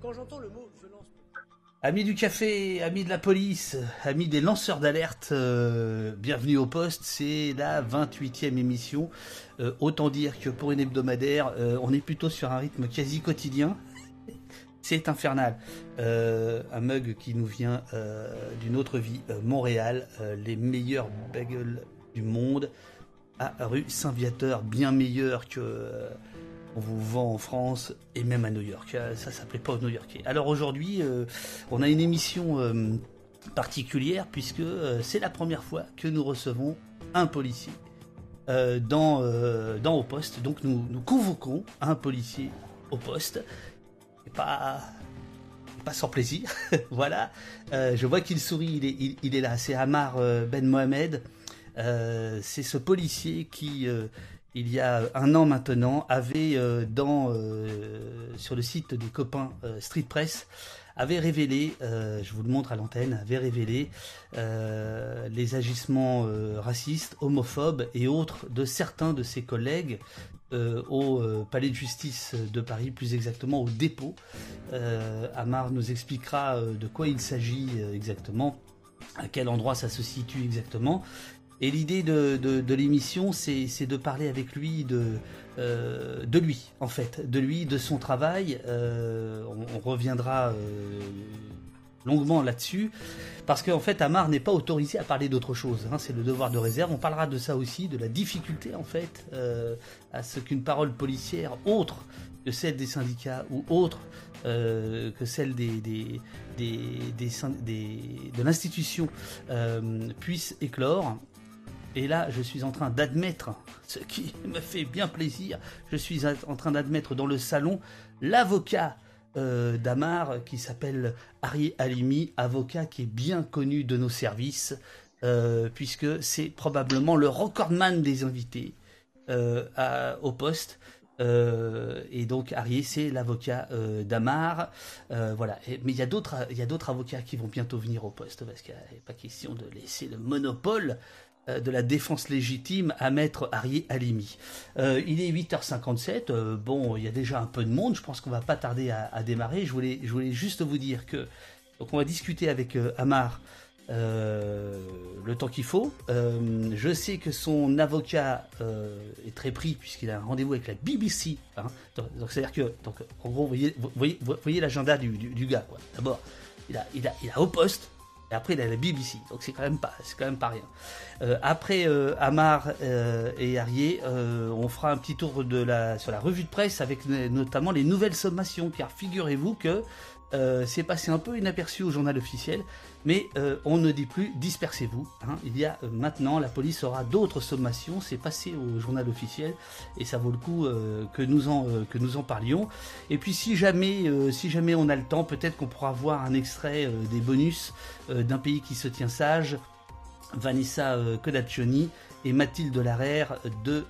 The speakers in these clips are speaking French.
Quand j'entends le mot violence. Amis du café, amis de la police, amis des lanceurs d'alerte, euh, bienvenue au poste. C'est la 28e émission. Euh, autant dire que pour une hebdomadaire, euh, on est plutôt sur un rythme quasi quotidien. C'est infernal. un mug qui nous vient d'une autre vie, Montréal, les meilleurs bagels du monde à rue Saint-Viateur, bien meilleurs que on vous vend en France et même à New York. Euh, ça s'appelait pas New York. Alors aujourd'hui, euh, on a une émission euh, particulière puisque c'est la première fois que nous recevons un policier dans, dans au poste. Donc nous, nous convoquons un policier au poste. Pas sans plaisir. voilà. je vois qu'il sourit, il est, il est là. C'est Amar Ben Mohamed. c'est ce policier qui il y a un an maintenant, avait euh, dans euh, sur le site des copains euh, Street Press avait révélé, je vous le montre à l'antenne, avait révélé les agissements racistes, homophobes et autres de certains de ses collègues au palais de justice de Paris, plus exactement au dépôt. Amar nous expliquera de quoi il s'agit exactement, à quel endroit ça se situe exactement. Et l'idée de, l'émission, c'est de parler avec lui de, euh, de lui, en fait, de lui, de son travail. Euh, on, reviendra euh, longuement là-dessus, parce qu'en fait, Amar n'est pas autorisé à parler d'autre chose. Hein, c'est le devoir de réserve. On parlera de ça aussi, de la difficulté, en fait, à ce qu'une parole policière autre que celle des syndicats ou autre que celle des de l'institution puisse éclore. Et là, je suis en train d'admettre, ce qui me fait bien plaisir, je suis en train d'admettre dans le salon l'avocat euh, d'Amar qui s'appelle Ari Alimi, avocat qui est bien connu de nos services, euh, puisque c'est probablement le recordman des invités euh, au poste. et donc Ari, c'est l'avocat d'Amar. voilà. mais il y a d'autres, il y a d'autres avocats qui vont bientôt venir au poste parce qu'il n'est pas question de laisser le monopole de la défense légitime à maître Harry Alimi. Euh, il est 8h57, euh, bon, il y a déjà un peu de monde, je pense qu'on va pas tarder à, démarrer. Je voulais, je voulais juste vous dire que donc on va discuter avec Amar le temps qu'il faut. je sais que son avocat est très pris puisqu'il a un rendez-vous avec la BBC. Hein. c'est-à-dire que, donc, en gros, vous voyez, voyez, l'agenda du, du, gars. D'abord, il a, il, a, il a au poste, et après, il a la BBC, donc c'est quand même pas, c'est quand même pas rien. Euh, après euh, Amar euh, et Arié, on fera un petit tour de la, sur la revue de presse avec notamment les nouvelles sommations, car figurez-vous que c'est passé un peu inaperçu au journal officiel, mais on ne dit plus dispersez-vous. Hein. Il y a maintenant, la police aura d'autres sommations, c'est passé au journal officiel, et ça vaut le coup que, nous en, que nous en parlions. Et puis si jamais, si jamais on a le temps, peut-être qu'on pourra voir un extrait des bonus d'un pays qui se tient sage Vanessa euh, Codaccioni et Mathilde Larère, deux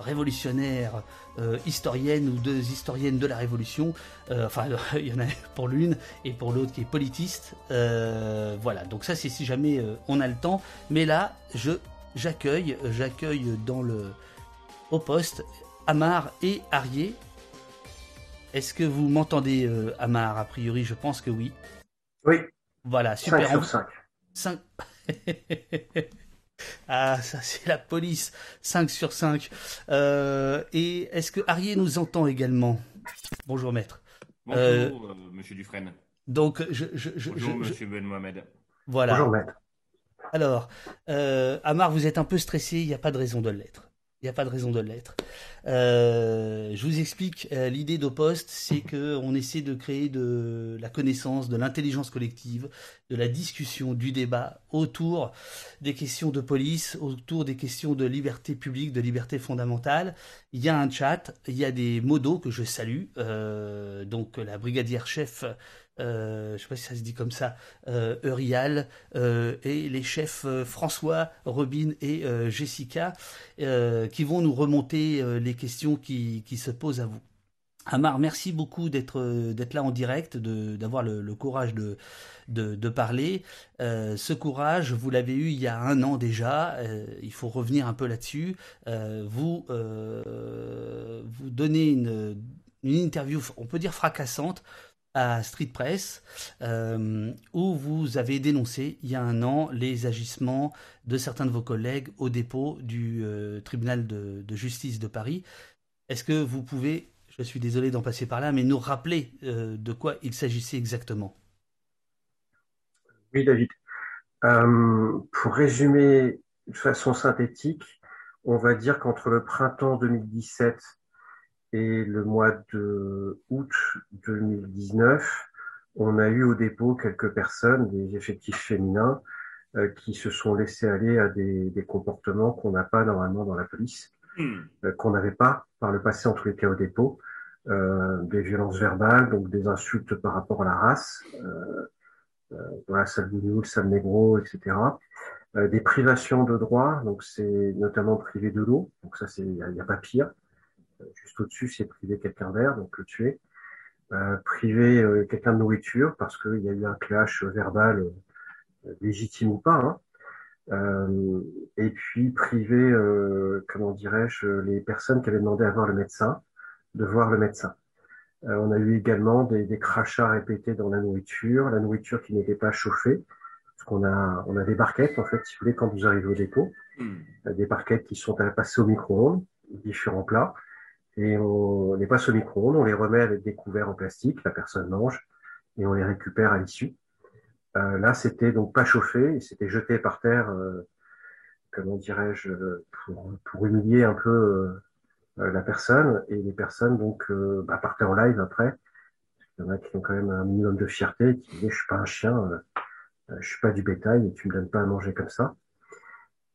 euh, révolutionnaires euh, historiennes ou deux historiennes de la Révolution. enfin, il y en a pour l'une et pour l'autre qui est politiste. voilà, donc ça c'est si jamais on a le temps. Mais là, je j'accueille, j'accueille dans le au poste Amar et Arié. Est-ce que vous m'entendez, Amar? A priori, je pense que oui. Oui. Voilà, super. 5 sur 5. 5... ah, ça c'est la police. 5 sur 5. Euh, et est-ce que Arié nous entend également? Bonjour maître. Bonjour euh, euh, monsieur Dufresne. Donc je, Bonjour monsieur Ben Mohamed. Voilà. Bonjour maître. Alors, Amar, vous êtes un peu stressé, il n'y a pas de raison de l'être. Il n'y a pas de raison de l'être. Euh, je vous explique, euh, l'idée d'Opost, c'est qu'on essaie de créer de la connaissance, de l'intelligence collective, de la discussion, du débat autour des questions de police, autour des questions de liberté publique, de liberté fondamentale. Il y a un chat, il y a des modos que je salue, euh, donc la brigadière chef euh, je ne sais pas si ça se dit comme ça, euh, Eurial, euh, et les chefs euh, François, Robin et Jessica, qui vont nous remonter les questions qui, se posent à vous. Amar, merci beaucoup d'être d'être là en direct, d'avoir le, le, courage de, de, de parler. ce courage, vous l'avez eu il y a un an déjà. il faut revenir un peu là-dessus. vous vous donnez une, une interview, on peut dire fracassante, à Street Press, euh, où vous avez dénoncé il y a un an les agissements de certains de vos collègues au dépôt du euh, tribunal de, justice de Paris. Est-ce que vous pouvez, je suis désolé d'en passer par là, mais nous rappeler euh, de quoi il s'agissait exactement? Oui, David. pour résumer de façon synthétique, on va dire qu'entre le printemps 2017 et le mois de août 2019, on a eu au dépôt quelques personnes, des effectifs féminins, euh, qui se sont laissés aller à des, comportements qu'on n'a pas normalement dans la police, hmm. euh, qu'on n'avait pas par le passé en tous les cas au dépôt, euh, des violences verbales, donc des insultes par rapport à la race, voilà, sale le sale négro, etc. des privations de droits, donc c'est notamment privé de l'eau, donc ça c'est il n'y a, pas pire. Juste au-dessus, c'est priver quelqu'un d'air, donc le tuer. Euh, priver euh, quelqu'un de nourriture parce qu'il y a eu un clash verbal euh, légitime ou pas. Hein. Euh, et puis priver, comment dirais-je, les personnes qui avaient demandé à voir le médecin, de voir le médecin. on a eu également des, des, crachats répétés dans la nourriture, la nourriture qui n'était pas chauffée, parce qu'on a, on a des barquettes en fait, si vous voulez, quand vous arrivez au dépôt, hmm. des barquettes qui sont passées au micro-ondes, différents plats et on les passe au micro-ondes, on les remet avec des couverts en plastique, la personne mange et on les récupère à l'issue. Euh, là, c'était donc pas chauffé, c'était jeté par terre, euh, comment dirais-je, pour, pour, humilier un peu euh, la personne et les personnes donc bah, partaient en live après. Il y en a qui ont quand même un minimum de fierté, qui disaient je suis pas un chien, je suis pas du bétail et tu me donnes pas à manger comme ça.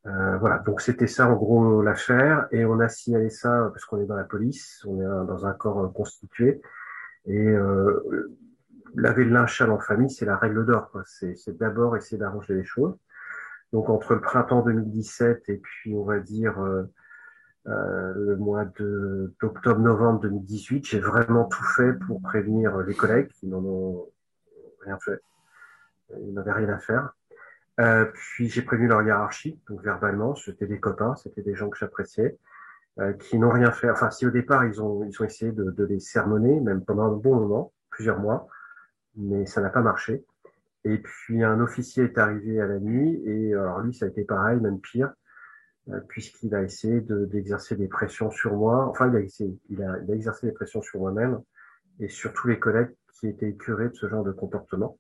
Euh, voilà, donc c'était ça en gros l'affaire, et on a signalé ça parce qu'on est dans la police, on est dans un corps euh, constitué, et euh, laver le linge en famille, c'est la règle d'or. C'est, d'abord essayer d'arranger les choses. Donc entre le printemps 2017 et puis on va dire euh, euh, le mois d'octobre-novembre 2018, j'ai vraiment tout fait pour prévenir les collègues qui n'en ont rien fait. Ils n'avaient rien à faire. Euh, puis j'ai prévenu leur hiérarchie, donc verbalement, c'était des copains, c'était des gens que j'appréciais, euh, qui n'ont rien fait. Enfin, si au départ ils ont ils ont essayé de, les sermonner, même pendant un bon moment, plusieurs mois, mais ça n'a pas marché. Et puis un officier est arrivé à la nuit et alors lui ça a été pareil, même pire, euh, puisqu'il a essayé d'exercer des pressions sur moi. Enfin, il a essayé, il a, exercé des pressions sur moi-même et sur tous les collègues qui étaient écœurés de ce genre de comportement.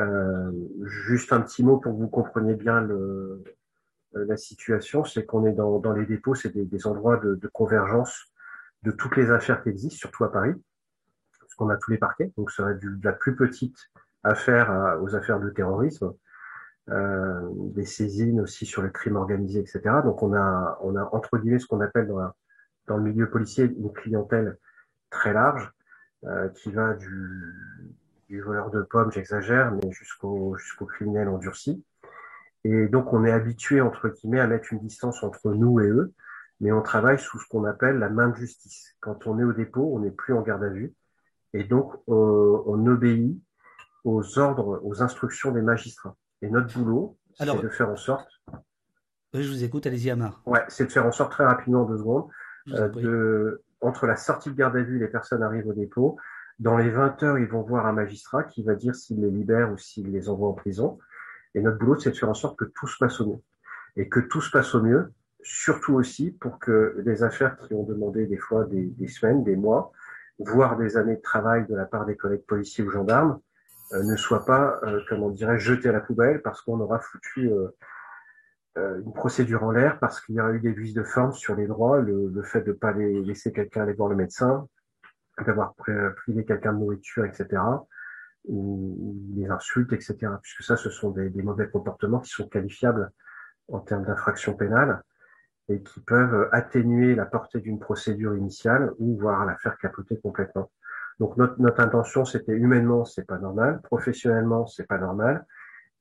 Euh, juste un petit mot pour que vous compreniez bien le, euh, la situation, c'est qu'on est dans, dans, les dépôts, c'est des, des, endroits de, de, convergence de toutes les affaires qui existent, surtout à Paris, parce qu'on a tous les parquets, donc ça va du, de la plus petite affaire aux affaires de terrorisme, euh, des saisines aussi sur le crime organisé, etc. Donc on a, on a entre guillemets ce qu'on appelle dans, dans le milieu policier une clientèle très large, euh, qui va du, du voleur de pommes, j'exagère, mais jusqu'au jusqu'au criminel endurci. Et donc on est habitué entre guillemets à mettre une distance entre nous et eux, mais on travaille sous ce qu'on appelle la main de justice. Quand on est au dépôt, on n'est plus en garde à vue, et donc on, on obéit aux ordres, aux instructions des magistrats. Et notre boulot, c'est de faire en sorte. je vous écoute, allez-y, Amar. Ouais, c'est de faire en sorte très rapidement, en deux secondes, euh, de, entre la sortie de garde à vue, les personnes arrivent au dépôt, dans les 20 heures, ils vont voir un magistrat qui va dire s'il les libère ou s'il les envoie en prison. Et notre boulot, c'est de faire en sorte que tout se passe au mieux. Et que tout se passe au mieux, surtout aussi pour que les affaires qui ont demandé des fois des, semaines, des mois, voire des années de travail de la part des collègues policiers ou gendarmes, euh, ne soient pas, euh, comment dirais jetées à la poubelle parce qu'on aura foutu euh, une procédure en l'air, parce qu'il y aura eu des vices de forme sur les droits, le, fait de ne pas laisser quelqu'un aller voir le médecin, d'avoir privé quelqu'un de nourriture, etc., ou les insultes, etc., puisque ça, ce sont des, des mauvais comportements qui sont qualifiables en termes d'infraction pénale et qui peuvent atténuer la portée d'une procédure initiale ou voire la faire capoter complètement. Donc notre, notre intention, c'était humainement, c'est pas normal, professionnellement, c'est pas normal,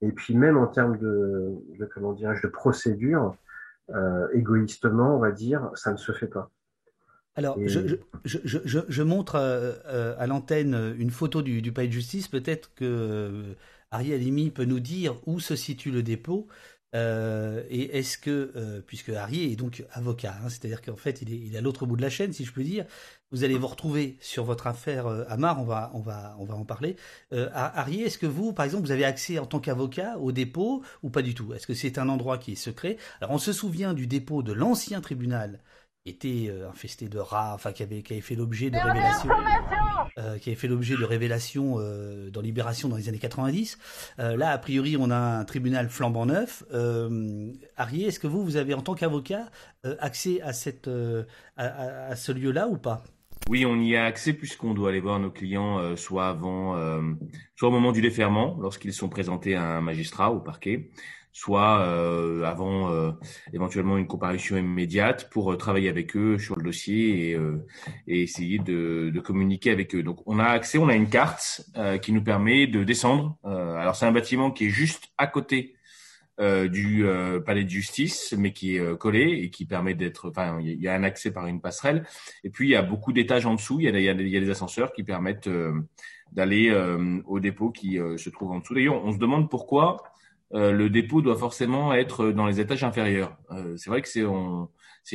et puis même en termes de, de comment dirais-je, de procédure, euh, égoïstement, on va dire, ça ne se fait pas. Alors, je, je, je, je, montre euh, euh, à l'antenne une photo du, du palais de justice. Peut-être que euh, Ariel Alimi peut nous dire où se situe le dépôt. et est-ce que, puisque Harry est donc avocat, hein, c'est-à-dire qu'en fait il est, il est à l'autre bout de la chaîne, si je peux dire, vous allez vous retrouver sur votre affaire Amar, on va, on va, on va en parler. Euh, Arié, est-ce que vous, par exemple, vous avez accès en tant qu'avocat au dépôt ou pas du tout? Est-ce que c'est un endroit qui est secret? Alors, on se souvient du dépôt de l'ancien tribunal était euh, infesté de rats, enfin qui avait, qui avait fait l'objet de révélations, euh, qui avait fait l'objet de révélations euh, dans Libération dans les années 90. Euh, là, a priori, on a un tribunal flambant neuf. Euh, Arié, est-ce que vous, vous avez en tant qu'avocat accès à cette, à, à, ce lieu-là ou pas? Oui, on y a accès puisqu'on doit aller voir nos clients soit avant, soit au moment du déferment, lorsqu'ils sont présentés à un magistrat au parquet, soit euh, avant euh, éventuellement une comparution immédiate pour euh, travailler avec eux sur le dossier et, et essayer de, de, communiquer avec eux. Donc on a accès, on a une carte qui nous permet de descendre. alors c'est un bâtiment qui est juste à côté du palais de justice, mais qui est collé et qui permet d'être. Enfin, il y a un accès par une passerelle. Et puis il y a beaucoup d'étages en dessous. Il y a, il y a, des ascenseurs qui permettent d'aller au dépôt qui se trouve en dessous. D'ailleurs, on se demande pourquoi euh, le dépôt doit forcément être dans les étages inférieurs. Euh, c'est vrai que c'est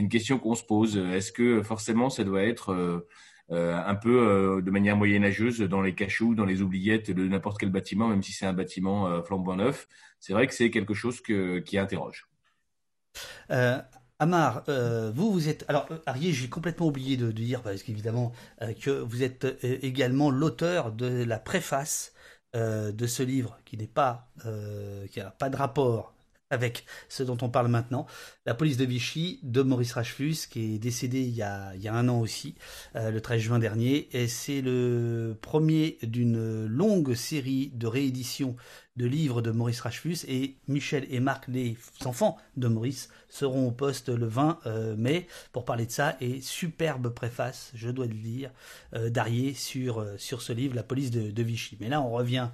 une question qu'on se pose. Est-ce que forcément ça doit être euh, un peu de manière moyenâgeuse dans les cachots, dans les oubliettes de n'importe quel bâtiment, même si c'est un bâtiment flambant neuf? C'est vrai que c'est quelque chose qui interroge. Amar, vous, vous êtes. Alors, Arié, j'ai complètement oublié de, dire, parce qu'évidemment, que vous êtes également l'auteur de la préface euh, de ce livre qui n'est pas, euh, qui a pas de rapport avec ce dont on parle maintenant, La police de Vichy de Maurice Rachfus, qui est décédé il y a, un an aussi, euh, le 13 juin dernier, et c'est le premier d'une longue série de rééditions de livres de Maurice Rachfus, et Michel et Marc, les enfants de Maurice, seront au poste le 20 euh, mai pour parler de ça, et superbe préface, je dois le dire, euh, d'Arié sur, sur ce livre, La police de Vichy. Mais là, on revient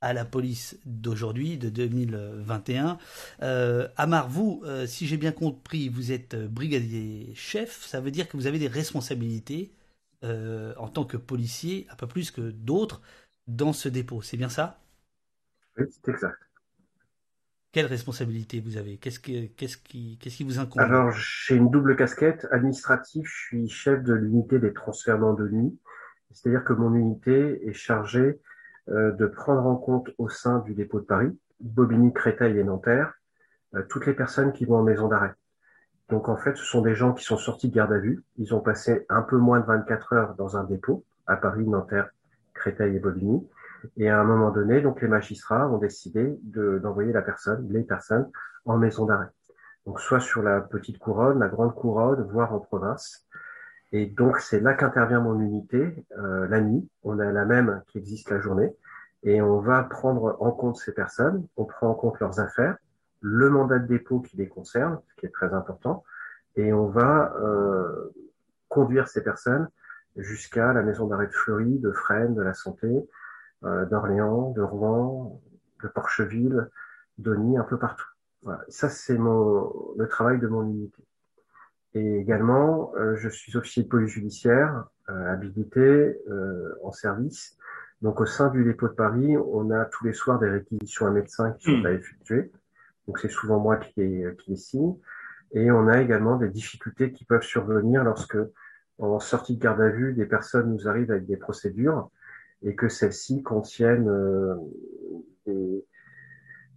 à la police d'aujourd'hui, de 2021. Euh, Amar, vous, euh, si j'ai bien compris, vous êtes brigadier chef, ça veut dire que vous avez des responsabilités euh, en tant que policier, un peu plus que d'autres, dans ce dépôt. C'est bien ça? Oui, c'est exact. Quelle responsabilité vous avez? Qu'est-ce, qu'est-ce, qui, qu'est-ce qui vous incombe? Alors, j'ai une double casquette. Administratif, je suis chef de l'unité des transferts de nuit. C'est-à-dire que mon unité est chargée euh, de prendre en compte au sein du dépôt de Paris, Bobigny, Créteil et Nanterre, euh, toutes les personnes qui vont en maison d'arrêt. Donc en fait, ce sont des gens qui sont sortis de garde à vue. Ils ont passé un peu moins de 24 heures dans un dépôt à Paris, Nanterre, Créteil et Bobigny. Et à un moment donné, donc les magistrats ont décidé d'envoyer la personne, les personnes, en maison d'arrêt. Donc soit sur la petite couronne, la grande couronne, voire en province. Et donc, c'est là qu'intervient mon unité, euh, la nuit. On a la même qui existe la journée. Et on va prendre en compte ces personnes. On prend en compte leurs affaires, le mandat de dépôt qui les concerne, ce qui est très important. Et on va euh, conduire ces personnes jusqu'à la maison d'arrêt de Fleury, de Fresnes, de la Santé, euh, d'Orléans, de Rouen, de Porcheville, d'Ony, un peu partout. Voilà. Ça, c'est le travail de mon unité. Et également, euh, je suis officier de police judiciaire, euh, habilité euh, en service. Donc au sein du dépôt de Paris, on a tous les soirs des réquisitions à médecins qui sont hmm. à effectuer. Donc c'est souvent moi qui les, qui les signe. Et on a également des difficultés qui peuvent survenir lorsque, en sortie de garde à vue, des personnes nous arrivent avec des procédures et que celles-ci contiennent des, euh,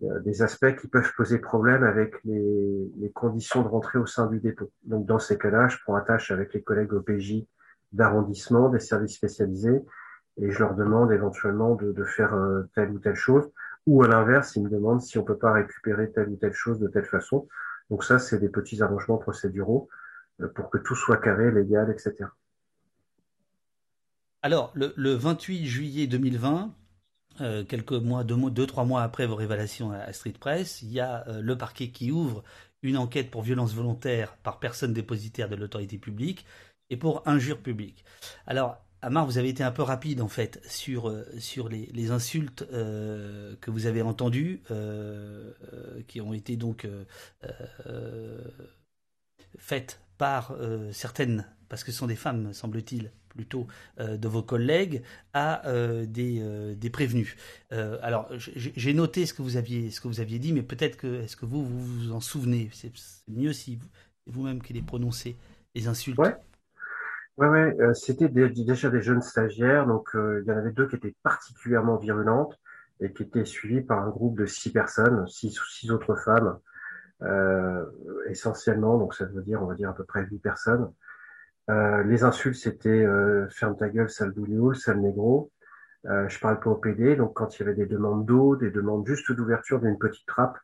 des aspects qui peuvent poser problème avec les, conditions de rentrée au sein du dépôt. Donc dans ces cas-là, je prends attache avec les collègues OPJ d'arrondissement, des services spécialisés, et je leur demande éventuellement de, de faire euh, telle ou telle chose, ou à l'inverse, ils me demandent si on peut pas récupérer telle ou telle chose de telle façon. Donc ça, c'est des petits arrangements procéduraux euh, pour que tout soit carré, légal, etc. Alors, le, le 28 juillet 2020, euh, quelques mois, deux, deux, trois mois après vos révélations à, Street Press, il y a euh, le parquet qui ouvre une enquête pour violence volontaire par personne dépositaire de l'autorité publique et pour injure publique. Alors, Amar, vous avez été un peu rapide en fait sur euh, les insultes que vous avez entendues, qui ont été donc faites par certaines, parce que ce sont des femmes, semble-t-il, plutôt euh, de vos collègues à euh, des, euh, des, prévenus. alors j'ai noté ce que vous aviez ce que vous aviez dit, mais peut-être que est-ce que vous, vous vous en souvenez? C'est mieux si vous, vous-même qui les prononcez les insultes. Ouais. Ouais, euh, c'était déjà des jeunes stagiaires, donc il y en avait deux qui étaient particulièrement virulentes et qui étaient suivies par un groupe de six personnes, six ou six autres femmes, essentiellement, donc ça veut dire, on va dire à peu près huit personnes. Les insultes, c'était ferme ta gueule, sale boulioule, sale négro. Euh, je parle pas au PD, donc quand il y avait des demandes d'eau, des demandes juste d'ouverture d'une petite trappe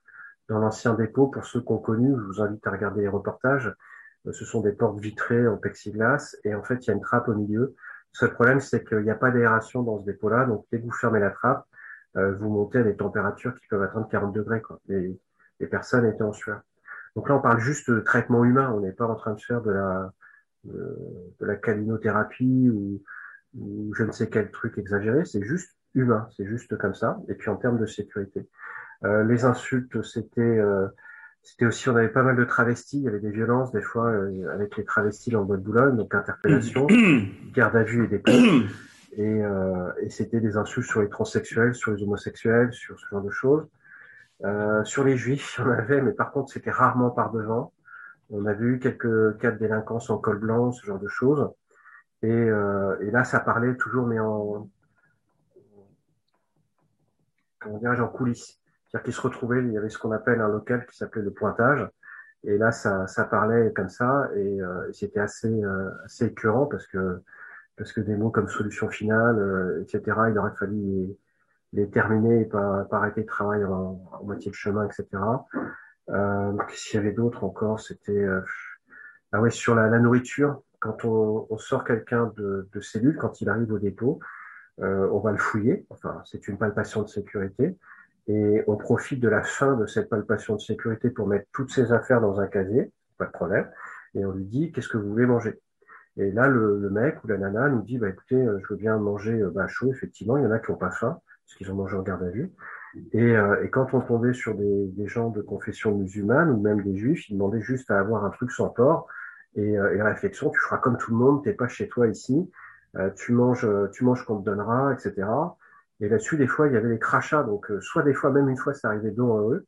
dans l'ancien dépôt, pour ceux qui ont connu, je vous invite à regarder les reportages. Euh, ce sont des portes vitrées en plexiglas et en fait il y a une trappe au milieu. Le seul problème c'est qu'il n'y a pas d'aération dans ce dépôt-là, donc dès que vous fermez la trappe, euh, vous montez à des températures qui peuvent atteindre 40 degrés. Quoi. Les, les personnes étaient en sueur. Donc là on parle juste de traitement humain, on n'est pas en train de faire de la de, de la calinothérapie ou ou je ne sais quel truc exagéré, c'est juste humain, c'est juste comme ça. Et puis en termes de sécurité, euh, les insultes, c'était euh, c'était aussi, on avait pas mal de travestis, il y avait des violences des fois euh, avec les travestis en bois de Boulogne, donc interpellation, garde à vue et des et, euh, et c'était des insultes sur les transsexuels, sur les homosexuels, sur ce genre de choses. sur les juifs, on avait, mais par contre c'était rarement par devant. On avait eu quelques cas de délinquance en col blanc, ce genre de choses. Et, euh, et là, ça parlait toujours, mais en, comment en coulisses. C'est-à-dire qu'ils se retrouvaient, il y avait ce qu'on appelle un local qui s'appelait le pointage. Et là, ça, parlait comme ça, et, euh, c'était assez, euh, assez écœurant parce que parce que des mots comme solution finale, euh, etc. Il aurait fallu les, les terminer et pas, pas arrêter de travailler en, en, moitié de chemin, etc. Euh, y avait d'autres encore, c'était euh, ah ouais sur la, la nourriture quand on, on sort quelqu'un de, de, cellule, quand il arrive au dépôt, euh, on va le fouiller. Enfin, c'est une palpation de sécurité. Et on profite de la fin de cette palpation de sécurité pour mettre toutes ses affaires dans un casier, pas de problème. Et on lui dit, qu'est-ce que vous voulez manger? Et là, le, le, mec ou la nana nous dit, bah, écoutez, euh, je veux bien manger bah, chaud, effectivement. Il y en a qui n'ont pas faim, parce qu'ils ont mangé en garde à vue. Et, euh, et quand on tombait sur des, gens de confession musulmane ou même des juifs, ils demandaient juste à avoir un truc sans porc et, euh, et réflexion, tu feras comme tout le monde, t'es pas chez toi ici, euh, tu manges, euh, tu manges qu'on te donnera, etc. Et là-dessus, des fois, il y avait des crachats, donc soit des fois, même une fois, ça arrivait dos en eux,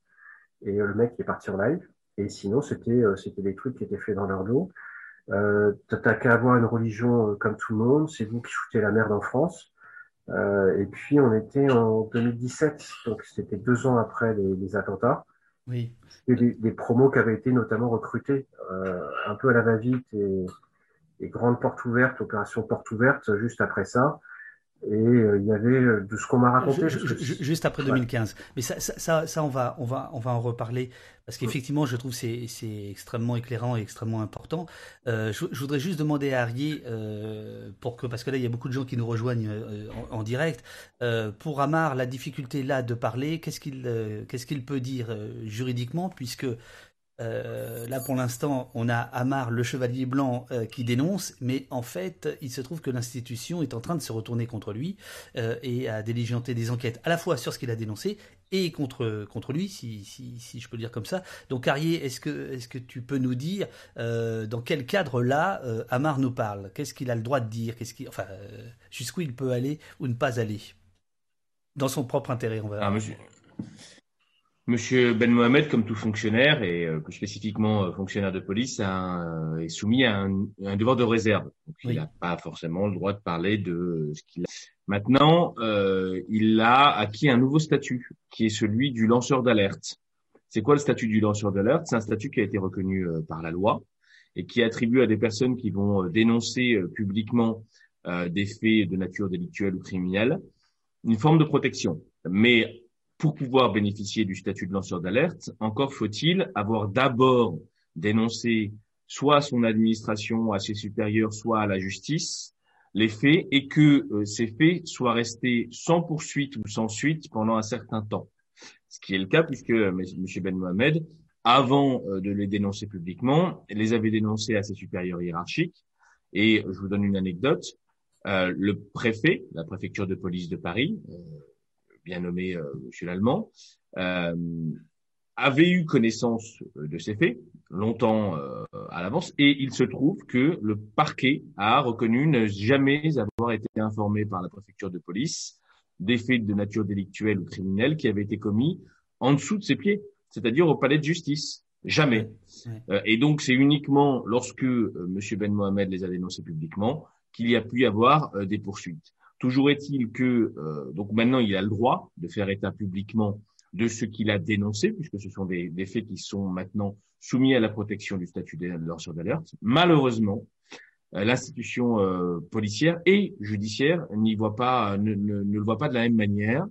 et le mec est parti en live, et sinon, c'était c'était des trucs qui étaient faits dans leur dos. Euh, T'as qu'à avoir une religion comme tout le monde, c'est vous qui foutez la merde en France. Euh, et puis on était en 2017, donc c'était deux ans après les, les attentats. Oui. Et des, des, promos qui avaient été notamment recrutés euh, un peu à la va-vite et, et grande porte ouverte, opération porte ouverte juste après ça. Et euh, il y avait euh, de ce qu'on m'a raconté. juste après 2015. Ouais. Mais ça, ça, ça, on va, on va, on va en reparler parce qu'effectivement, je trouve c'est c'est extrêmement éclairant et extrêmement important. Euh, je, je, voudrais juste demander à Arié euh, pour que parce que là il y a beaucoup de gens qui nous rejoignent euh, en, en, direct. Euh, pour Amar, la difficulté là de parler, qu'est-ce qu'il qu'est-ce qu'il peut dire juridiquement puisque euh, là, pour l'instant, on a Amar, le chevalier blanc, euh, qui dénonce, mais en fait, il se trouve que l'institution est en train de se retourner contre lui euh, et à diligenter des enquêtes à la fois sur ce qu'il a dénoncé et contre contre lui, si, si, si, je peux dire comme ça. Donc, Arié, est-ce que est-ce que tu peux nous dire dans quel cadre là Amar nous parle? Qu'est-ce qu'il a le droit de dire? Qu'est-ce enfin, jusqu'où il peut aller ou ne pas aller? Dans son propre intérêt, on va. Ah, monsieur. Monsieur Ben Mohamed, comme tout fonctionnaire, et euh, plus spécifiquement euh, fonctionnaire de police, euh, est soumis à un, un, devoir de réserve. Donc, oui. Il n'a pas forcément le droit de parler de ce qu'il a. Maintenant, euh, il a acquis un nouveau statut, qui est celui du lanceur d'alerte. C'est quoi le statut du lanceur d'alerte? C'est un statut qui a été reconnu par la loi et qui attribue à des personnes qui vont dénoncer publiquement des faits de nature délictuelle ou criminelle une forme de protection. Mais pour pouvoir bénéficier du statut de lanceur d'alerte, encore faut-il avoir d'abord dénoncé soit à son administration, à ses supérieurs, soit à la justice, les faits et que euh, ces faits soient restés sans poursuite ou sans suite pendant un certain temps. Ce qui est le cas puisque euh, M. Ben Mohamed, avant euh, de les dénoncer publiquement, les avait dénoncés à ses supérieurs hiérarchiques. Et je vous donne une anecdote. Le préfet, la préfecture de police de Paris, bien nommé euh, Monsieur l'Allemand, euh, avait eu connaissance euh, de ces faits longtemps euh, à l'avance et il se trouve que le parquet a reconnu ne jamais avoir été informé par la préfecture de police des faits de nature délictuelle ou criminelle qui avaient été commis en dessous de ses pieds, c'est-à-dire au palais de justice. Jamais. et donc, c'est uniquement lorsque Monsieur Ben Mohamed les a dénoncés publiquement qu'il y a pu y avoir des poursuites. Toujours est-il que donc maintenant il a le droit de faire état publiquement de ce qu'il a dénoncé, puisque ce sont des, des, faits qui sont maintenant soumis à la protection du statut de lanceur d'alerte. Malheureusement, euh, l'institution euh, policière et judiciaire n'y voit pas, ne, le voit pas de la même manière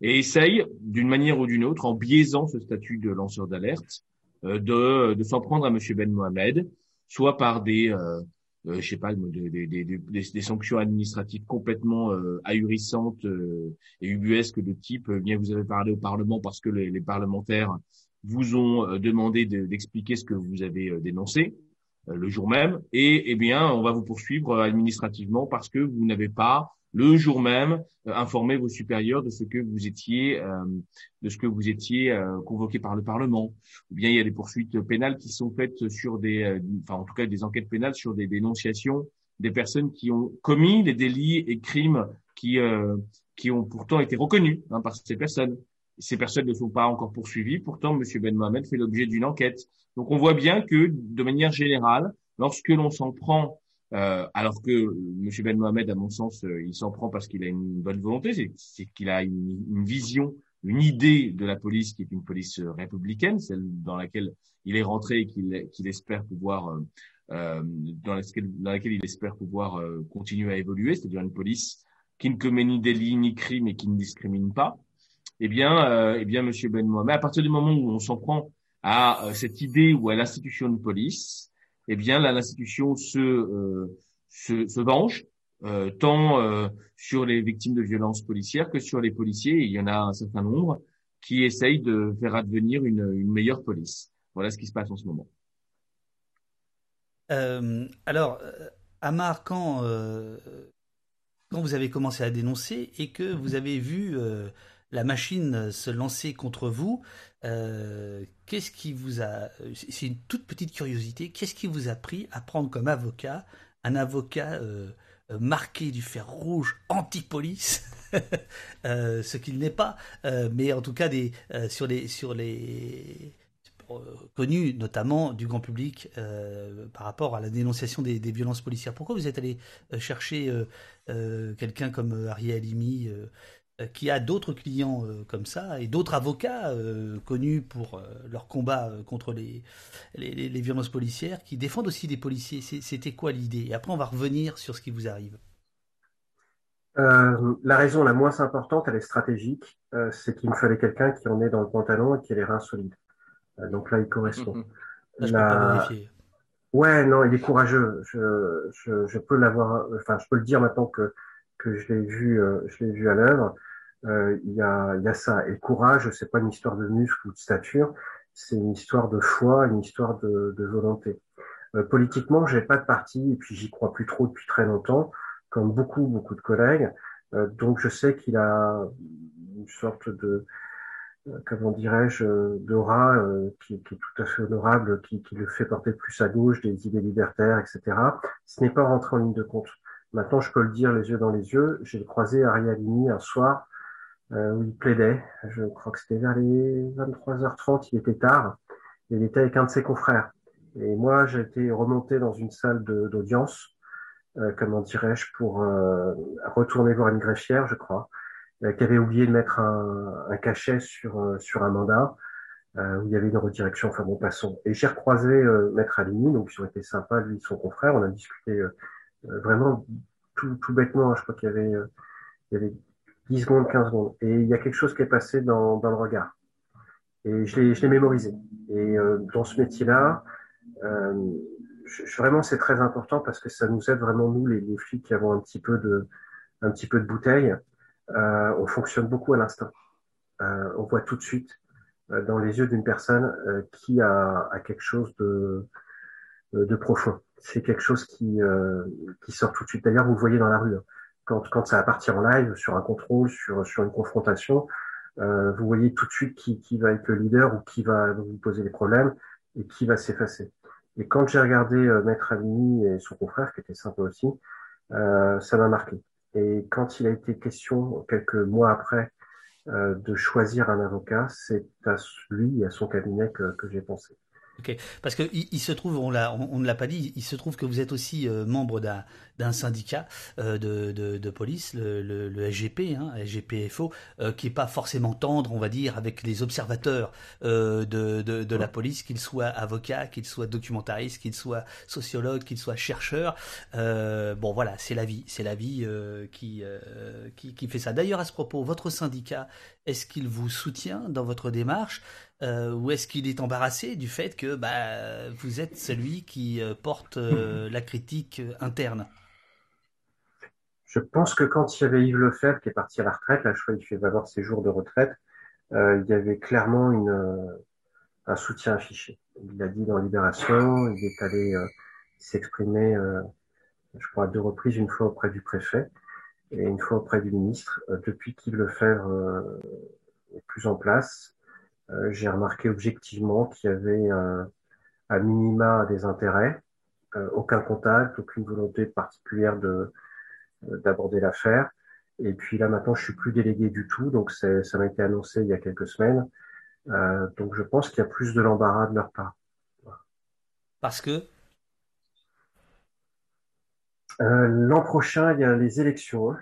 et essaye, d'une manière ou d'une autre, en biaisant ce statut de lanceur d'alerte, euh, de, s'en prendre à M. Ben Mohamed, soit par des, euh, je sais pas, des, sanctions administratives complètement euh, ahurissantes euh, et ubuesques de type, euh, bien vous avez parlé au Parlement parce que les parlementaires vous ont demandé d'expliquer ce que vous avez dénoncé le jour même, et eh bien on va vous poursuivre administrativement parce que vous n'avez pas le jour même euh, informer vos supérieurs de ce que vous étiez euh, de ce que vous étiez euh, convoqué par le Parlement. Ou bien il y a des poursuites pénales qui sont faites sur des enfin en tout cas des enquêtes pénales sur des dénonciations des personnes qui ont commis des délits et crimes qui qui ont pourtant été reconnus hein, par ces personnes. Ces personnes ne sont pas encore poursuivies. Pourtant, M. Ben Mohamed fait l'objet d'une enquête. Donc, on voit bien que, de manière générale, lorsque l'on s'en prend euh, alors que M. Ben Mohamed, à mon sens, euh, il s'en prend parce qu'il a une bonne volonté, c'est qu'il a une, vision, une idée de la police qui est une police euh, républicaine, celle dans laquelle il est rentré et qu'il espère pouvoir, euh, dans, laquelle, il espère pouvoir continuer à évoluer, c'est-à-dire une police qui ne commet ni délit ni crime et qui ne discrimine pas. Eh bien, eh bien, M. Ben Mohamed, à partir du moment où on s'en prend à cette idée ou à l'institution de police, eh bien l'institution se, euh, se, se venge euh, tant euh, sur les victimes de violences policières que sur les policiers. il y en a un certain nombre qui essayent de faire advenir une, meilleure police. Voilà ce qui se passe en ce moment. Alors, Amar, quand, quand vous avez commencé à dénoncer et que vous avez vu la machine se lancer contre vous, euh, qu'est-ce qui vous a, c'est une toute petite curiosité, qu'est-ce qui vous a pris à prendre comme avocat un avocat euh, marqué du fer rouge anti-police, euh, ce qu'il n'est pas, euh, mais en tout cas des, euh, sur les, sur les connus notamment du grand public par rapport à la dénonciation des, violences policières. Pourquoi vous êtes allé chercher quelqu'un comme Ariel euh, qui a d'autres clients euh, comme ça et d'autres avocats euh, connus pour leur combat contre les, les, les, violences policières qui défendent aussi des policiers. C'était quoi l'idée? Et après, on va revenir sur ce qui vous arrive. Euh, la raison la moins importante, elle est stratégique, euh, c'est qu'il me fallait quelqu'un qui en est dans le pantalon et qui a les reins solides. Euh, donc là, il correspond. Là, je la... peux pas vérifier. Ouais, non, il est courageux. Je, je, je peux l'avoir, enfin, je peux le dire maintenant que que je l'ai vu, je l'ai vu à l'œuvre euh, il y, a, y a ça. Et courage, c'est pas une histoire de muscle ou de stature, c'est une histoire de foi, une histoire de, de volonté. Euh, politiquement, j'ai pas de parti et puis j'y crois plus trop depuis très longtemps, comme beaucoup beaucoup de collègues. Euh, donc je sais qu'il a une sorte de euh, comment dirais-je d'aura euh, qui, qui, est tout à fait honorable, qui, qui, le fait porter plus à gauche, des idées libertaires, etc. Ce n'est pas rentré en ligne de compte. Maintenant, je peux le dire les yeux dans les yeux. J'ai croisé Ariel Lini un soir euh, où il plaidait. Je crois que c'était vers les 23h30, il était tard. Il était avec un de ses confrères. Et moi, j'étais remonté dans une salle d'audience, euh, comment dirais-je, pour euh, retourner voir une greffière, je crois, euh, qui avait oublié de mettre un, un cachet sur euh, sur un mandat euh, où il y avait une redirection. Enfin bon, passons. Et j'ai recroisé Maître Alimi, donc ils ont été sympas, lui et son confrère. On a discuté vraiment tout, tout bêtement. Je crois qu'il y avait y avait 10 secondes, 15 secondes. Et il y a quelque chose qui est passé dans, dans le regard. Et je l'ai, je l'ai mémorisé. Et euh, dans ce métier-là, euh, je, vraiment, c'est très important parce que ça nous aide vraiment, nous, les, les flics qui avons un petit peu de, un petit peu de bouteille. Euh, on fonctionne beaucoup à l'instinct. Euh, on voit tout de suite euh, dans les yeux d'une personne euh, qui a, a, quelque chose de, de profond. C'est quelque chose qui, qui sort tout de suite. D'ailleurs, vous le voyez dans la rue. Hein quand, quand ça va partir en live, sur un contrôle, sur, sur une confrontation, euh, vous voyez tout de suite qui, qui va être le leader ou qui va vous poser des problèmes et qui va s'effacer. Et quand j'ai regardé euh, Maître Avigny et son confrère, qui était sympa aussi, euh, ça m'a marqué. Et quand il a été question, quelques mois après, euh, de choisir un avocat, c'est à lui et à son cabinet que, que j'ai pensé. Ok, parce que il, se trouve, on, l'a, on, ne l'a pas dit, il se trouve que vous êtes aussi euh, membre d'un, d'un syndicat euh, de, de, de, police, le, le, le SGP, hein, SGPFO, euh, qui est pas forcément tendre, on va dire, avec les observateurs euh, de, de, de, la police, qu'ils soient avocats, qu'ils soient documentaristes, qu'ils soient sociologues, qu'ils soient chercheurs. bon, voilà, c'est la vie, c'est la vie qui, qui, qui fait ça. D'ailleurs, à ce propos, votre syndicat, est-ce qu'il vous soutient dans votre démarche? Euh, ou est-ce qu'il est embarrassé du fait que bah, vous êtes celui qui euh, porte euh, la critique interne? Je pense que quand il y avait Yves Lefebvre qui est parti à la retraite, là je crois qu'il fait valoir ses jours de retraite, il y avait clairement une, un soutien affiché. Il a dit dans Libération, il est allé s'exprimer, je crois, à deux reprises, une fois auprès du préfet et une fois auprès du ministre. depuis qu'Yves Lefebvre est plus en place, euh, j'ai remarqué objectivement qu'il y avait un, à minima des intérêts, euh, aucun contact, aucune volonté particulière de euh, d'aborder l'affaire. Et puis là maintenant, je suis plus délégué du tout, donc ça m'a été annoncé il y a quelques semaines. Euh, donc je pense qu'il y a plus de l'embarras de leur part. Parce que? Euh, l'an prochain, il y a les élections. Hein.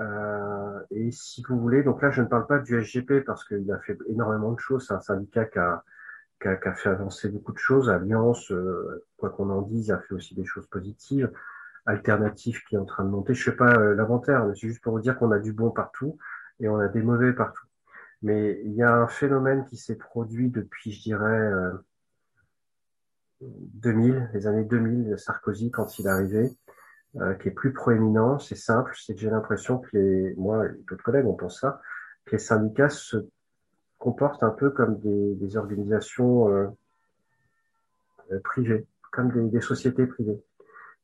Euh, et si vous voulez, donc là je ne parle pas du SGP parce qu'il a fait énormément de choses. C'est un syndicat qui a, qui, a, qui a, fait avancer beaucoup de choses. Alliance, euh, quoi qu'on en dise, a fait aussi des choses positives. Alternative qui est en train de monter. Je sais pas euh, l'inventaire, mais c'est juste pour vous dire qu'on a du bon partout et on a des mauvais partout. Mais il y a un phénomène qui s'est produit depuis, je dirais, 2000, les années 2000, Sarkozy quand il est arrivé, euh, qui est plus proéminent, c'est simple, c'est que j'ai l'impression que les, moi et d'autres collègues on pense ça, que les syndicats se comportent un peu comme des, organisations euh, euh privées, comme des, sociétés privées.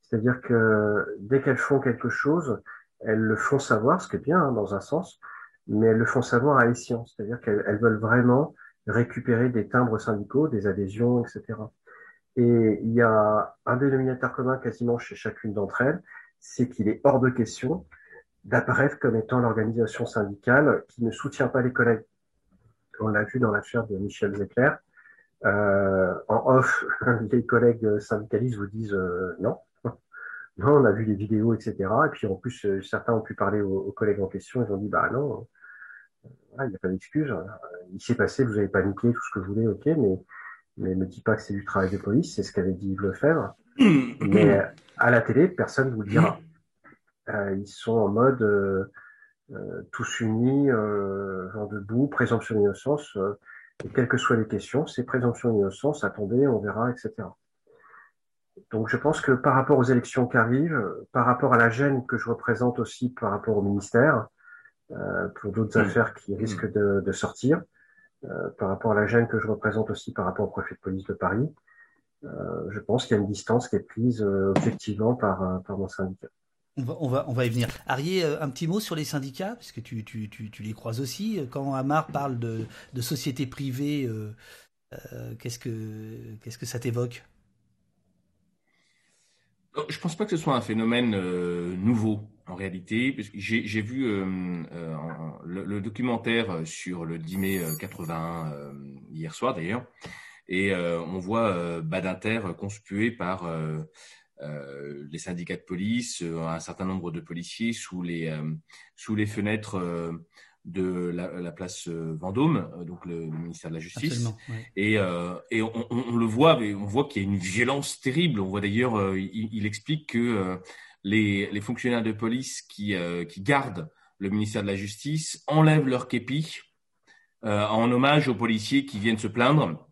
C'est-à-dire que dès qu'elles font quelque chose, elles le font savoir, ce qui est bien hein, dans un sens, mais elles le font savoir à escient, c'est-à-dire qu'elles veulent vraiment récupérer des timbres syndicaux, des adhésions, etc. Et il y a un dénominateur commun quasiment chez chacune d'entre elles, c'est qu'il est hors de question d'apparaître comme étant l'organisation syndicale qui ne soutient pas les collègues. On l'a vu dans l'affaire de Michel Zecler. Euh, en off, les collègues syndicalistes vous disent euh, non. Non, on a vu les vidéos, etc. Et puis en plus, euh, certains ont pu parler aux, collègues en question. Ils ont dit bah non, il n'y a pas d'excuse. Il s'est passé, vous avez paniqué, tout ce que vous voulez, ok, mais mais ne dis pas que c'est du travail de police, c'est ce qu'avait dit Yves Lefebvre. mais à la télé, personne ne vous le dira. Euh, ils sont en mode euh, euh tous unis, euh, vent debout, présomption d'innocence. Euh, et quelles que soient les questions, c'est présomption d'innocence, attendez, on verra, etc. Donc je pense que par rapport aux élections qui arrivent, par rapport à la gêne que je représente aussi par rapport au ministère, euh, pour d'autres affaires qui risquent de, de sortir, euh, par rapport à la gêne que je représente aussi par rapport au préfet de police de Paris, euh, je pense qu'il y a une distance qui est prise euh, objectivement par, par mon syndicat. On va, on va, on va y venir. Arié, un petit mot sur les syndicats, puisque tu, tu, tu, tu les croises aussi. Quand Amar parle de, de société privée, euh, qu'est-ce que qu'est-ce que ça t'évoque? Je pense pas que ce soit un phénomène euh, nouveau en réalité, j'ai vu euh, euh, le, le, documentaire sur le 10 mai 81 euh, hier soir d'ailleurs, et on voit Badinter conspué par les syndicats de police, un certain nombre de policiers sous les sous les fenêtres de la, la, place Vendôme, donc le, le, ministère de la Justice. Ouais. Et, euh, et on, on, le voit, on voit qu'il y a une violence terrible. On voit d'ailleurs, euh, il, il, explique que les, fonctionnaires de police qui, euh, qui gardent le ministère de la Justice enlèvent leur képi euh, en hommage aux policiers qui viennent se plaindre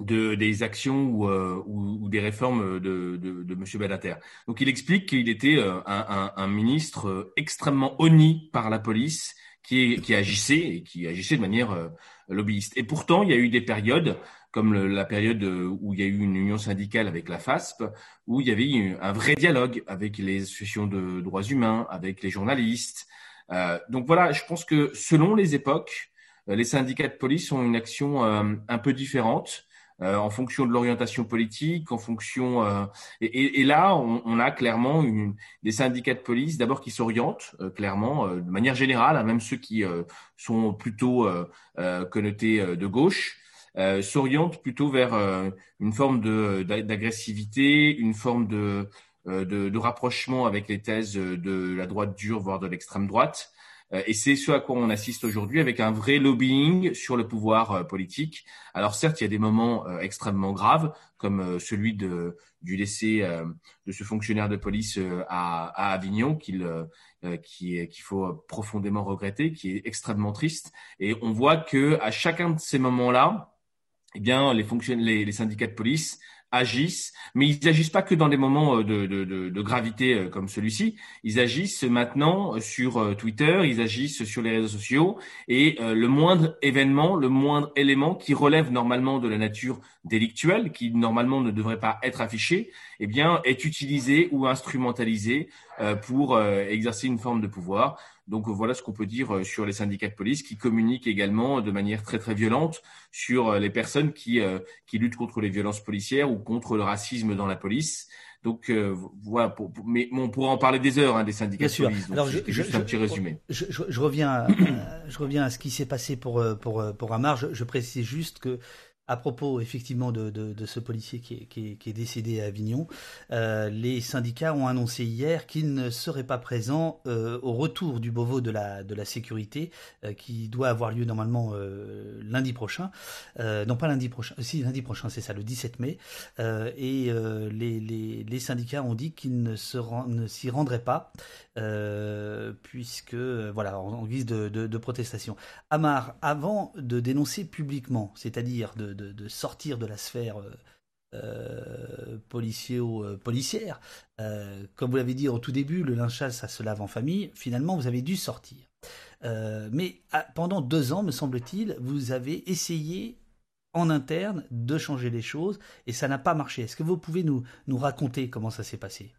de des actions ou, euh, des réformes de, de, de M. Badater. Donc il explique qu'il était un, ministre extrêmement honni par la police qui, agissait et qui agissait de manière lobbyiste. Et pourtant, il y a eu des périodes comme le, la période où il y a eu une union syndicale avec la FASP, où il y avait eu un vrai dialogue avec les associations de droits humains, avec les journalistes. Euh, donc voilà, je pense que selon les époques, euh, les syndicats de police ont une action euh, un peu différente. Euh, en fonction de l'orientation politique, en fonction euh, et, et, là on, on, a clairement une, des syndicats de police d'abord qui s'orientent euh, clairement de manière générale, hein, même ceux qui sont plutôt connotés de gauche, euh, s'oriente plutôt vers une forme de d'agressivité, une forme de, de, de rapprochement avec les thèses de la droite dure, voire de l'extrême droite. Euh, et c'est ce à quoi on assiste aujourd'hui avec un vrai lobbying sur le pouvoir euh, politique. Alors certes, il y a des moments euh, extrêmement graves, comme celui de, du décès de ce fonctionnaire de police à, à Avignon, qu'il qu'il faut profondément regretter, qui est extrêmement triste. Et on voit que à chacun de ces moments-là, eh bien, les, syndicats de police agissent, mais ils n'agissent pas que dans des moments euh, de, de, gravité euh, comme celui-ci. Ils agissent maintenant sur euh, Twitter, ils agissent sur les réseaux sociaux, et le moindre événement, le moindre élément qui relève normalement de la nature délictuelle, qui normalement ne devrait pas être affiché, eh bien, est utilisé ou instrumentalisé pour exercer une forme de pouvoir. Donc voilà ce qu'on peut dire euh, sur les syndicats de police qui communiquent également de manière très très violente sur euh, les personnes qui, euh, qui luttent contre les violences policières ou contre le racisme dans la police. Donc voilà, pour, mais on pourra en parler des heures hein, des syndicats de police. Alors je, juste un petit résumé. Je, je, reviens, à, je reviens à ce qui s'est passé pour pour pour Amar. Je, précise juste que à propos effectivement de, ce policier qui est, décédé à Avignon, euh, les syndicats ont annoncé hier qu'ils ne seraient pas présents euh, au retour du Beauvau de la, de la sécurité euh, qui doit avoir lieu normalement euh, lundi prochain. Non pas lundi prochain, si lundi prochain c'est ça, le 17 mai. et les, syndicats ont dit qu'ils ne s'y rendraient pas puisque voilà en, guise de, de, de protestation. Amar, avant de dénoncer publiquement, c'est-à-dire de de, sortir de la sphère euh, euh policière. Euh, comme vous l'avez dit au tout début, le lynchage, ça se lave en famille. Finalement, vous avez dû sortir. Mais ah, pendant deux ans, me semble-t-il, vous avez essayé en interne de changer les choses et ça n'a pas marché. Est-ce que vous pouvez nous, nous raconter comment ça s'est passé?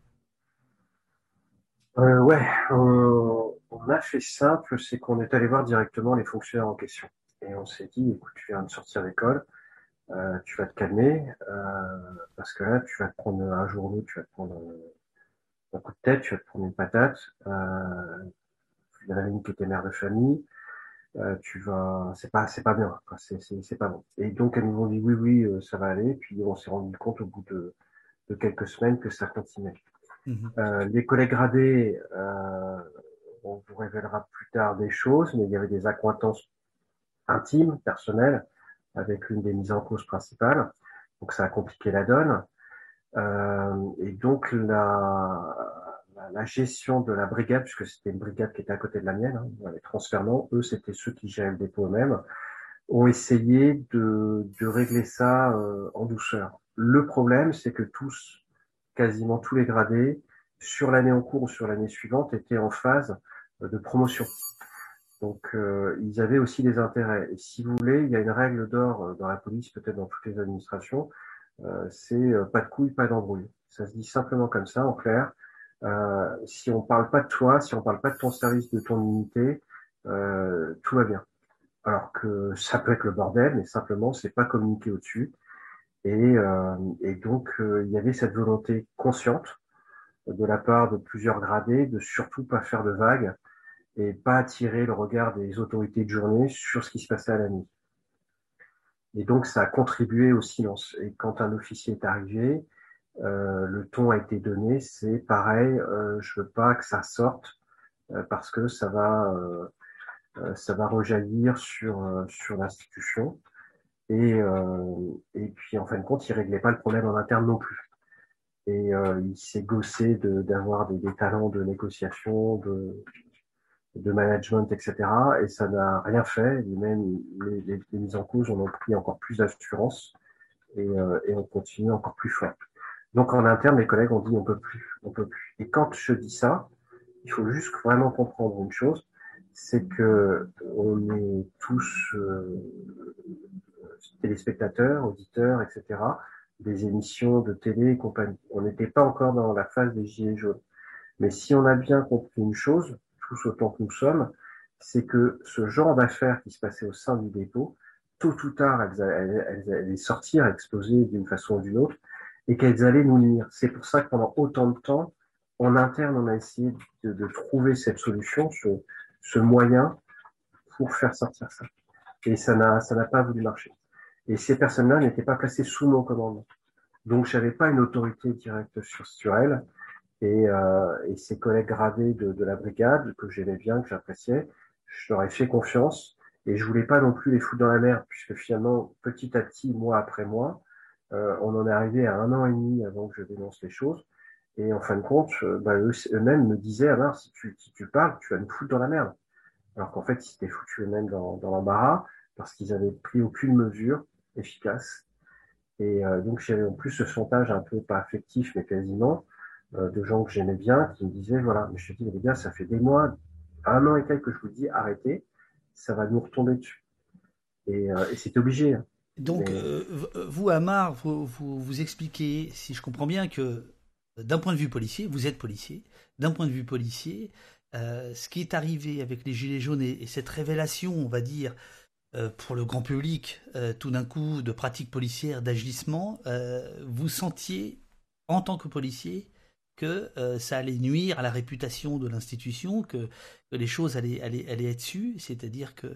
Ouais, on, on, a fait simple, c'est qu'on est allé voir directement les fonctionnaires en question. Et on s'est dit, écoute, tu viens de sortir d'école, euh, tu vas te calmer, euh, parce que là, tu vas te prendre un jour ou l'autre, tu vas te prendre un, coup de tête, tu vas te prendre une patate. Euh, il y en avait une qui était mère de famille. Euh, tu vas, c'est pas, c'est pas bien, c'est, c'est, c'est pas bon. Et donc elles nous ont dit oui, oui, euh, ça va aller. Puis on s'est rendu compte au bout de, de quelques semaines que ça continuait. Euh, les collègues gradés, euh, on vous révélera plus tard des choses, mais il y avait des accointances intimes, personnelles, avec l'une des mises en cause principales. Donc ça a compliqué la donne. Euh, et donc la, la, gestion de la brigade, puisque c'était une brigade qui était à côté de la mienne, hein, les transferments, eux c'était ceux qui géraient le dépôt eux-mêmes, ont essayé de, de régler ça euh, en douceur. Le problème, c'est que tous, quasiment tous les gradés, sur l'année en cours ou sur l'année suivante, étaient en phase de promotion. Donc, euh, ils avaient aussi des intérêts. Et si vous voulez, il y a une règle d'or euh, dans la police, peut-être dans toutes les administrations, euh, c'est pas de couilles, pas d'embrouille. Ça se dit simplement comme ça, en clair. si on parle pas de toi, si on parle pas de ton service, de ton unité, tout va bien. Alors que ça peut être le bordel, mais simplement, c'est pas communiqué au-dessus. Et, et donc, il y avait cette volonté consciente de la part de plusieurs gradés de surtout pas faire de vagues et pas attirer le regard des autorités de journée sur ce qui se passait à la nuit. Et donc ça a contribué au silence. Et quand un officier est arrivé, euh, le ton a été donné, c'est pareil, euh, je veux pas que ça sorte euh, parce que ça va euh, euh, ça va rejaillir sur sur l'institution. Et et puis en fin de compte, il réglait pas le problème en interne non plus. Et il s'est gossé d'avoir des, des talents de négociation, de de management, etc. Et ça n'a rien fait. Et même les, les, les, mises en cause, on a pris encore plus d'assurance et, euh, et, on continue encore plus fort. Donc en interne, les collègues ont dit on peut plus, on peut plus. Et quand je dis ça, il faut juste vraiment comprendre une chose, c'est que on est tous euh, téléspectateurs, auditeurs, etc. des émissions de télé et compagnie. On n'était pas encore dans la phase des gilets jaunes. Mais si on a bien compris une chose, tous autant que nous sommes, c'est que ce genre d'affaires qui se passait au sein du dépôt, tôt ou tard, elles, allaient sortir, exploser d'une façon ou d'une autre, et qu'elles allaient nous nuire. C'est pour ça que pendant autant de temps, en interne, on a essayé de, trouver cette solution, ce, moyen pour faire sortir ça. Et ça n'a, ça n'a pas voulu marcher. Et ces personnes-là n'étaient pas placées sous mon commandement. Donc, j'avais pas une autorité directe sur, sur elles. Et, euh, et ses collègues gradés de, de la brigade, que j'aimais bien, que j'appréciais, je leur ai fait confiance. Et je voulais pas non plus les foutre dans la mer, puisque finalement, petit à petit, mois après mois, euh, on en est arrivé à un an et demi avant que je dénonce les choses. Et en fin de compte, euh, bah, eux-mêmes me disaient, alors si tu, si tu parles, tu vas nous foutre dans la merde. Alors qu'en fait, ils s'étaient foutus eux-mêmes dans, dans l'embarras parce qu'ils avaient pris aucune mesure efficace. Et euh, donc j'avais en plus ce chantage un peu pas affectif, mais quasiment, de gens que j'aimais bien, qui me disaient, voilà, mais je te dis, les gars, ça fait des mois, un an et quelques que je vous dis, arrêtez, ça va nous retomber dessus. Et, euh, et c'est obligé. Hein. Donc, vous, Amar, vous, vous, vous expliquez, si je comprends bien, que d'un point de vue policier, vous êtes policier, d'un point de vue policier, euh, ce qui est arrivé avec les Gilets jaunes et, cette révélation, on va dire, euh, pour le grand public, euh, tout d'un coup, de pratiques policières, d'agissement, vous sentiez, en tant que policier, que ça allait nuire à la réputation de l'institution, que, les choses allaient, être sues, c'est-à-dire que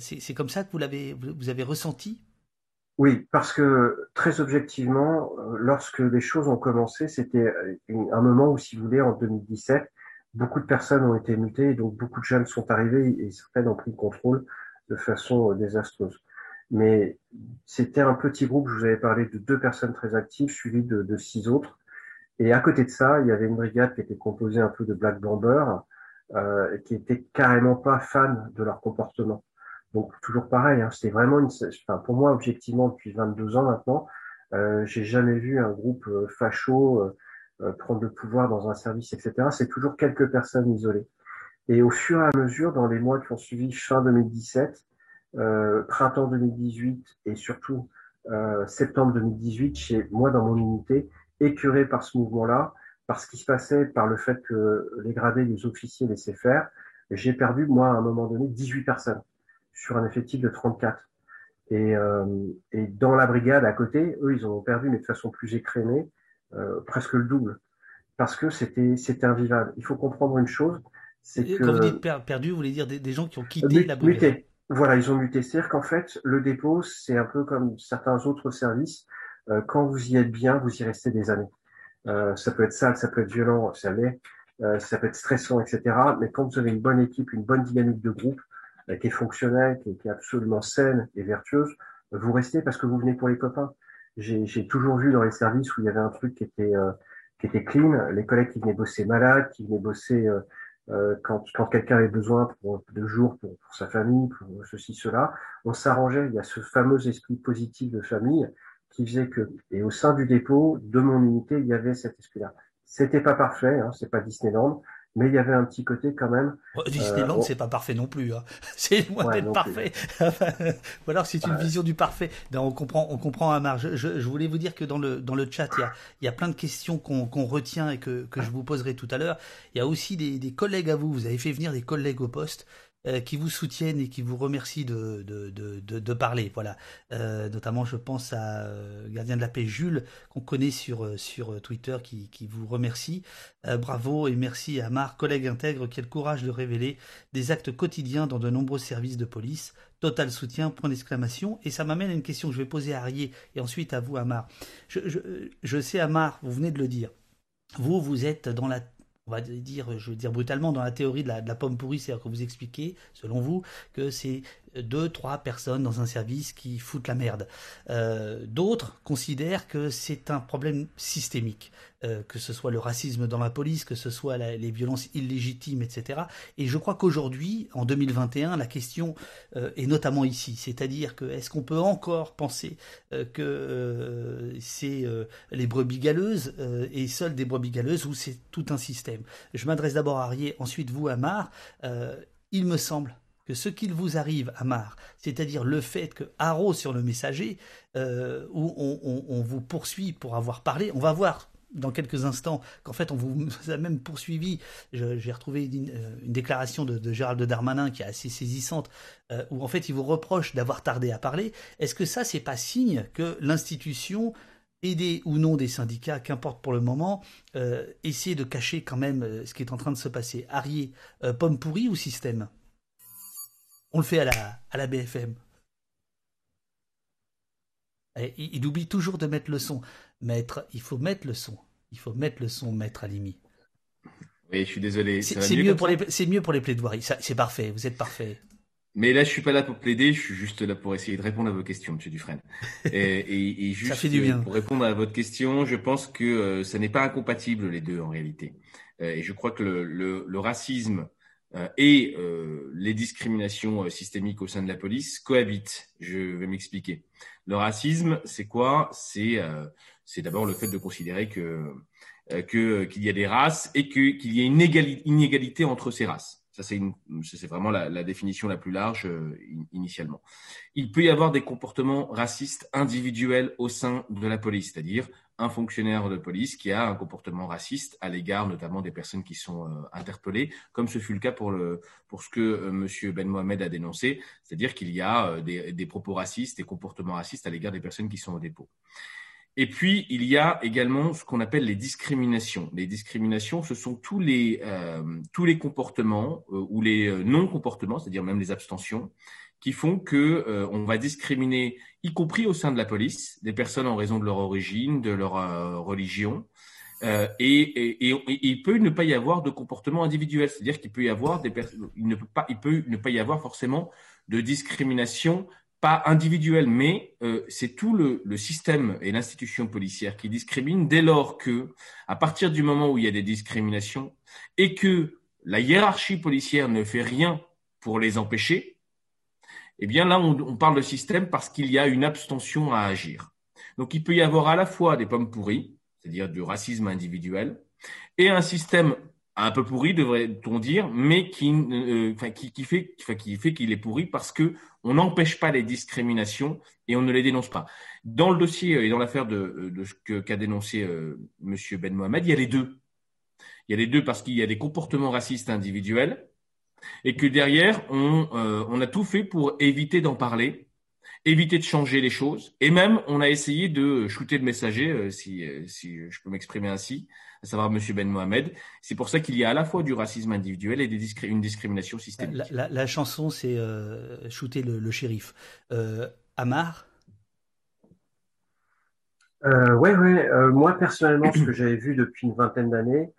c'est comme ça que vous, l'avez, avez ressenti? Oui, parce que très objectivement, lorsque les choses ont commencé, c'était un moment où, si vous voulez, en 2017, beaucoup de personnes ont été mutées, donc beaucoup de jeunes sont arrivés et certaines ont pris le contrôle de façon euh, désastreuse. Mais c'était un petit groupe, je vous avais parlé de deux personnes très actives, suivies de, six autres. Et à côté de ça, il y avait une brigade qui était composée un peu de black bombers, euh, qui était carrément pas fan de leur comportement. Donc toujours pareil, hein, c'était vraiment une, enfin, pour moi objectivement depuis 22 ans maintenant, euh, j'ai jamais vu un groupe euh, facho euh, euh, prendre le pouvoir dans un service, etc. C'est toujours quelques personnes isolées. Et au fur et à mesure, dans les mois qui ont suivi fin 2017, euh, printemps 2018 et surtout euh, septembre 2018, chez moi dans mon unité, écœuré par ce mouvement-là, par ce qui se passait, par le fait que les gradés, les officiers laissaient faire, j'ai perdu, moi, à un moment donné, 18 personnes sur un effectif de 34. Et, euh, et dans la brigade à côté, eux, ils ont perdu, mais de façon plus écrémée, euh, presque le double, parce que c'était c'était invivable. Il faut comprendre une chose, c'est que quand vous dites perdu, vous voulez dire des, gens qui ont quitté la brigade. Muté. Voilà, ils ont muté. C'est-à-dire qu'en fait, le dépôt, c'est un peu comme certains autres services. Euh, quand vous y êtes bien, vous y restez des années. Euh, ça peut être sale, ça peut être violent, ça l'est. Euh, ça peut être stressant, etc. Mais quand vous avez une bonne équipe, une bonne dynamique de groupe, qui est fonctionnelle, qui est, absolument saine et vertueuse, vous restez parce que vous venez pour les copains j'ai toujours vu dans les services où il y avait un truc qui était euh, qui était clean, les collègues qui venaient bosser malades, qui venaient bosser euh quand, quand quelqu'un avait besoin pour deux jours pour, pour sa famille, pour ceci cela, on s'arrangeait. Il y a ce fameux esprit positif de famille qui faisait que et au sein du dépôt de mon unité, il y avait cet esprit-là. C'était pas parfait, hein, c'est pas Disneyland, mais il y avait un petit côté quand même. Oh, Disneyland, euh, c'est pas parfait non plus. Hein. C'est loin d'être parfait. Ou alors c'est une vision du parfait. Ben, on comprend, on comprend à marge. Je, je, voulais vous dire que dans le dans le chat, il y a, il y a plein de questions qu'on qu'on retient et que que je vous poserai tout à l'heure. Il y a aussi des, des collègues à vous. Vous avez fait venir des collègues au poste. Euh, qui vous soutiennent et qui vous remercient de, de, de, parler. Voilà. Euh, notamment, je pense à euh, Gardien de la paix Jules, qu'on connaît sur, euh, sur Twitter, qui, qui vous remercie. bravo et merci à Marc, collègue intègre, qui a le courage de révéler des actes quotidiens dans de nombreux services de police. Total soutien, point d'exclamation. Et ça m'amène à une question que je vais poser à Arié et ensuite à vous, Amar. Je, je, je sais, Amar, vous venez de le dire. Vous, vous êtes dans la on va dire, je veux dire brutalement, dans la théorie de la, pomme pourrie, c'est-à-dire que vous expliquez, selon vous, que c'est deux, trois personnes dans un service qui foutent la merde. Euh, D'autres considèrent que c'est un problème systémique, euh, que ce soit le racisme dans la police, que ce soit les violences illégitimes, etc. Et je crois qu'aujourd'hui, en 2021, la question euh, est notamment ici, c'est-à-dire que est-ce qu'on peut encore penser que c'est les brebis galeuses et seules des brebis galeuses ou c'est tout un système? Je m'adresse d'abord à Arié, ensuite vous à Mar. il me semble que ce qu'il vous arrive à Mar, c'est-à-dire le fait que Haro sur le messager, euh, où on, vous poursuit pour avoir parlé, on va voir dans quelques instants qu'en fait on vous a même poursuivi. J'ai retrouvé une, euh, déclaration de, Gérald Darmanin qui est assez saisissante, euh, où en fait il vous reproche d'avoir tardé à parler. Est-ce que ça c'est pas signe que l'institution aidée ou non des syndicats, qu'importe pour le moment, euh, essaie de cacher quand même ce qui est en train de se passer? Arié, pomme pourrie ou système? On le fait à la, à la BFM. il, oublie toujours de mettre le son. Maître, il faut mettre le son. Il faut mettre le son, maître Alimi. Oui, je suis désolé. C'est mieux, pour les, mieux pour les plaidoiries. C'est parfait. Vous êtes parfait. Mais là, je suis pas là pour plaider, je suis juste là pour essayer de répondre à vos questions, Monsieur Dufresne. Et, et, juste ça fait du bien. pour répondre à votre question, je pense que euh, ça n'est pas incompatible les deux en réalité. Euh, et je crois que le, le, le racisme euh, et euh, les discriminations systémiques au sein de la police cohabitent. Je vais m'expliquer. Le racisme, c'est quoi? C'est c'est d'abord le fait de considérer que que qu'il y a des races et que qu'il y a une inégalité entre ces races. Ça, c'est, c'est vraiment la, la, définition la plus large euh, initialement. Il peut y avoir des comportements racistes individuels au sein de la police, c'est-à-dire un fonctionnaire de police qui a un comportement raciste à l'égard notamment des personnes qui sont euh, interpellées, comme ce fut le cas pour, le, pour ce que euh, Monsieur Ben Mohamed a dénoncé, c'est-à-dire qu'il y a des, des propos racistes, des comportements racistes à l'égard des personnes qui sont au dépôt. Et puis, il y a également ce qu'on appelle les discriminations. Les discriminations, ce sont tous les, euh, tous les comportements euh, ou les euh, non-comportements, c'est-à-dire même les abstentions, qui font que on va discriminer, y compris au sein de la police, des personnes en raison de leur origine, de leur religion. Et, et, et, il peut ne pas y avoir de comportement individuel, c'est-à-dire qu'il peut y avoir des il ne peut pas, il peut ne pas y avoir forcément de discrimination pas individuel, mais euh, c'est tout le, le, système et l'institution policière qui discrimine dès lors que, à partir du moment où il y a des discriminations et que la hiérarchie policière ne fait rien pour les empêcher, eh bien là, on, parle de système parce qu'il y a une abstention à agir. Donc il peut y avoir à la fois des pommes pourries, c'est-à-dire du racisme individuel, et un système un peu pourri, devrait-on dire, mais qui, euh, fait, qui fait qu'il est pourri parce que on n'empêche pas les discriminations et on ne les dénonce pas. Dans le dossier et dans l'affaire de, de ce qu'a dénoncé euh, Monsieur Ben Mohamed, il y a les deux. Il y a les deux parce qu'il y a des comportements racistes individuels et que derrière on, euh, on a tout fait pour éviter d'en parler éviter de changer les choses. Et même, on a essayé de shooter le messager, euh, si, euh, si je peux m'exprimer ainsi, à savoir Monsieur Ben Mohamed. C'est pour ça qu'il y a à la fois du racisme individuel et des une discrimination systémique. La, chanson, c'est euh, shooter le, shérif. Euh, Amar? Euh, Ouais, ouais. moi, personnellement, ce que j'avais vu depuis une vingtaine d'années,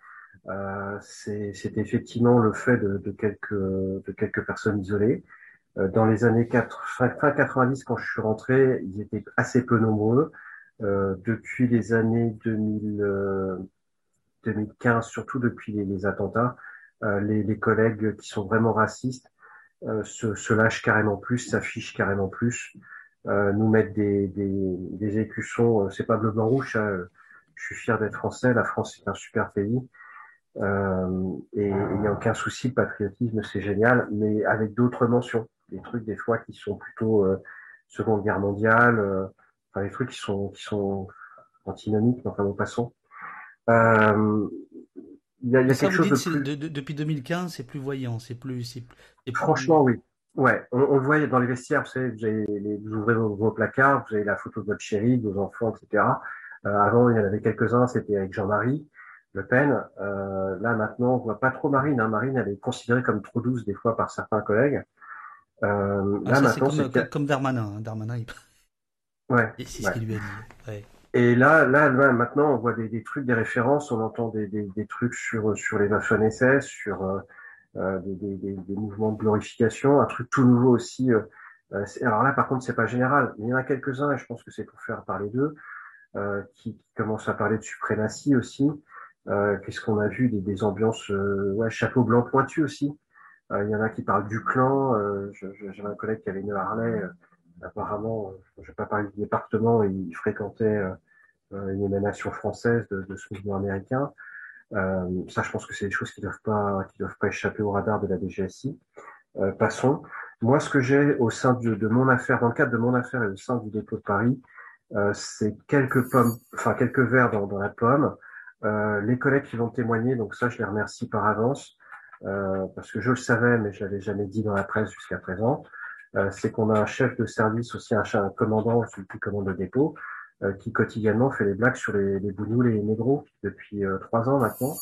c'est effectivement le fait de, de, quelques, de quelques personnes isolées. Euh, dans les années 4, fin, 90, quand je suis rentré, ils étaient assez peu nombreux. Euh, depuis les années 2000, 2015, euh, surtout depuis les, attentats, les, les, collègues qui sont vraiment racistes se, se, lâchent carrément plus, s'affichent carrément plus, nous mettent des, des, des écussons. c'est pas bleu blanc rouge. Hein, je suis fier d'être français. La France est un super pays. Euh, et il n'y a aucun souci, le patriotisme, c'est génial, mais avec d'autres mentions des trucs des fois qui sont plutôt euh, Seconde Guerre mondiale, euh, enfin des trucs qui sont qui sont antinomiques, enfin nous passons. Euh, il y a, y a quelque chose de plus... depuis 2015, c'est plus voyant, c'est plus, c'est Franchement, oui. Ouais, on, on, le voit dans les vestiaires, vous savez, vous, avez les, vous ouvrez vos, placards, vous avez la photo de votre chérie, de vos enfants, etc. Euh, avant, il y en avait quelques-uns, c'était avec Jean-Marie Le Pen. Euh, là, maintenant, on voit pas trop Marine. Hein. Marine, elle est considérée comme trop douce des fois par certains collègues. Euh, ah, là, maintenant, c'est comme, comme, Darmanin. Hein. Darmanin, il... Ouais. C'est ce qu'il lui a dit. Ouais. Et là, là, là, maintenant, on voit des, des, trucs, des références, on entend des, des, des trucs sur sur les Waffen SS, sur euh, euh des, des, mouvements de glorification, un truc tout nouveau aussi. Euh, euh alors là, par contre, c'est pas général, il y en a quelques-uns, et je pense que c'est pour faire parler d'eux, euh, qui, qui, commencent à parler de suprématie aussi. Qu'est-ce qu'on a vu des, des ambiances, ouais, chapeau blanc pointu aussi. Euh, il y en a qui parlent du clan. Euh, j'avais un collègue qui avait une Harley. Euh, apparemment, je vais pas parler du département, il fréquentait une émanation française de, de ce mouvement américain. Euh, ça, je pense que c'est des choses qui doivent pas, qui doivent pas échapper au radar de la DGSI. Euh, passons. Moi, ce que j'ai au sein de, de, mon affaire, dans le cadre de mon affaire et au sein du dépôt de Paris, euh, c'est quelques pommes, enfin quelques verres dans, dans la pomme. Les collègues qui vont témoigner, donc ça, je les remercie par avance. Euh, parce que je le savais, mais je l'avais jamais dit dans la presse jusqu'à présent, euh, c'est qu'on a un chef de service, aussi un, commandant, celui qui commande le dépôt, euh, qui quotidiennement fait les blagues sur les, les les négros, depuis trois ans maintenant.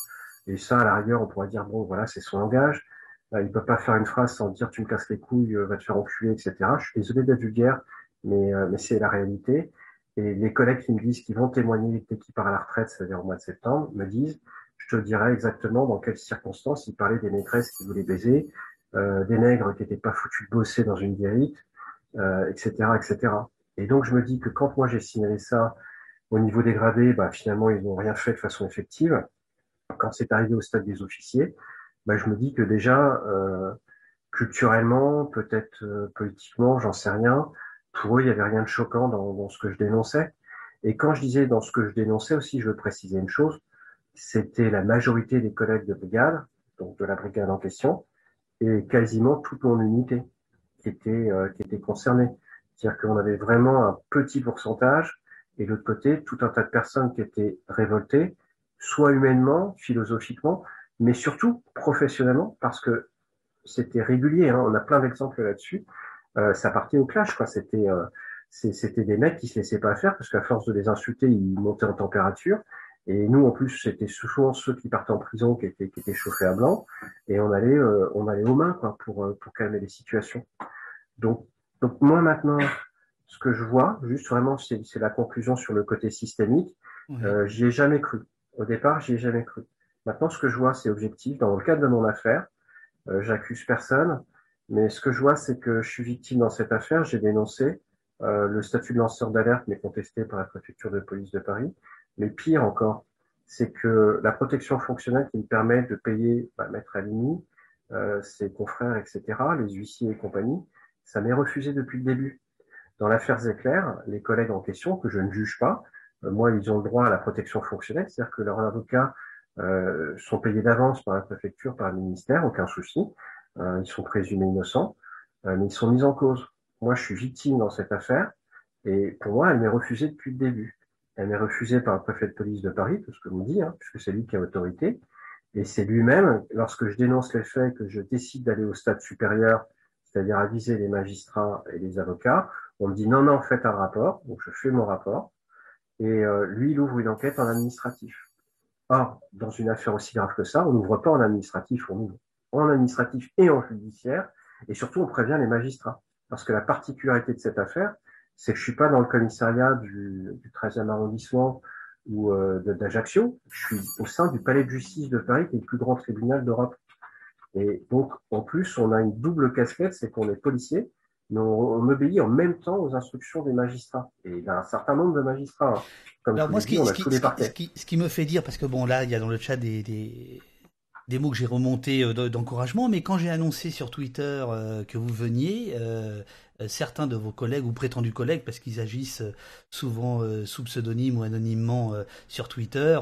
Et ça, à la rigueur, on pourrait dire, bon, voilà, c'est son langage. il peut pas faire une phrase sans dire, tu me casses les couilles, va te faire enculer, etc. Je suis désolé d'être vulgaire, mais, mais c'est la réalité. Et les collègues qui me disent qu'ils vont témoigner dès qu'ils partent à la retraite, c'est-à-dire au mois de septembre, me disent, je te dirai exactement dans quelles circonstances ils parlaient des maîtresses qui voulaient baiser, euh, des nègres qui n'étaient pas foutus de bosser dans une guérite, euh, etc., etc. Et donc je me dis que quand moi j'ai signalé ça au niveau des gradés, bah, finalement ils n'ont rien fait de façon effective. Quand c'est arrivé au stade des officiers, bah, je me dis que déjà euh, culturellement, peut-être euh, politiquement, j'en sais rien. Pour eux, il n'y avait rien de choquant dans, ce que je dénonçais. Et quand je disais dans ce que je dénonçais aussi, je veux préciser une chose, c'était la majorité des collègues de brigade, donc de la brigade en question, et quasiment toute mon unité qui était, euh, concernée. C'est-à-dire qu'on avait vraiment un petit pourcentage, et de l'autre côté, tout un tas de personnes qui étaient révoltées, soit humainement, philosophiquement, mais surtout professionnellement, parce que c'était régulier. Hein, on a plein d'exemples là-dessus. Euh, ça partait au clash, quoi. C'était euh, c'était des mecs qui se laissaient pas faire parce qu'à force de les insulter, ils montaient en température. Et nous, en plus, c'était souvent ceux qui partaient en prison qui étaient, qui étaient chauffés à blanc, et on allait, euh, on allait aux mains, quoi, pour, euh, pour calmer les situations. Donc, donc moi maintenant, ce que je vois, juste vraiment, c'est la conclusion sur le côté systémique. Euh, j'y ai jamais cru. Au départ, j'y ai jamais cru. Maintenant, ce que je vois, c'est objectif. Dans le cadre de mon affaire, euh, j'accuse personne, mais ce que je vois, c'est que je suis victime dans cette affaire. J'ai dénoncé. Euh, le statut de lanceur d'alerte m'est contesté par la préfecture de police de Paris. Mais pire encore, c'est que la protection fonctionnelle qui me permet de payer bah, Maître Alimi, euh, ses confrères, etc., les huissiers et compagnie, ça m'est refusé depuis le début. Dans l'affaire Zecler, les collègues en question, que je ne juge pas, euh, moi, ils ont le droit à la protection fonctionnelle, c'est-à-dire que leurs avocats euh, sont payés d'avance par la préfecture, par le ministère, aucun souci. Euh, ils sont présumés innocents, euh, mais ils sont mis en cause. Moi, je suis victime dans cette affaire, et pour moi, elle m'est refusée depuis le début. Elle m'est refusée par le préfet de police de Paris, tout ce que vous dit, hein, puisque c'est lui qui a autorité. Et c'est lui-même, lorsque je dénonce les faits, que je décide d'aller au stade supérieur, c'est-à-dire aviser les magistrats et les avocats, on me dit non, non, faites un rapport. Donc je fais mon rapport. Et euh, lui, il ouvre une enquête en administratif. Or, dans une affaire aussi grave que ça, on n'ouvre pas en administratif, on ouvre en administratif et en judiciaire. Et surtout, on prévient les magistrats. Parce que la particularité de cette affaire, c'est que je suis pas dans le commissariat du, du 13e arrondissement ou euh, d'Ajaccio, je suis au sein du palais de justice de Paris, qui est le plus grand tribunal d'Europe. Et donc, en plus, on a une double casquette, c'est qu'on est policier, mais on, on, obéit en même temps aux instructions des magistrats. Et il y a un certain nombre de magistrats. Hein. Comme Alors moi, ce qui, dit, ce, qui, ce, qui, ce qui, me fait dire, parce que bon, là, il y a dans le chat des, des, des mots que j'ai remontés euh, d'encouragement, mais quand j'ai annoncé sur Twitter euh, que vous veniez, euh, certains de vos collègues ou prétendus collègues, parce qu'ils agissent souvent sous pseudonyme ou anonymement sur Twitter,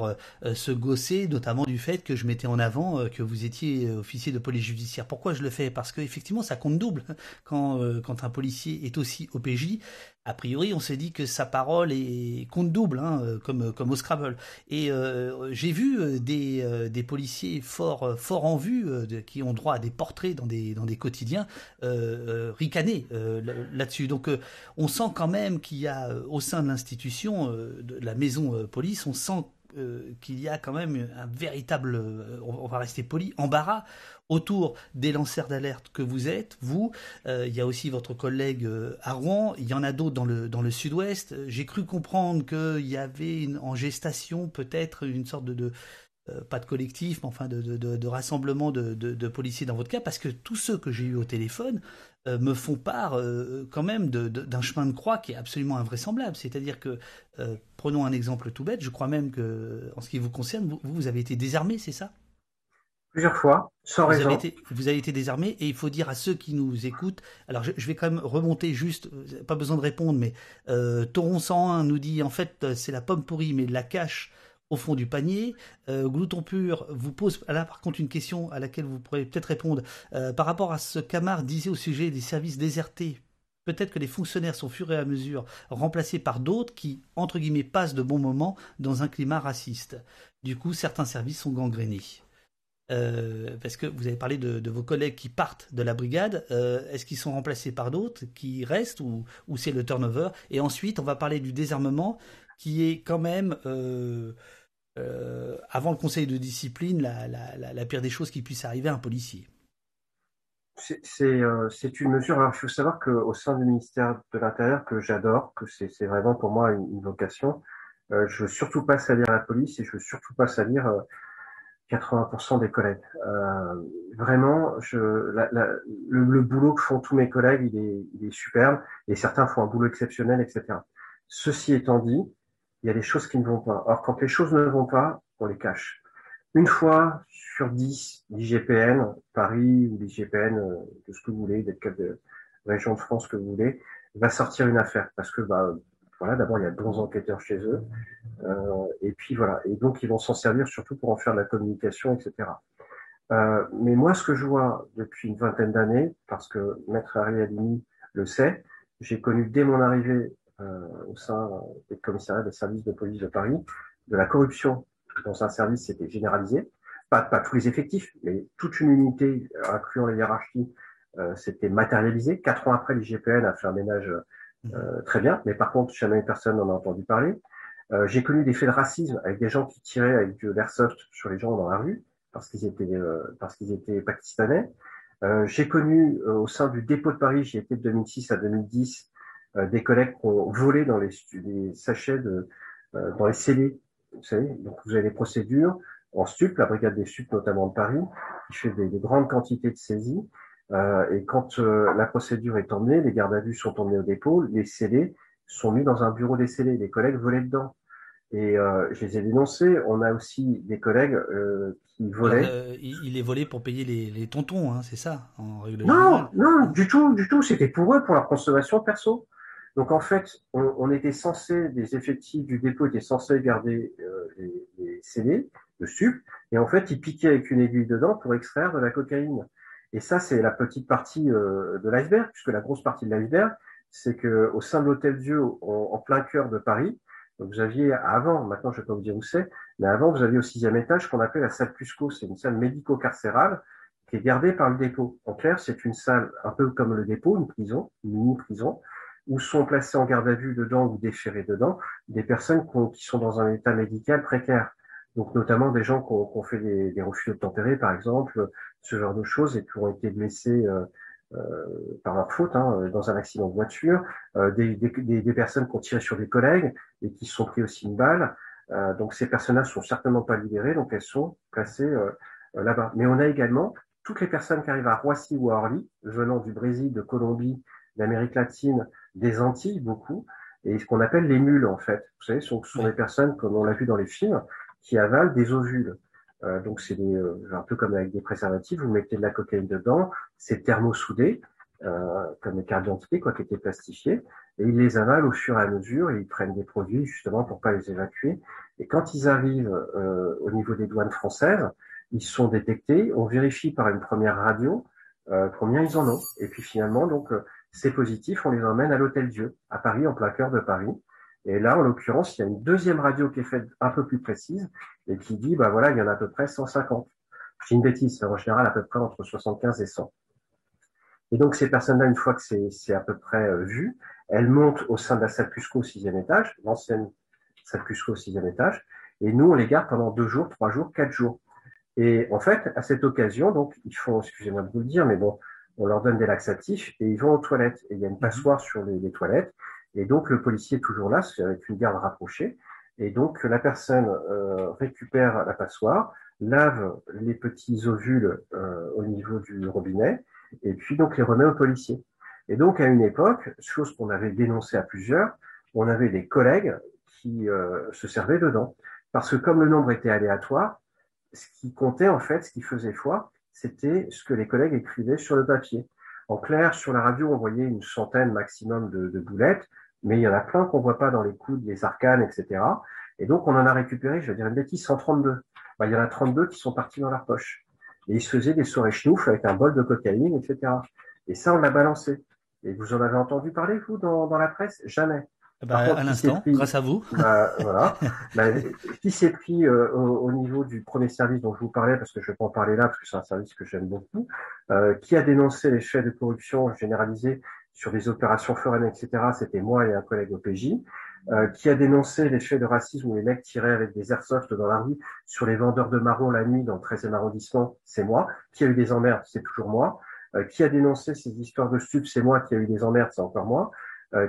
se gossaient notamment du fait que je mettais en avant que vous étiez officier de police judiciaire. Pourquoi je le fais? Parce qu'effectivement, ça compte double quand, quand un policier est aussi OPJ a priori, on s'est dit que sa parole est compte double, hein, comme comme au Scrabble. Et euh, j'ai vu des, euh, des policiers fort fort en vue, euh, qui ont droit à des portraits dans des dans des quotidiens, ricaner là-dessus. Donc, on sent quand même qu'il y a au sein de l'institution, de la maison police, on sent qu'il y a quand même un véritable, on va rester poli, embarras autour des lanceurs d'alerte que vous êtes, vous. Euh, il y a aussi votre collègue euh, à Rouen. Il y en a d'autres dans le, dans le sud-ouest. J'ai cru comprendre qu'il y avait une, en gestation peut-être une sorte de, euh, pas de collectif, mais enfin de, de, rassemblement de, de, policiers dans votre cas, parce que tous ceux que j'ai eu au téléphone euh, me font part euh, quand même d'un chemin de croix qui est absolument invraisemblable. C'est-à-dire que, prenons un exemple tout bête, je crois même que, en ce qui vous concerne, vous, vous avez été désarmé, c'est ça? Plusieurs fois, sans vous raison. Avez été, vous avez été désarmé et il faut dire à ceux qui nous écoutent. Alors je, je vais quand même remonter juste, pas besoin de répondre, mais euh, Toron 101 nous dit en fait c'est la pomme pourrie mais la cache au fond du panier. Euh, Glouton pur vous pose là par contre une question à laquelle vous pourrez peut-être répondre euh, par rapport à ce qu'Amar disait au sujet des services désertés. Peut-être que les fonctionnaires sont fur et à mesure remplacés par d'autres qui, entre guillemets, passent de bons moments dans un climat raciste. Du coup, certains services sont gangrénés. Euh, parce que vous avez parlé de, vos collègues qui partent de la brigade. Euh, Est-ce qu'ils sont remplacés par d'autres qui restent ou, c'est le turnover? Et ensuite, on va parler du désarmement qui est quand même, euh avant le conseil de discipline, la, pire des choses qui puisse arriver à un policier. euh, c'est une mesure. Alors, il faut savoir qu'au sein du ministère de l'Intérieur, que j'adore, que c'est vraiment pour moi une, vocation, euh, je veux surtout pas salir la police et je veux surtout pas salir 80% des collègues. vraiment, le, boulot que font tous mes collègues, il est superbe et certains font un boulot exceptionnel, etc. Ceci étant dit, il y a des choses qui ne vont pas. Or, quand les choses ne vont pas, on les cache. Une fois sur dix, l'IGPN, Paris ou l'IGPN, euh, de ce que vous voulez, de quelle région de France que vous voulez, va sortir une affaire. Parce que, bah, voilà, d'abord, il y a de bons enquêteurs chez eux. Euh, et puis, voilà. Et donc, ils vont s'en servir surtout pour en faire de la communication, etc. Euh, mais moi, ce que je vois depuis une vingtaine d'années, parce que Maître Harry Alimi le sait, j'ai connu dès mon arrivée euh, au sein des commissariats des services de police de Paris, de la corruption dans un service c'était généralisé. Pas, pas tous les effectifs, mais toute une unité, incluant les hiérarchies, euh, c'était matérialisé. Quatre ans après, l'IGPN a fait un ménage euh, très bien, mais par contre, jamais personne n'en a entendu parler. Euh, j'ai connu des faits de racisme avec des gens qui tiraient avec de l'airsoft sur les gens dans la rue parce qu'ils étaient parce qu'ils étaient pakistanais. j'ai connu au sein du dépôt de Paris, j'y étais de 2006 à 2010, des collègues qui ont volé dans les, les sachets de dans les scellés vous savez, donc vous avez des procédures en stup, la brigade des stup notamment de Paris, qui fait des, grandes quantités de saisies. Euh, et quand euh, la procédure est emmenée, les gardes à vue sont emmenés au dépôt, les scellés sont mis dans un bureau des scellés, les collègues volaient dedans. Et euh, je les ai dénoncés. On a aussi des collègues euh, qui volaient. Euh, il, est volé pour payer les, les tontons, hein, c'est ça, en règle Non, non, du tout, du tout. C'était pour eux, pour leur consommation perso. Donc en fait, on, était censé, des effectifs du dépôt étaient censés garder euh, les, les scellés, le sup, et en fait, ils piquaient avec une aiguille dedans pour extraire de la cocaïne. Et ça, c'est la petite partie euh, de l'iceberg, puisque la grosse partie de l'iceberg, c'est que au sein de l'hôtel Dieu, en, plein cœur de Paris, vous aviez avant, maintenant je ne vais pas vous dire où c'est, mais avant vous aviez au sixième étage qu'on appelait la salle Cusco, c'est une salle médico-carcérale qui est gardée par le dépôt. En clair, c'est une salle un peu comme le dépôt, une prison, une mini-prison, où sont placés en garde à vue dedans ou déférés dedans des personnes qui sont dans un état médical précaire. Donc notamment des gens qui ont, fait des, des, refus de tempérer, par exemple, ce genre de choses, et qui ont été blessés euh, euh, par leur faute hein, dans un accident de voiture, euh, des, des, des, personnes qui ont tiré sur des collègues et qui se sont pris aussi une balle. Euh, donc ces personnes-là sont certainement pas libérées, donc elles sont placées euh, là-bas. Mais on a également toutes les personnes qui arrivent à Roissy ou à Orly, venant du Brésil, de Colombie, d'Amérique latine, des Antilles beaucoup, et ce qu'on appelle les mules en fait. Vous savez, ce sont, sont des personnes, comme on l'a vu dans les films, qui avalent des ovules. Euh, donc c'est euh, un peu comme avec des préservatifs, vous mettez de la cocaïne dedans, c'est thermosoudé, euh, comme les cartes d'identité, quoi, qui étaient plastifiées, et ils les avalent au fur et à mesure, et ils prennent des produits justement pour pas les évacuer. Et quand ils arrivent euh, au niveau des douanes françaises, ils sont détectés, on vérifie par une première radio euh, combien ils en ont, et puis finalement donc c'est positif, on les emmène à l'Hôtel Dieu, à Paris, en plein cœur de Paris. Et là, en l'occurrence, il y a une deuxième radio qui est faite un peu plus précise et qui dit, bah voilà, il y en a à peu près 150. J'ai une bêtise, en général à peu près entre 75 et 100. Et donc ces personnes-là, une fois que c'est à peu près euh, vu, elles montent au sein de la salle Cusco au sixième étage, l'ancienne salle Cusco au sixième étage, et nous on les garde pendant deux jours, trois jours, quatre jours. Et en fait, à cette occasion, donc ils font, excusez-moi de vous le dire, mais bon, on leur donne des laxatifs et ils vont aux toilettes. Et il y a une mhm. passoire sur les, toilettes. Et donc le policier est toujours là, c'est avec une garde rapprochée. Et donc la personne euh, récupère la passoire, lave les petits ovules euh, au niveau du robinet, et puis donc les remet au policier. Et donc à une époque, chose qu'on avait dénoncée à plusieurs, on avait des collègues qui euh, se servaient dedans. Parce que comme le nombre était aléatoire, ce qui comptait en fait, ce qui faisait foi, c'était ce que les collègues écrivaient sur le papier. En clair, sur la radio, on voyait une centaine maximum de, boulettes, mais il y en a plein qu'on voit pas dans les coudes, les arcanes, etc. Et donc, on en a récupéré, je vais dire une bêtise, 132. Bah, il y en a 32 qui sont partis dans leur poche. Et ils se faisaient des soirées chenouf avec un bol de cocaïne, etc. Et ça, on l'a balancé. Et vous en avez entendu parler, vous, dans la presse? Jamais. Bah, à l'instant, grâce à vous. Bah, voilà. bah, qui s'est pris euh, au, niveau du premier service dont je vous parlais, parce que je vais pas en parler là, parce que c'est un service que j'aime beaucoup, euh, qui a dénoncé les faits de corruption généralisés sur des opérations foraines, etc. C'était moi et un collègue au PJ. Euh, qui a dénoncé les faits de racisme où les mecs tiraient avec des airsoft dans la rue sur les vendeurs de marrons la nuit dans le 13e arrondissement, c'est moi. Qui a eu des emmerdes, c'est toujours moi. qui a dénoncé ces histoires de stupes C'est moi. Qui a eu des emmerdes C'est encore moi.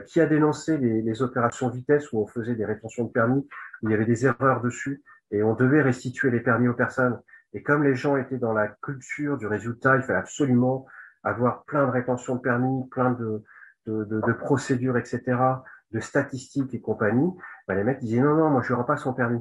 Qui a dénoncé les, les, opérations vitesse où on faisait des rétentions de permis, où il y avait des erreurs dessus, et on devait restituer les permis aux personnes. Et comme les gens étaient dans la culture du résultat, il fallait absolument avoir plein de rétentions de permis, plein de, de, de, procédures, etc., de statistiques et compagnie, bah, les mecs disaient non, non, moi je rends pas son permis.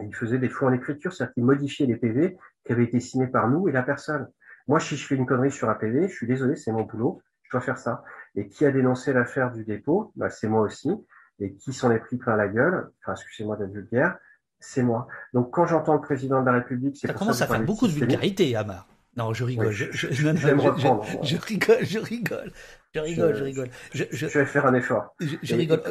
Et ils faisaient des faux en écriture, c'est-à-dire qu'ils modifiaient les PV qui avaient été signés par nous et la personne. Moi, si je fais une connerie sur un PV, je suis désolé, c'est mon boulot, je dois faire ça. Et qui a dénoncé l'affaire du dépôt? Bah, C'est moi aussi. Et qui s'en est pris plein la gueule, enfin, excusez-moi d'être vulgaire, c'est moi. Donc quand j'entends le président de la République, c'est ça commence à faire beaucoup de vulgarité, Amar. Non, je rigole. je, je, je, je, rigole, je rigole, je rigole, je rigole, je rigole. Je, vais faire un effort. Je, rigole.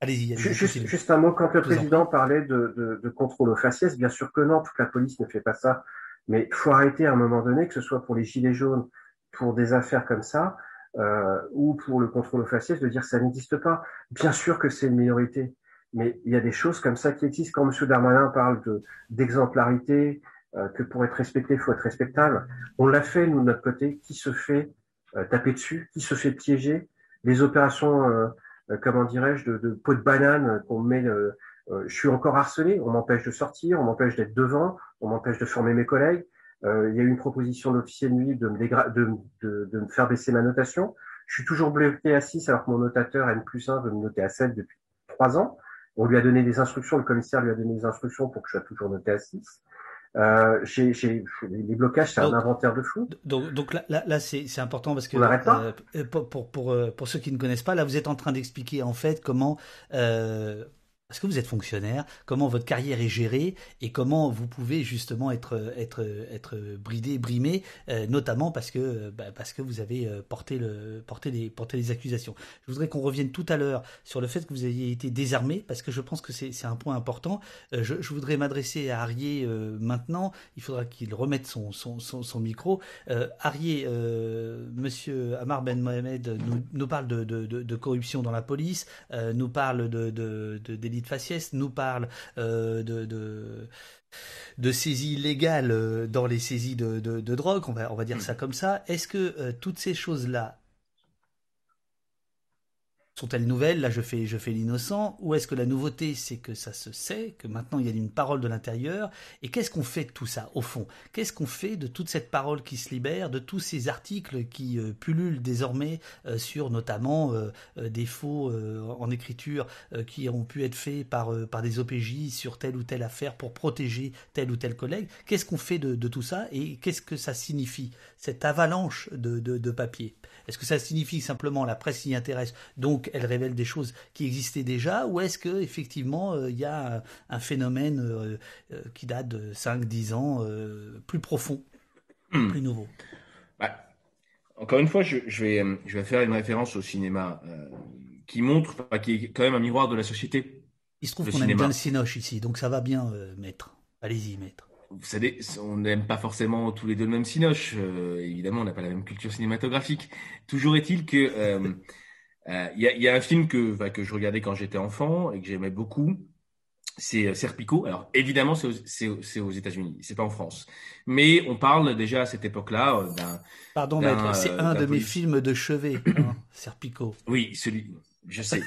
Allez-y. Allez juste, juste, un mot. Quand le président parlait de, de, de, contrôle aux faciès, bien sûr que non, toute la police ne fait pas ça. Mais il faut arrêter à un moment donné, que ce soit pour les gilets jaunes, pour des affaires comme ça, euh, ou pour le contrôle faciès, de dire ça n'existe pas. Bien sûr que c'est une minorité mais il y a des choses comme ça qui existent. Quand M. Darmanin parle de d'exemplarité, euh, que pour être respecté, il faut être respectable, on l'a fait, nous, de notre côté. Qui se fait euh, taper dessus? Qui se fait piéger? Les opérations, euh, comment dirais-je, de, de peau de banane qu'on met... je suis encore harcelé, on m'empêche de sortir, on m'empêche d'être devant, on m'empêche de former mes collègues. Il y a eu une proposition d'officier de nuit de me, de, de, de me faire baisser ma notation. Je suis toujours bloqué à 6 alors que mon notateur N plus 1 veut me noter à 7 depuis 3 ans. On lui a donné des instructions, le commissaire lui a donné des instructions pour que je sois toujours noté à 6. Euh, les blocages, c'est un inventaire de flou. Donc, donc là, là, là c'est, important parce que euh, pour, pour, pour, euh, pour, ceux qui ne connaissent pas, là, vous êtes en train d'expliquer en fait comment euh, parce que vous êtes fonctionnaire, comment votre carrière est gérée et comment vous pouvez justement être être être bridé, brimé, euh, notamment parce que bah, parce que vous avez euh, porté le porté les porté les accusations. Je voudrais qu'on revienne tout à l'heure sur le fait que vous ayez été désarmé parce que je pense que c'est un point important. Euh, je, je, voudrais m'adresser à Arié maintenant. Il faudra qu'il remette son son son, son micro. Arié, Monsieur Amar Ben Mohamed nous, nous parle de, de, de, de corruption dans la police, nous parle de de, de, de de faciès nous parle euh, de, de, de saisies illégales euh, dans les saisies de, de, drogue, on va, on va dire ça comme ça. Est-ce que euh, toutes ces choses-là sont-elles nouvelles? Là, je fais, je fais l'innocent. Ou est-ce que la nouveauté, c'est que ça se sait, que maintenant il y a une parole de l'intérieur? Et qu'est-ce qu'on fait de tout ça, au fond? Qu'est-ce qu'on fait de toute cette parole qui se libère, de tous ces articles qui euh, pullulent désormais euh, sur notamment euh, des faux en écriture qui ont pu être faits par, par des OPJ sur telle ou telle affaire pour protéger tel ou tel collègue? Qu'est-ce qu'on fait de, de, tout ça? Et qu'est-ce que ça signifie, cette avalanche de, de, de papier Est-ce que ça signifie simplement la presse s'y intéresse, donc elle révèle des choses qui existaient déjà, ou est-ce que effectivement euh, il y a un phénomène euh, euh, qui date de 5-10 ans, plus profond, hmm. plus nouveau? Bah, Encore une fois, je, vais, je vais faire une référence au cinéma qui montre, qui est quand même un miroir de la société. Il se trouve qu'on aime bien le cinoche ici, donc ça va bien, maître. Allez-y, maître vous savez, on n'aime pas forcément tous les deux le même cinoche. évidemment, on n'a pas la même culture cinématographique. Toujours est-il que euh, il y, a, y, a, un film que, que je regardais quand j'étais enfant et que j'aimais beaucoup. C'est euh, Serpico. Alors évidemment, c'est aux, aux États-Unis, c'est pas en France. Mais on parle déjà à cette époque-là euh, d'un. Pardon, maître, c'est un de mes films de chevet, hein, Serpico. Oui, celui. Je sais.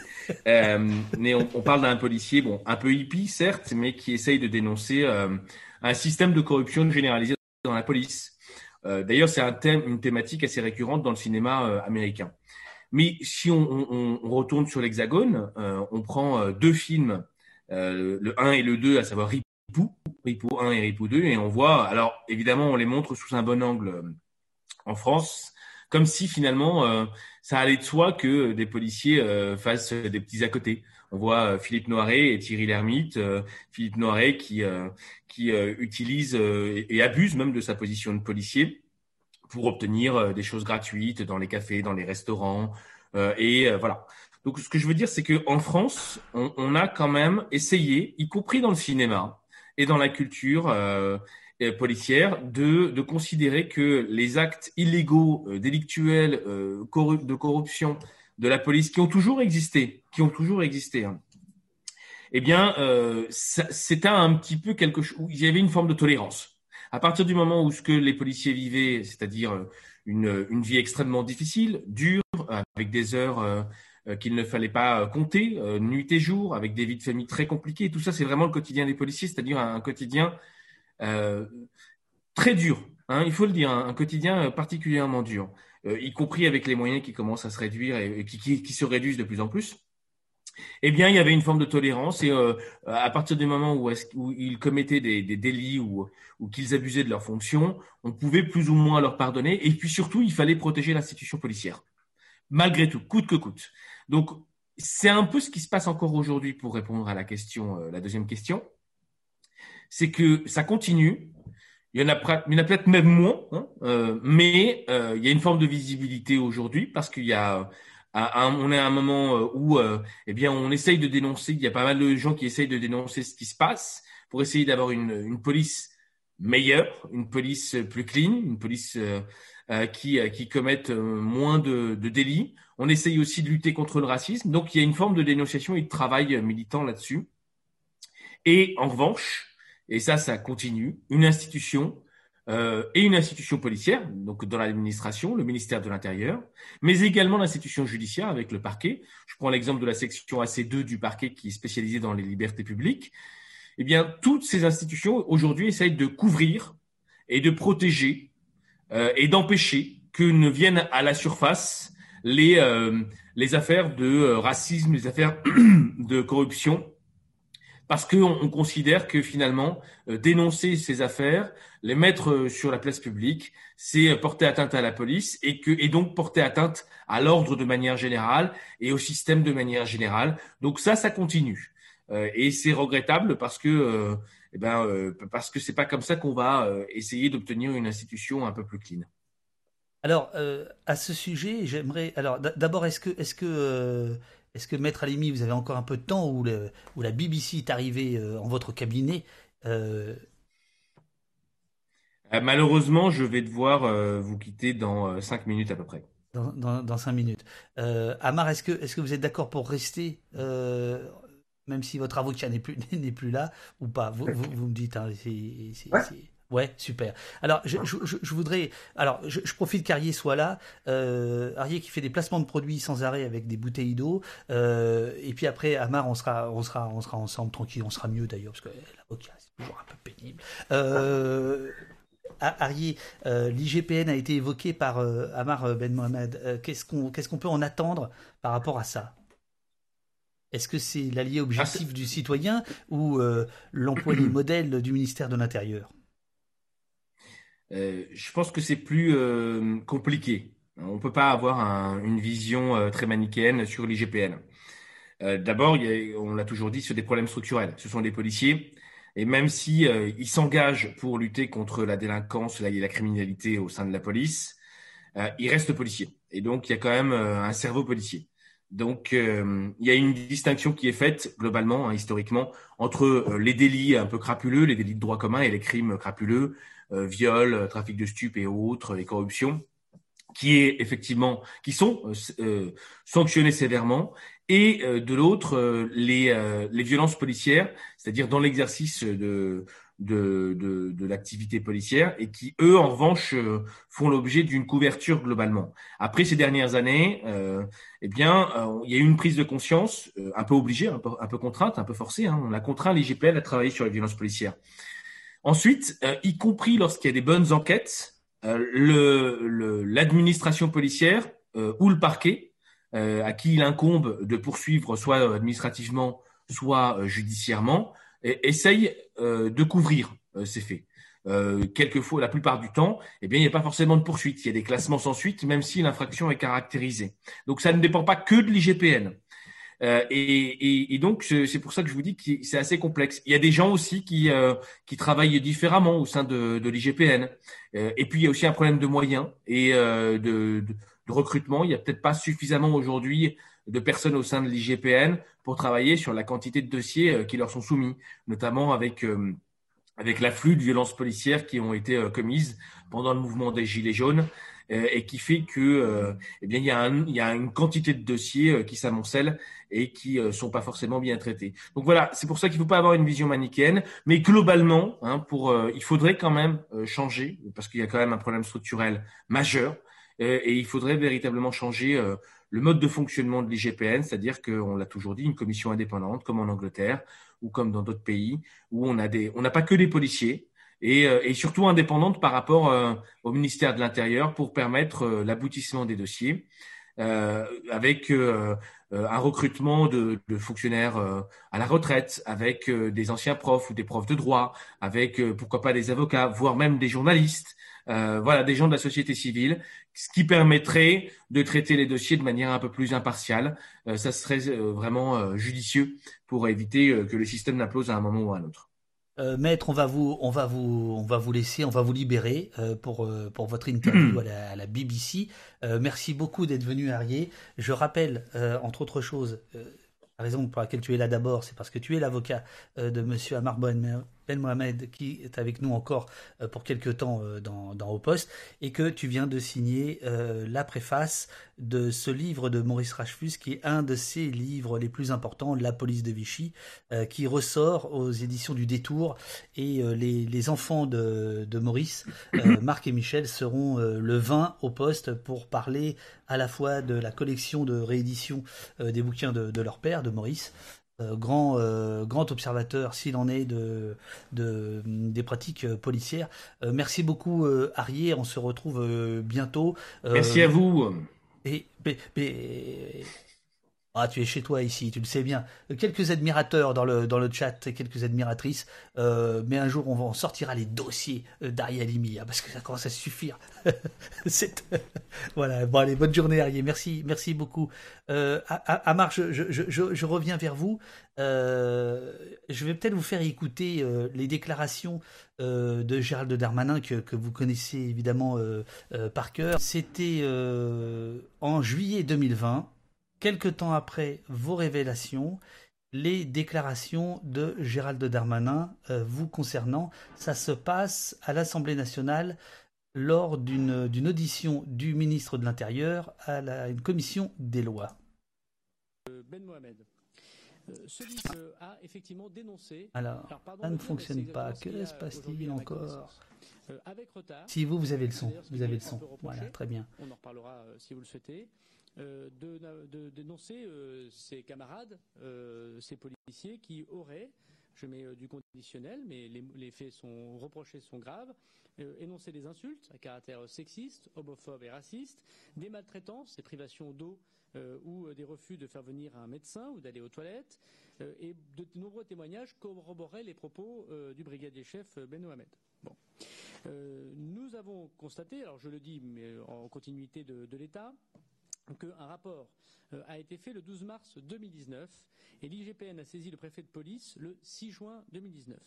euh, mais on, on parle d'un policier, bon, un peu hippie certes, mais qui essaye de dénoncer euh, un système de corruption généralisé dans la police. Euh, D'ailleurs, c'est un thème, une thématique assez récurrente dans le cinéma américain. Mais si on, retourne sur l'Hexagone, euh, on prend euh, deux films, euh, le 1 et le 2, à savoir Ripou, Ripou 1 et Ripou 2, et on voit, alors évidemment, on les montre sous un bon angle en France, comme si finalement ça allait de soi que des policiers fassent des petits à côté. On voit Philippe Noiret et Thierry Lhermitte, Philippe Noiret qui, qui utilise et abuse même de sa position de policier pour obtenir euh, des choses gratuites dans les cafés, dans les restaurants. Euh, et euh, voilà. Donc ce que je veux dire, c'est que en France, on, on, a quand même essayé, y compris dans le cinéma et dans la culture euh, policière, de, de, considérer que les actes illégaux, euh, délictuels, euh, de corruption de la police, qui ont toujours existé, qui ont toujours existé, hein, eh bien, c'était un petit peu quelque chose. Il y avait une forme de tolérance. À partir du moment où ce que les policiers vivaient, c'est-à-dire une, une vie extrêmement difficile, dure, avec des heures qu'il ne fallait pas compter, nuit et jour, avec des vies de famille très compliquées. Tout ça, c'est vraiment le quotidien des policiers, c'est-à-dire un, quotidien très dur. Hein, il faut le dire, un quotidien particulièrement dur, y compris avec les moyens qui commencent à se réduire et, qui, se réduisent de plus en plus eh bien, il y avait une forme de tolérance et euh, à partir du moment où, ils commettaient des, délits ou, qu'ils abusaient de leurs fonctions, on pouvait plus ou moins leur pardonner. Et puis surtout, il fallait protéger l'institution policière, malgré tout, coûte que coûte. Donc, c'est un peu ce qui se passe encore aujourd'hui pour répondre à la question, euh, la deuxième question. C'est que ça continue. Il y en a, peut-être même moins, hein, euh, mais il y a une forme de visibilité aujourd'hui parce qu'il y a on est à un moment euh, où euh, eh bien on essaye de dénoncer, il y a pas mal de gens qui essayent de dénoncer ce qui se passe pour essayer d'avoir une, police meilleure, une police plus clean, une police euh, qui, qui commette moins de, de, délits. On essaye aussi de lutter contre le racisme. Donc il y a une forme de dénonciation et de travail militant là-dessus. Et en revanche, et ça, ça continue, une institution euh, et une institution policière, donc dans l'administration, le ministère de l'Intérieur, mais également l'institution judiciaire avec le parquet. Je prends l'exemple de la section AC2 du parquet qui est spécialisée dans les libertés publiques. Eh bien, toutes ces institutions aujourd'hui essayent de couvrir et de protéger euh, et d'empêcher que ne viennent à la surface les, euh, affaires de racisme, les affaires de corruption parce qu'on considère que finalement, euh, dénoncer ces affaires, les mettre euh, sur la place publique, c'est euh, porter atteinte à la police et, que, donc porter atteinte à l'ordre de manière générale et au système de manière générale. Donc ça, ça continue. et c'est regrettable parce que eh ben, parce que c'est pas comme ça qu'on va essayer d'obtenir une institution un peu plus clean. Alors, à ce sujet, j'aimerais. Alors, d'abord, est-ce que, est-ce que est-ce que Maître Alimi, vous avez encore un peu de temps où, la BBC est arrivée euh, en votre cabinet euh? Euh, Malheureusement, je vais devoir vous quitter dans cinq minutes à peu près. Dans, cinq minutes. Amar, est-ce que, est que vous êtes d'accord pour rester, même si votre avocat n'est plus, n'est plus là, ou pas? Vous, me dites, hein, Ouais, super. Alors, je, je, je voudrais. Alors, je, je profite qu'Arié soit là. Euh, Arié qui fait des placements de produits sans arrêt avec des bouteilles d'eau. Euh, et puis après, Amar, on sera, on sera, on sera ensemble tranquille. On sera mieux d'ailleurs parce que l'avocat c'est toujours un peu pénible. Euh, Arié, euh, l'IGPN a été évoqué par Amar Ben Mohamed. Qu'est-ce qu'on, qu'est-ce qu'on peut en attendre par rapport à ça? Est-ce que c'est l'allié objectif du citoyen ou l'emploi des modèles du ministère de l'Intérieur? Euh, je pense que c'est plus euh, compliqué. On ne peut pas avoir un, une vision euh, très manichéenne sur l'IGPN. D'abord, on l'a toujours dit, sur des problèmes structurels. Ce sont des policiers. Et même si ils s'engagent pour lutter contre la délinquance et la criminalité au sein de la police, ils restent policiers. Et donc, il y a quand même un cerveau policier. Donc, il y a une distinction qui est faite globalement, hein, historiquement, entre les délits un peu crapuleux, les délits de droit commun et les crimes crapuleux, viol, euh, trafic de stupes et autres, les corruptions, qui est effectivement, qui sont euh, sanctionnés sévèrement, et de l'autre les, les violences policières, c'est-à-dire dans l'exercice de de, de, l'activité policière et qui, eux, en revanche, font l'objet d'une couverture globalement. Après ces dernières années, euh, eh bien, il y a eu une prise de conscience un peu obligée, un peu, contrainte, un peu forcée. Hein. On a contraint l'IGPN à travailler sur les violences policières. Ensuite, euh, y compris lorsqu'il y a des bonnes enquêtes, euh, l'administration policière euh, ou le parquet, à qui il incombe de poursuivre soit administrativement, soit judiciairement, essaye de couvrir ces faits. quelquefois, la plupart du temps, eh bien, il n'y a pas forcément de poursuite. Il y a des classements sans suite, même si l'infraction est caractérisée. Donc, ça ne dépend pas que de l'IGPN. Euh, et, donc, c'est pour ça que je vous dis que c'est assez complexe. Il y a des gens aussi qui, euh, travaillent différemment au sein de, l'IGPN. Euh, et puis, il y a aussi un problème de moyens et de, recrutement. Il n'y a peut-être pas suffisamment aujourd'hui de personnes au sein de l'IGPN pour travailler sur la quantité de dossiers qui leur sont soumis, notamment avec avec l'afflux de violences policières qui ont été commises pendant le mouvement des Gilets jaunes et qui fait que euh, eh bien il y, a un, il y a une quantité de dossiers euh, qui s'amoncellent et qui sont pas forcément bien traités. Donc voilà, c'est pour ça qu'il faut pas avoir une vision manichéenne, mais globalement, hein, pour, il faudrait quand même changer parce qu'il y a quand même un problème structurel majeur. et il faudrait véritablement changer le mode de fonctionnement de l'IGPN, c'est-à-dire qu'on l'a toujours dit, une commission indépendante, comme en Angleterre ou comme dans d'autres pays, où on a des, on n'a pas que des policiers, et, et surtout indépendante par rapport au ministère de l'Intérieur pour permettre l'aboutissement des dossiers. Euh, avec euh, euh, un recrutement de, de fonctionnaires à la retraite, avec des anciens profs ou des profs de droit, avec pourquoi pas des avocats, voire même des journalistes, voilà, des gens de la société civile, ce qui permettrait de traiter les dossiers de manière un peu plus impartiale. ça serait vraiment judicieux pour éviter que le système n'implose à un moment ou à un autre. Euh, maître, on va vous, on va vous, on va vous laisser, on va vous libérer euh, pour euh, pour votre interview à la, à la BBC. merci beaucoup d'être venu, Arié. Je rappelle, entre autres choses, la raison pour laquelle tu es là d'abord, c'est parce que tu es l'avocat de Monsieur Amar Ben Mohamed, qui est avec nous encore pour quelques temps dans, dans Au Poste, et que tu viens de signer la préface de ce livre de Maurice Rachfus, qui est un de ses livres les plus importants, La police de Vichy, euh, qui ressort aux éditions du Détour. Et euh, les, enfants de, Maurice, euh, Marc et Michel, seront le 20 au poste pour parler à la fois de la collection de réédition des bouquins de, leur père, de Maurice, grand, grand observateur, s'il en est, de, de, des pratiques policières. merci beaucoup, Arié. On se retrouve bientôt. merci à vous. Et, ah, tu es chez toi ici, tu le sais bien. Quelques admirateurs dans le, chat quelques admiratrices, euh, mais un jour on, sortira les dossiers euh, d'Ariel Limia parce que ça commence à suffire. voilà, bon bonne journée Ariel, merci, merci beaucoup. Euh, je, je, reviens vers vous. Euh, je vais peut-être vous faire écouter les déclarations de Gérald Darmanin que, que vous connaissez évidemment par cœur. C'était en juillet 2020 quelque temps après vos révélations, les déclarations de Gérald Darmanin euh, vous concernant. Ça se passe à l'Assemblée nationale lors d'une audition du ministre de l'Intérieur à la, une commission des lois. Euh, ben Mohamed. Euh, ce livre a effectivement dénoncé. Alors, ça ne fonctionne pas. Que se passe-t-il encore avec retard. Si vous, vous avez le son, vous avez le son. Voilà, très bien. On en reparlera si vous le souhaitez. Euh, de, dénoncer euh, ses camarades, euh, ces policiers qui auraient, je mets du conditionnel, mais les, faits sont reprochés sont graves, énoncé des insultes à caractère sexiste, homophobe et raciste, des maltraitances, des privations d'eau ou des refus de faire venir un médecin ou d'aller aux toilettes, et de nombreux témoignages corroboraient les propos du brigadier chef Ben Mohamed. Bon. nous avons constaté, alors je le dis, mais en continuité de l'État, qu'un rapport euh, a été fait le 12 mars 2019 et l'IGPN a saisi le préfet de police le 6 juin 2019.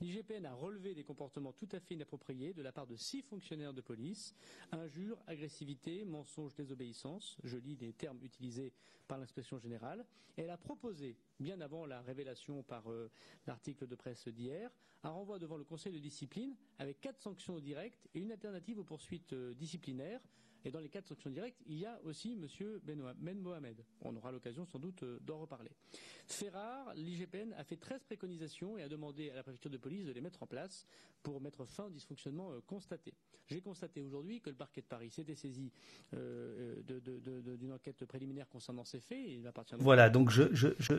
L'IGPN a relevé des comportements tout à fait inappropriés de la part de six fonctionnaires de police, injures, agressivité, mensonges, désobéissance, je lis les termes utilisés par l'inspection générale, et elle a proposé, bien avant la révélation par euh, l'article de presse d'hier, un renvoi devant le conseil de discipline avec quatre sanctions directes et une alternative aux poursuites euh, disciplinaires et dans les quatre sanctions directes, il y a aussi M. Ben Mohamed. On aura l'occasion sans doute euh, d'en reparler. Fait rare, l'IGPN a fait 13 préconisations et a demandé à la préfecture de police de les mettre en place pour mettre fin au dysfonctionnement euh, constaté. J'ai constaté aujourd'hui que le parquet de Paris s'était saisi euh, d'une enquête préliminaire concernant ces faits. il appartient voilà, donc je, je, je,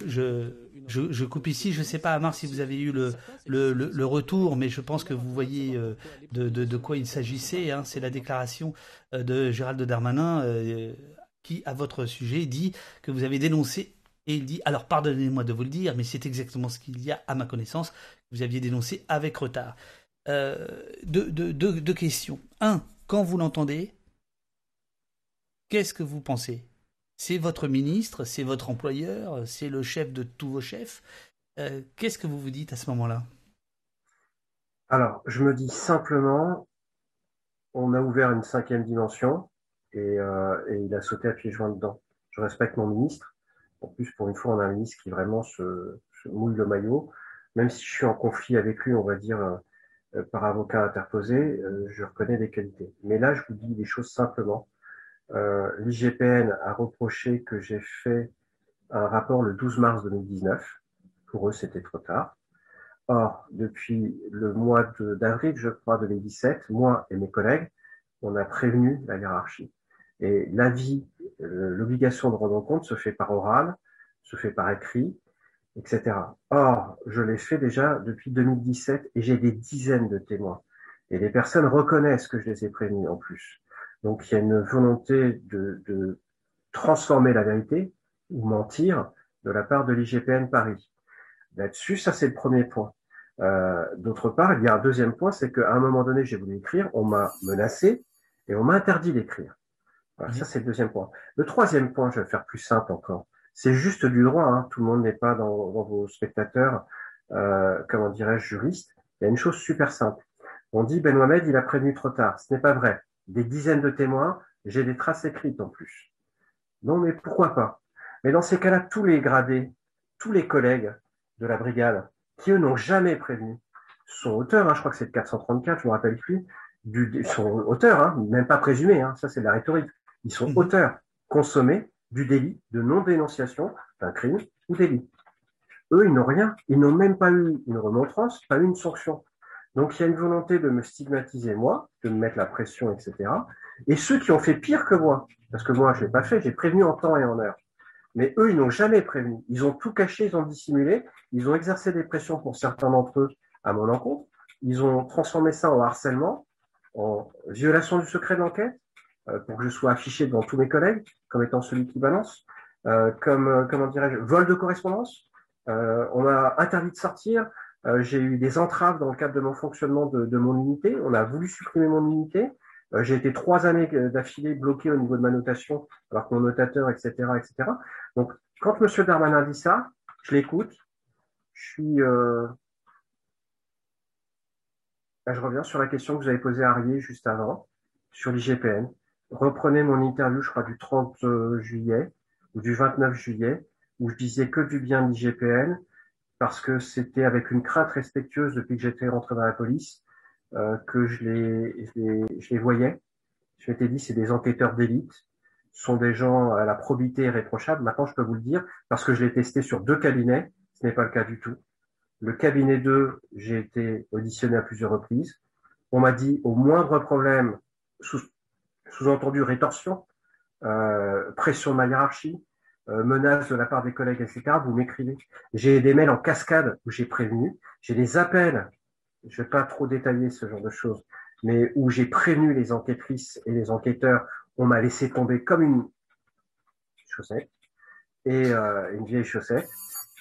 je, je, coupe ici. Je ne sais pas, Amar, si vous avez eu le, le, le, retour, mais je pense que vous voyez de, de, de quoi il s'agissait. Hein. C'est la déclaration de Gérald Darmanin, euh, qui, à votre sujet, dit que vous avez dénoncé, et il dit, alors pardonnez-moi de vous le dire, mais c'est exactement ce qu'il y a à ma connaissance, vous aviez dénoncé avec retard. Euh, deux, questions. Un, quand vous l'entendez, qu'est-ce que vous pensez? C'est votre ministre, c'est votre employeur, c'est le chef de tous vos chefs. Euh, qu'est-ce que vous vous dites à ce moment-là? Alors, je me dis simplement, on a ouvert une cinquième dimension euh, et, il a sauté à pieds joints dedans. Je respecte mon ministre. En plus, pour une fois, on a un ministre qui vraiment se, mouille le maillot. Même si je suis en conflit avec lui, on va dire, euh, par avocat interposé, euh, je reconnais des qualités. Mais là, je vous dis les choses simplement. L'IGPN a reproché que j'ai fait un rapport le 12 mars 2019. Pour eux, c'était trop tard. Or, depuis le mois d'avril, je crois, 2017, moi et mes collègues, on a prévenu la hiérarchie. Et l'avis, euh, l'obligation de rendre compte se fait par oral, se fait par écrit, etc. Or, je l'ai fait déjà depuis 2017 et j'ai des dizaines de témoins. Et les personnes reconnaissent que je les ai prévenus en plus. Donc il y a une volonté de, de transformer la vérité ou mentir de la part de l'IGPN Paris. Là-dessus, ça c'est le premier point. Euh, D'autre part, il y a un deuxième point, c'est qu'à un moment donné, j'ai voulu écrire, on m'a menacé et on m'a interdit d'écrire. Voilà, Ça c'est le deuxième point. Le troisième point, je vais faire plus simple encore. C'est juste du droit. Hein. Tout le monde n'est pas dans, dans, vos spectateurs, euh, comment dirais-je, juristes. Il y a une chose super simple. On dit Ben Mohamed, il a prévenu trop tard. Ce n'est pas vrai. Des dizaines de témoins, j'ai des traces écrites en plus. Non, mais pourquoi pas? Mais dans ces cas-là, tous les gradés, tous les collègues de la brigade, qui eux n'ont jamais prévenu, sont auteurs, hein, je crois que c'est le 434, je me rappelle plus, du, sont auteurs, hein, même pas présumés, hein, ça c'est de la rhétorique. Ils sont mmh. auteurs consommés du délit de non-dénonciation d'un crime ou délit. Eux, ils n'ont rien, ils n'ont même pas eu une remontrance, pas eu une sanction. Donc il y a une volonté de me stigmatiser moi, de me mettre la pression, etc. Et ceux qui ont fait pire que moi, parce que moi je l'ai pas fait, j'ai prévenu en temps et en heure. Mais eux, ils n'ont jamais prévenu. Ils ont tout caché, ils ont dissimulé, ils ont exercé des pressions pour certains d'entre eux à mon encontre. Ils ont transformé ça en harcèlement, en violation du secret d'enquête, euh, pour que je sois affiché devant tous mes collègues comme étant celui qui balance, euh, comme euh, comment dirais-je, vol de correspondance. Euh, on m'a interdit de sortir. Euh, j'ai eu des entraves dans le cadre de mon fonctionnement de, de mon unité. On a voulu supprimer mon unité. Euh, j'ai été trois années d'affilée bloqué au niveau de ma notation, alors que mon notateur, etc., etc. Donc, quand M. Darmanin dit ça, je l'écoute. Je suis. Euh... Je reviens sur la question que vous avez posée à Arié juste avant, sur l'IGPN. Reprenez mon interview, je crois, du 30 euh, juillet ou du 29 juillet, où je disais que du bien de l'IGPN, parce que c'était avec une crainte respectueuse depuis que j'étais rentré dans la police euh, que je les, je les, je les voyais. Je m'étais dit, c'est des enquêteurs d'élite, sont des gens à la probité irréprochable. Maintenant, je peux vous le dire, parce que je l'ai testé sur deux cabinets, ce n'est pas le cas du tout. Le cabinet 2, j'ai été auditionné à plusieurs reprises. On m'a dit, au moindre problème, sous, sous-entendu rétorsion, euh, pression de ma hiérarchie, euh, menace de la part des collègues, etc., vous m'écrivez. J'ai des mails en cascade où j'ai prévenu, j'ai des appels je vais pas trop détailler ce genre de choses, mais où j'ai prévenu les enquêtrices et les enquêteurs, on m'a laissé tomber comme une chaussette et euh, une vieille chaussette.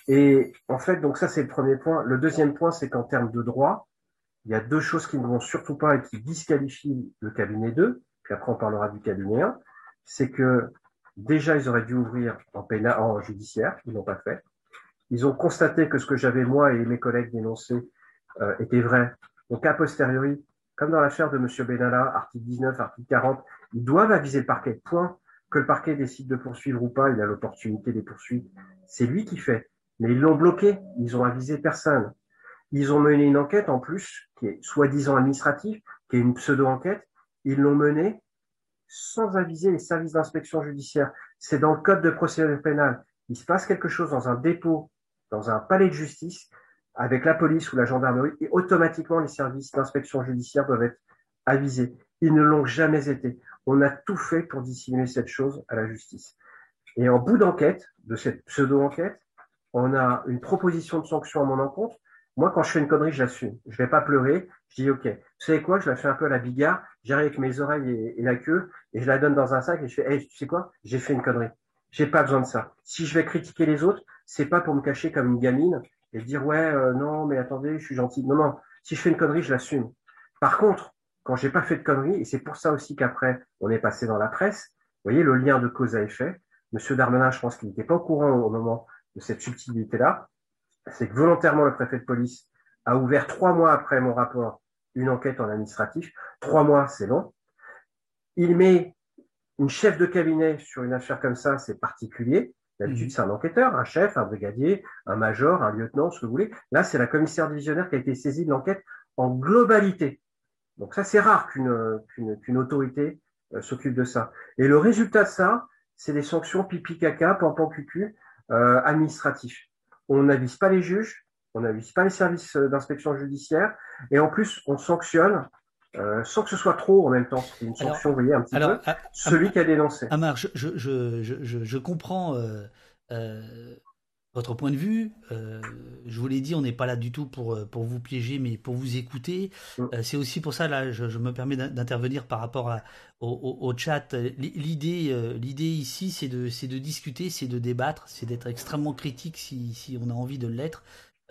Et en fait, donc ça c'est le premier point. Le deuxième point, c'est qu'en termes de droit, il y a deux choses qui ne vont surtout pas et qui disqualifient le cabinet 2, puis après on parlera du cabinet 1, c'est que déjà ils auraient dû ouvrir en pénal, en judiciaire, ils l'ont pas fait. Ils ont constaté que ce que j'avais moi et mes collègues dénoncé euh, était vrai. Donc, a posteriori, comme dans l'affaire de M. Benalla, article 19, article 40, ils doivent aviser le parquet. Point. Que le parquet décide de poursuivre ou pas, il a l'opportunité des poursuites. C'est lui qui fait. Mais ils l'ont bloqué. Ils ont avisé personne. Ils ont mené une enquête en plus, qui est soi-disant administrative, qui est une pseudo-enquête. Ils l'ont menée sans aviser les services d'inspection judiciaire. C'est dans le code de procédure pénale. Il se passe quelque chose dans un dépôt, dans un palais de justice avec la police ou la gendarmerie, et automatiquement les services d'inspection judiciaire doivent être avisés. Ils ne l'ont jamais été. On a tout fait pour dissimuler cette chose à la justice. Et en bout d'enquête, de cette pseudo-enquête, on a une proposition de sanction à mon encontre. Moi, quand je fais une connerie, je l'assume. Je vais pas pleurer. Je dis, OK, vous savez quoi, je la fais un peu à la bigard. J'arrive avec mes oreilles et, la queue et je la donne dans un sac et je fais, hey, tu sais quoi, j'ai fait une connerie. J'ai pas besoin de ça. Si je vais critiquer les autres, c'est pas pour me cacher comme une gamine et dire ouais euh, non mais attendez je suis gentil. Non non si je fais une connerie je l'assume. Par contre quand j'ai pas fait de connerie et c'est pour ça aussi qu'après on est passé dans la presse vous voyez le lien de cause à effet Monsieur Darmanin je pense qu'il n'était pas au courant au moment de cette subtilité là c'est que volontairement le préfet de police a ouvert trois mois après mon rapport une enquête en administratif. Trois mois c'est long. Il met une chef de cabinet sur une affaire comme ça c'est particulier D'habitude, mhm. c'est un enquêteur, un chef, un brigadier, un major, un lieutenant, ce que vous voulez. Là, c'est la commissaire divisionnaire qui a été saisie de l'enquête en globalité. Donc ça, c'est rare qu'une qu'une autorité euh, s'occupe de ça. Et le résultat de ça, c'est des sanctions pipi caca, pampan cucu, euh, administratifs. On n'avise pas les juges, on n'avise pas les services euh, d'inspection judiciaire, et en plus, on sanctionne euh, sans que ce soit trop en même temps. C'est une sanction, vous voyez, un petit peu. celui qui a dénoncé. Amar, je, je, je, je, je comprends euh, euh, votre point de vue. Euh, je vous l'ai dit, on n'est pas là du tout pour, pour vous piéger, mais pour vous écouter. Mm. C'est aussi pour ça, là, je, je me permets d'intervenir par rapport à, au, au, au, chat. L'idée, l'idée ici, c'est de, c'est de discuter, c'est de débattre, c'est d'être extrêmement critique si, si on a envie de l'être.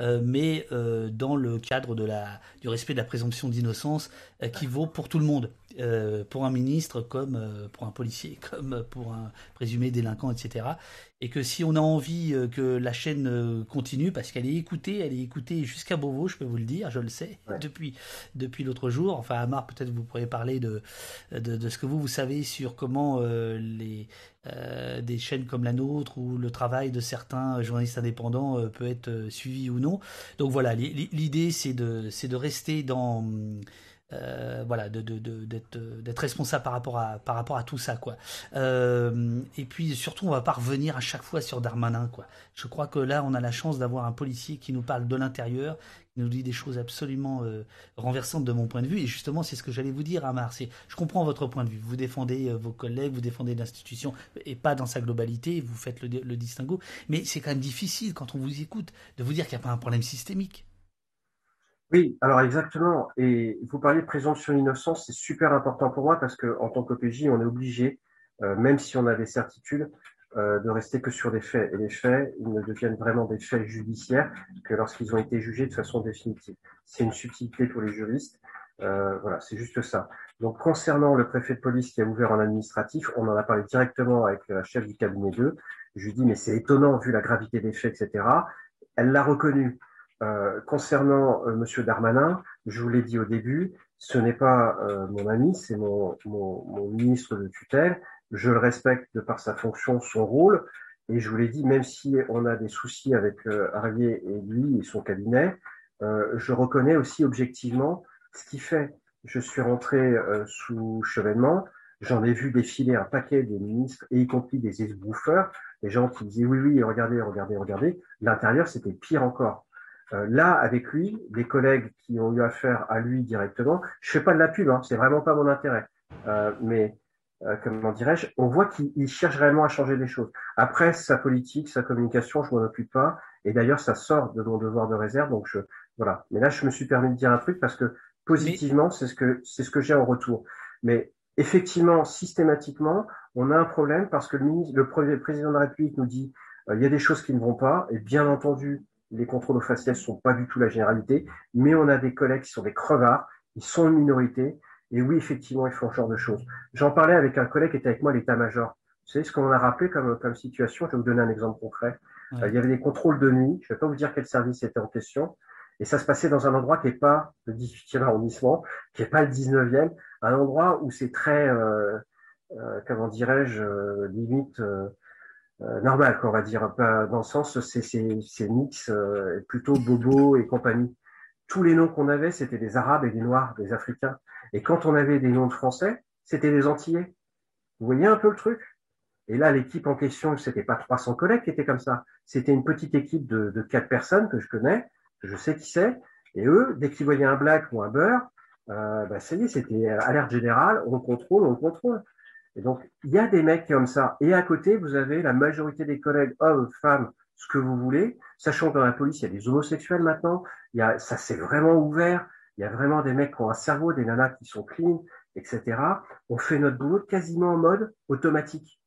Euh, mais euh, dans le cadre de la, du respect de la présomption d'innocence euh, qui vaut pour tout le monde, pour un ministre comme pour un policier, comme pour un présumé délinquant, etc. Et que si on a envie que la chaîne continue, parce qu'elle est écoutée, elle est écoutée jusqu'à Beauvau, je peux vous le dire, je le sais, depuis, depuis l'autre jour. Enfin, Amar, peut-être vous pourriez parler de, de, de, ce que vous, vous savez sur comment les, euh, des chaînes comme la nôtre ou le travail de certains journalistes indépendants euh, peut être euh, suivi ou non. Donc voilà, l'idée c'est de, c'est de rester dans euh, voilà, de, de, de, d'être responsable par rapport à par rapport à tout ça quoi. Euh, et puis surtout, on va pas revenir à chaque fois sur Darmanin quoi. Je crois que là, on a la chance d'avoir un policier qui nous parle de l'intérieur, qui nous dit des choses absolument euh, renversantes de mon point de vue. Et justement, c'est ce que j'allais vous dire, Amar. C'est, je comprends votre point de vue. Vous défendez vos collègues, vous défendez l'institution et pas dans sa globalité. Vous faites le, le distinguo. Mais c'est quand même difficile quand on vous écoute de vous dire qu'il n'y a pas un problème systémique. Oui, alors exactement. Et vous parliez de présomption d'innocence, c'est super important pour moi parce que en tant qu'OPJ, on est obligé, euh, même si on a des certitudes, euh, de rester que sur des faits. Et les faits, ils ne deviennent vraiment des faits judiciaires que lorsqu'ils ont été jugés de façon définitive. C'est une subtilité pour les juristes. Euh, voilà, c'est juste ça. Donc concernant le préfet de police qui a ouvert en administratif, on en a parlé directement avec la chef du cabinet 2. Je lui dis mais c'est étonnant vu la gravité des faits, etc. Elle l'a reconnu. Euh, concernant euh, Monsieur Darmanin, je vous l'ai dit au début, ce n'est pas euh, mon ami, c'est mon, mon, mon, ministre de tutelle. Je le respecte de par sa fonction, son rôle, et je vous l'ai dit, même si on a des soucis avec Harrier et lui et son cabinet, je reconnais aussi objectivement ce qu'il fait. Je suis rentré sous chevènement, j'en ai vu défiler un paquet des ministres, et y compris des esbouffeurs, des gens qui disaient oui, oui, regardez, regardez, regardez. L'intérieur, c'était pire encore. Euh, là, avec lui, les collègues qui ont eu affaire à lui directement, je fais pas de la pub, hein, c'est vraiment pas mon intérêt. Euh, mais euh, comment dirais-je, on voit qu'il cherche réellement à changer les choses. Après, sa politique, sa communication, je m'en occupe pas. Et d'ailleurs, ça sort de mon devoir de réserve. Donc je, voilà. Mais là, je me suis permis de dire un truc parce que positivement, c'est ce que c'est ce que j'ai en retour. Mais effectivement, systématiquement, on a un problème parce que le, ministre, le président de la République nous dit il y a des choses qui ne vont pas. Et bien entendu, les contrôles aux faciès sont pas du tout la généralité, mais on a des collègues qui sont des crevards, ils sont une minorité, et oui, effectivement, ils font ce genre de choses. J'en parlais avec un collègue qui était avec moi à l'état-major. Vous savez ce qu'on a rappelé comme, comme situation? Je vais vous donner un exemple concret. Euh, il y avait des contrôles de nuit, je ne vais pas vous dire quel service était en question, et ça se passait dans un endroit qui n'est pas le 18e arrondissement, qui n'est pas le 19e, un endroit où c'est très, euh, euh, comment dirais-je, euh, limite euh, normal, qu'on va dire, dans le sens c'est c'est mix euh, plutôt Bobo et compagnie. Tous les noms qu'on avait, c'était des Arabes et des Noirs, des Africains. Et quand on avait des noms de Français, c'était des Antillais. Vous voyez un peu le truc? Et là, l'équipe en question, c'était pas 300 collègues qui étaient comme ça. C'était une petite équipe de, de quatre personnes que je connais, que je sais qui c'est. Et eux, dès qu'ils voyaient un black ou un beurre, euh, bah, ça y est, c'était alerte générale, on contrôle, on contrôle. Et donc, il y a des mecs comme ça. Et à côté, vous avez la majorité des collègues, hommes, femmes, ce que vous voulez, sachant que dans la police, il y a des homosexuels maintenant, il y a, ça s'est vraiment ouvert, il y a vraiment des mecs qui ont un cerveau, des nanas qui sont clean, etc. On fait notre boulot quasiment en mode automatique.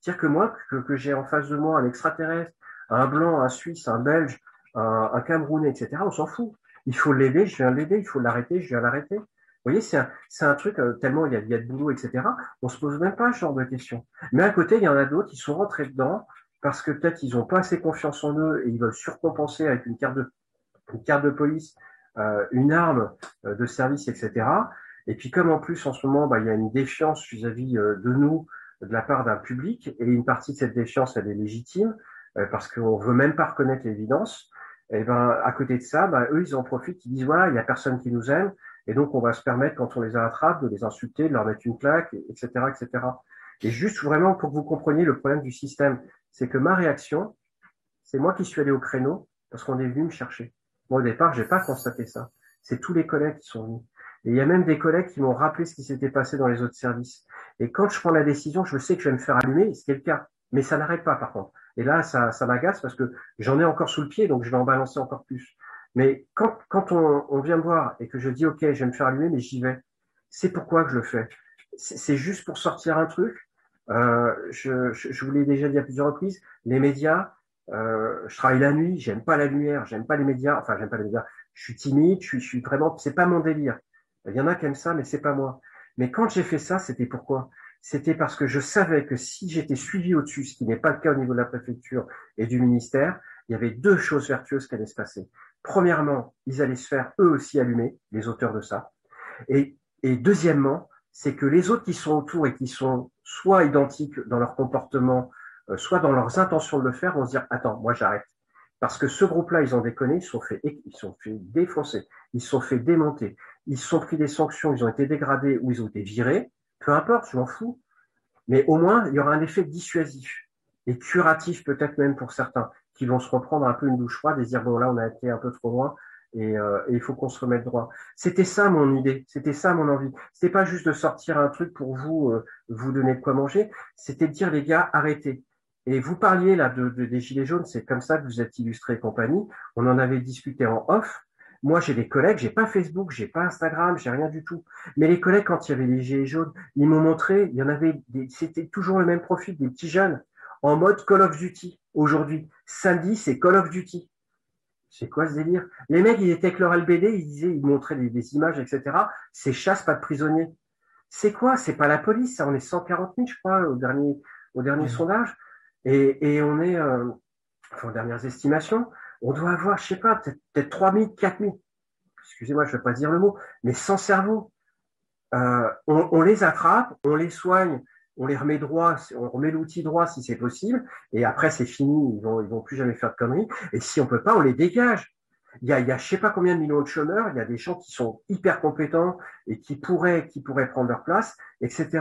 C'est-à-dire que moi, que, j'ai en face de moi un extraterrestre, un blanc, un suisse, un belge, un camerounais, etc., on s'en fout. Il faut l'aider, je viens l'aider, il faut l'arrêter, je viens l'arrêter. Vous voyez, c'est un, un, truc, euh, tellement il y, a, il y, a, de boulot, etc. On se pose même pas ce genre de questions. Mais à côté, il y en a d'autres qui sont rentrés dedans parce que peut-être ils n'ont pas assez confiance en eux et ils veulent surcompenser avec une carte de, une carte de police, euh, une arme euh, de service, etc. Et puis comme en plus en ce moment, bah, il y a une défiance vis-à-vis euh, de nous de la part d'un public et une partie de cette défiance, elle est légitime parce qu'on veut même pas reconnaître l'évidence. Et ben à côté de ça, bah, eux ils en profitent, ils disent voilà, il y a personne qui nous aime, et donc, on va se permettre, quand on les attrape, de les insulter, de leur mettre une claque, etc., etc. Et juste vraiment pour que vous compreniez le problème du système, c'est que ma réaction, c'est moi qui suis allé au créneau parce qu'on est venu me chercher. Moi, au départ, j'ai pas constaté ça. C'est tous les collègues qui sont venus. Et il y a même des collègues qui m'ont rappelé ce qui s'était passé dans les autres services. Et quand je prends la décision, je sais que je vais me faire allumer, ce qui est le cas. Mais ça n'arrête pas, par contre. Et là, ça, ça m'agace parce que j'en ai encore sous le pied, donc je vais en balancer encore plus. Mais quand, quand on, on vient me voir et que je dis, OK, je vais me faire allumer, mais j'y vais, c'est pourquoi que je le fais? C'est juste pour sortir un truc. Euh, je, je, je vous l'ai déjà dit à plusieurs reprises, les médias, euh, je travaille la nuit, j'aime pas la lumière, j'aime pas les médias, enfin j'aime pas les médias, je suis timide, je suis, je suis vraiment, c'est pas mon délire. Il y en a qui aiment ça, mais c'est pas moi. Mais quand j'ai fait ça, c'était pourquoi? C'était parce que je savais que si j'étais suivi au-dessus, ce qui n'est pas le cas au niveau de la préfecture et du ministère, il y avait deux choses vertueuses qui allaient se passer. Premièrement, ils allaient se faire eux aussi allumer, les auteurs de ça. Et, deuxièmement, c'est que les autres qui sont autour et qui sont soit identiques dans leur comportement, euh, soit dans leurs intentions de le faire, vont se dire attends, moi j'arrête. Parce que ce groupe-là, ils ont déconné, ils sont fait, ils sont fait défoncer, ils sont fait démonter, ils sont pris des sanctions, ils ont été dégradés ou ils ont été virés. Peu importe, je m'en fous. Mais au moins, il y aura un effet dissuasif et curatif peut-être même pour certains qui vont se reprendre un peu une douche froide et dire bon là on a été un peu trop loin et, euh, et il faut qu'on se remette droit. C'était ça mon idée, c'était ça mon envie. C'était pas juste de sortir un truc pour vous euh, vous donner de quoi manger, c'était de dire les gars arrêtez. Et vous parliez là de, de des gilets jaunes, c'est comme ça que vous êtes illustré et compagnie. On en avait discuté en off. Moi, j'ai des collègues, j'ai pas Facebook, j'ai pas Instagram, j'ai rien du tout. Mais les collègues, quand il y avait les gilets jaunes, ils m'ont montré, il y en avait, c'était toujours le même profil, des petits jeunes en mode Call of Duty aujourd'hui. Samedi, c'est Call of Duty. C'est quoi ce délire? Les mecs, ils étaient avec leur LBD, ils disaient, ils montraient des, images, etc. C'est chasse, pas de prisonniers. C'est quoi? C'est pas la police, ça. On est 140 000, je crois, au dernier, au dernier sondage. Et, et on est, euh, enfin, aux dernières estimations, on doit avoir, je sais pas, peut-être peut 3 000, 4 000. Excusez-moi, je ne vais pas dire le mot, mais sans cerveau. Euh, on, on les attrape, on les soigne, on les remet droit, on remet l'outil droit si c'est possible, et après c'est fini, ils vont, ils vont plus jamais faire de conneries. Et si on peut pas, on les dégage. Il y a, il y a je sais pas combien de millions de chômeurs, il y a des gens qui sont hyper compétents et qui pourraient, qui pourraient prendre leur place, etc.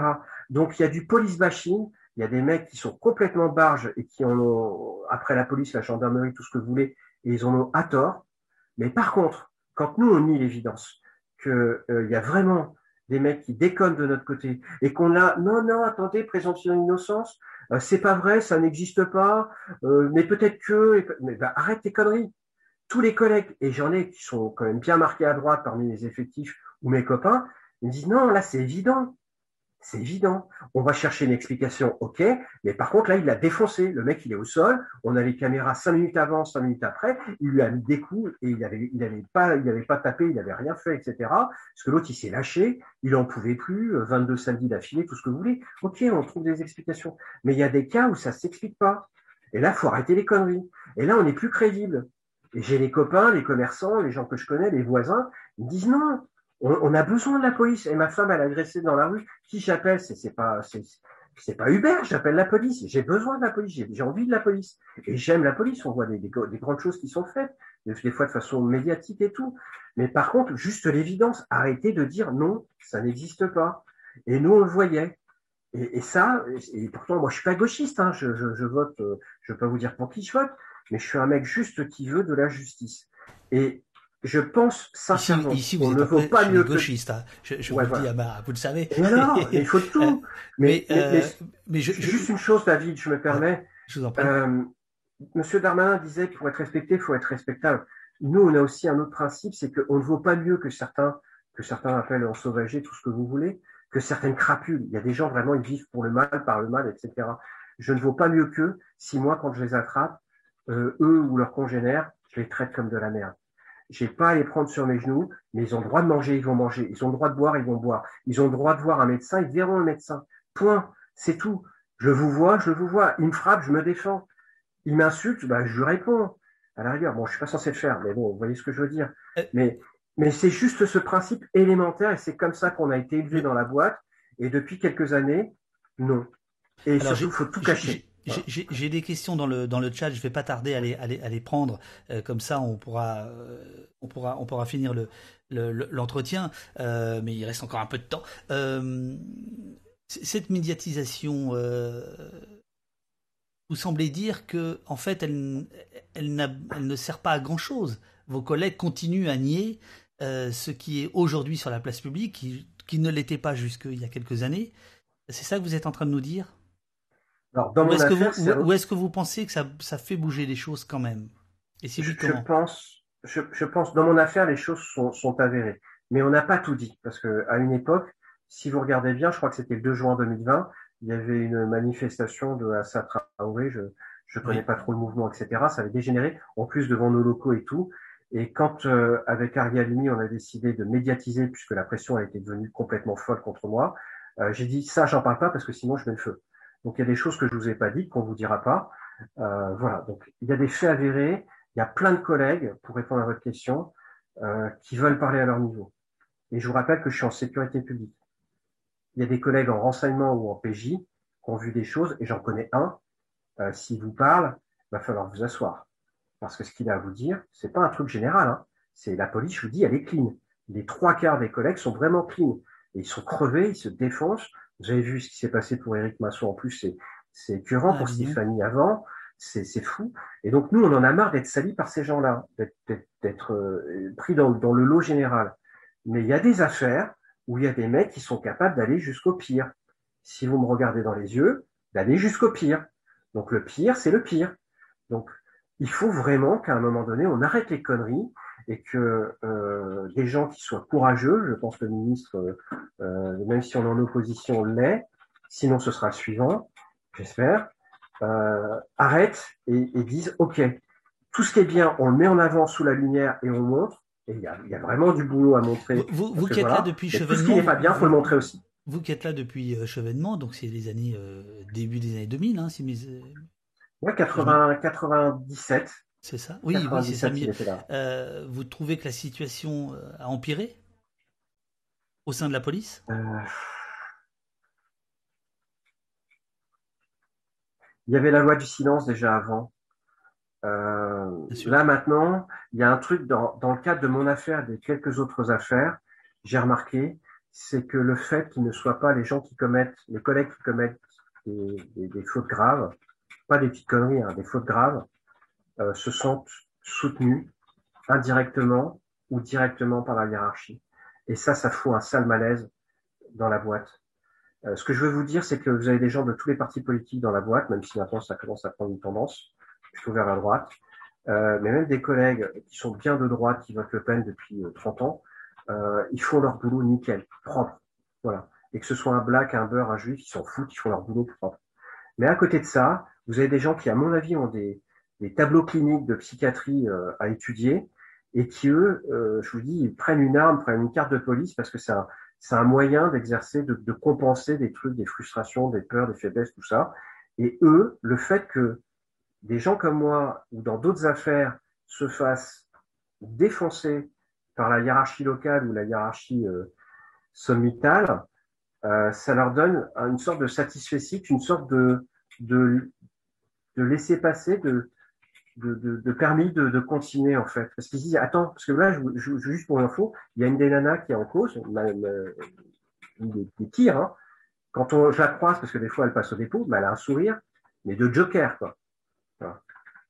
Donc il y a du police bashing, il y a des mecs qui sont complètement barges et qui en ont, après la police, la gendarmerie, tout ce que vous voulez, et ils en ont à tort. Mais par contre, quand nous on nie l'évidence que euh, y a vraiment des mecs qui déconnent de notre côté et qu'on a non non attendez présomption d'innocence euh, c'est pas vrai ça n'existe pas euh, mais peut-être que mais bah, arrête tes conneries. Tous les collègues et j'en ai qui sont quand même bien marqués à droite parmi les effectifs ou mes copains ils me disent non là c'est évident c'est évident. On va chercher une explication, ok, mais par contre là, il l'a défoncé. Le mec, il est au sol. On a les caméras cinq minutes avant, cinq minutes après. Il lui a mis des coups et il avait, il avait pas, il pas tapé, il avait rien fait, etc. Parce que l'autre, il s'est lâché. Il en pouvait plus. 22 samedis d'affilée, tout ce que vous voulez. Ok, on trouve des explications. Mais il y a des cas où ça s'explique pas. Et là, faut arrêter les conneries. Et là, on n'est plus crédible. Et j'ai les copains, les commerçants, les gens que je connais, les voisins, ils disent non, on, a besoin de la police. Et ma femme, elle a agressé dans la rue. Qui j'appelle C'est c'est pas c'est pas Uber. J'appelle la police. J'ai besoin de la police. J'ai envie de la police. Et j'aime la police. On voit des, des, grandes choses qui sont faites, des fois de façon médiatique et tout. Mais par contre, juste l'évidence. Arrêtez de dire non, ça n'existe pas. Et nous, on le voyait. Et, et, ça, et pourtant, moi, je suis pas gauchiste. Hein. Je, je, je vote. Euh, je vais pas vous dire pour qui je vote, mais je suis un mec juste qui veut de la justice. Et je pense sincèrement ici, on ne vaut pas mieux gauchiste. Hein. Je, je vous le dis, vous le savez. Mais non, il faut tout. Mais, mais, mais, euh, juste une chose, David, je me permets. Je vous en prie. Euh, Monsieur Darmanin disait qu'il faut être respecté, il faut être respectable. Nous, on a aussi un autre principe, c'est qu'on ne vaut pas mieux que certains, que certains appellent en sauvager, tout ce que vous voulez, que certaines crapules. Il y a des gens vraiment, ils vivent pour le mal, par le mal, etc. Je ne vaux pas mieux qu'eux si moi, quand je les attrape, euh, eux ou leurs congénères, je les traite comme de la merde. J'ai pas à les prendre sur mes genoux, mais ils ont le droit de manger, ils vont manger. Ils ont le droit de boire, ils vont boire. Ils ont le droit de voir un médecin, ils verront le médecin. Point. C'est tout. Je vous vois, je vous vois. Il me frappe, je me défends. Il m'insulte, bah, je lui réponds. À la rigueur, bon, je suis pas censé le faire, mais bon, vous voyez ce que je veux dire. Euh. Mais, mais c'est juste ce principe élémentaire et c'est comme ça qu'on a été élevé dans la boîte. Et depuis quelques années, non. Et surtout, il faut tout cacher. J'ai des questions dans le dans le chat. Je vais pas tarder à les à les, à les prendre. Euh, comme ça, on pourra euh, on pourra on pourra finir le l'entretien. euh, mais il reste encore un peu de temps. Cette médiatisation, vous semblez dire que en fait, elle elle, elle ne sert pas à grand chose. Vos collègues continuent à nier ce qui est aujourd'hui sur la place publique, qui, qui ne l'était pas jusqu'il y a quelques années. C'est ça que vous êtes en train de nous dire? Alors, dans ou est-ce que, vous, est que vous pensez que ça, ça, fait bouger les choses quand même? Et si oui, je, pense, je, je, pense, dans mon affaire, les choses sont, sont avérées. Mais on n'a pas tout dit, parce que à une époque, si vous regardez bien, je crois que c'était le 2 juin 2020, il y avait une manifestation de Assa Traoré, je je connais pas trop le mouvement, etc. Ça avait dégénéré, en plus devant nos locaux et tout. Et quand, euh, avec Ariel on a décidé de médiatiser, puisque la pression a été devenue complètement folle contre moi, euh, j'ai dit ça, j'en parle pas parce que sinon je mets le feu. Donc il y a des choses que je vous ai pas dites, qu'on vous dira pas. Euh, voilà. Donc il y a des faits avérés. Il y a plein de collègues, pour répondre à votre question, euh, qui veulent parler à leur niveau. Et je vous rappelle que je suis en sécurité publique. Il y a des collègues en renseignement ou en PJ qui ont vu des choses, et j'en connais un. Euh, S'il vous parle, il va falloir vous asseoir. Parce que ce qu'il a à vous dire, c'est pas un truc général. Hein. C'est la police, je vous dis, elle est clean. Les trois quarts des collègues sont vraiment clean. Et ils sont crevés, ils se défoncent. Vous avez vu ce qui s'est passé pour Éric Masson en plus, c'est c'est écœurant ah, pour Stéphanie avant, c'est fou. Et donc nous, on en a marre d'être salis par ces gens-là, d'être euh, pris dans, dans, le lot général. Mais il y a des affaires où il y a des mecs qui sont capables d'aller jusqu'au pire. Si vous me regardez dans les yeux, d'aller jusqu'au pire. Donc le pire, c'est le pire. Donc il faut vraiment qu'à un moment donné, on arrête les conneries et que euh, des gens qui soient courageux, je pense que le ministre, euh, même si on est en opposition, l'est, sinon ce sera le suivant, j'espère, euh, arrêtent et, et, disent OK, tout ce qui est bien, on le met en avant sous la lumière et on montre. Et il y a, y a, vraiment du boulot à montrer. Vous, vous qui êtes là depuis Chevènement. Tout ce qui n'est pas bien, faut le montrer aussi. Vous qui êtes là depuis euh, Chevènement, donc c'est les années euh, début des années 2000, hein, si mes... Ouais, 80, 97. C'est ça? Oui, oui c'est ça. Euh, vous trouvez que la situation euh, a empiré? Au sein de la police? Euh... Il y avait la loi du silence déjà avant. Euh, là maintenant, il y a un truc dans, dans, le cadre de mon affaire et des quelques autres affaires, j'ai remarqué, c'est que le fait qu'il ne soit pas les gens qui commettent, les collègues qui commettent des, des, des fautes graves, pas des petites conneries, hein, des fautes graves, se sentent soutenus indirectement ou directement par la hiérarchie. Et ça, ça fout un sale malaise dans la boîte. Euh, ce que je veux vous dire, c'est que vous avez des gens de tous les partis politiques dans la boîte, même si maintenant ça commence à prendre une tendance plutôt vers la droite, euh, mais même des collègues qui sont bien de droite, qui votent Le Pen depuis 30 ans, euh, ils font leur boulot nickel, propre. Voilà. Et que ce soit un black, un beurre, un juif, ils s'en foutent, ils font leur boulot propre. Mais à côté de ça, vous avez des gens qui, à mon avis, ont des, des tableaux cliniques de psychiatrie euh, à étudier et qui, eux, euh, je vous dis, ils prennent une arme, prennent une carte de police parce que c'est un, un, moyen d'exercer, de, de, compenser des trucs, des frustrations, des peurs, des faiblesses, tout ça. Et eux, le fait que des gens comme moi ou dans d'autres affaires se fassent défoncer par la hiérarchie locale ou la hiérarchie euh, sommitale, euh, ça leur donne une sorte de satisfait une sorte de, de, de laisser passer, de, de, de, permis de, de, continuer en fait. Parce qu'ils disent attends, parce que là, je, je, juste pour l'info, il y a une des nanas qui est en cause, une, des, des tirs. Hein. Quand on, je la croise, parce que des fois elle passe au dépôt, mais elle a un sourire, mais de joker quoi.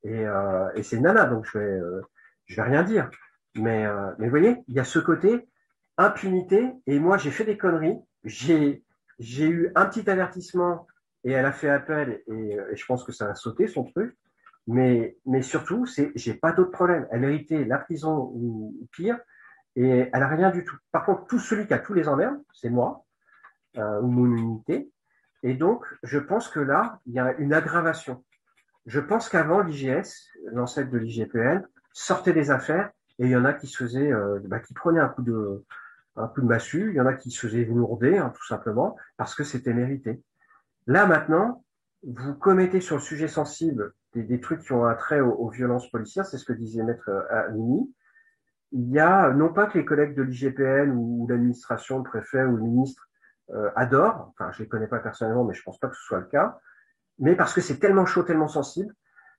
Et, euh, et c'est nana, donc je vais, euh, je vais rien dire. Mais, euh, mais vous voyez, il y a ce côté impunité. Et moi, j'ai fait des conneries. J'ai, j'ai eu un petit avertissement et elle a fait appel et, et je pense que ça a sauté son truc. Mais, mais surtout, c'est, j'ai pas d'autre problème. Elle méritait la prison ou, pire, et elle a rien du tout. Par contre, tout celui qui a tous les emmerdes, c'est moi, euh, ou mon unité. Et donc, je pense que là, il y a une aggravation. Je pense qu'avant, l'IGS, l'ancêtre de l'IGPN, sortait des affaires, et il y en a qui se faisaient, euh, bah, qui prenaient un coup de, un coup de massue, il y en a qui se faisaient lourder, hein, tout simplement, parce que c'était mérité. Là, maintenant, vous commettez sur le sujet sensible des, trucs qui ont un trait aux, violences policières, c'est ce que disait Maître euh, Alini. Il y a, non pas que les collègues de l'IGPN ou, l'administration, le préfet ou le ministre euh, adorent, enfin je les connais pas personnellement, mais je pense pas que ce soit le cas, mais parce que c'est tellement chaud, tellement sensible,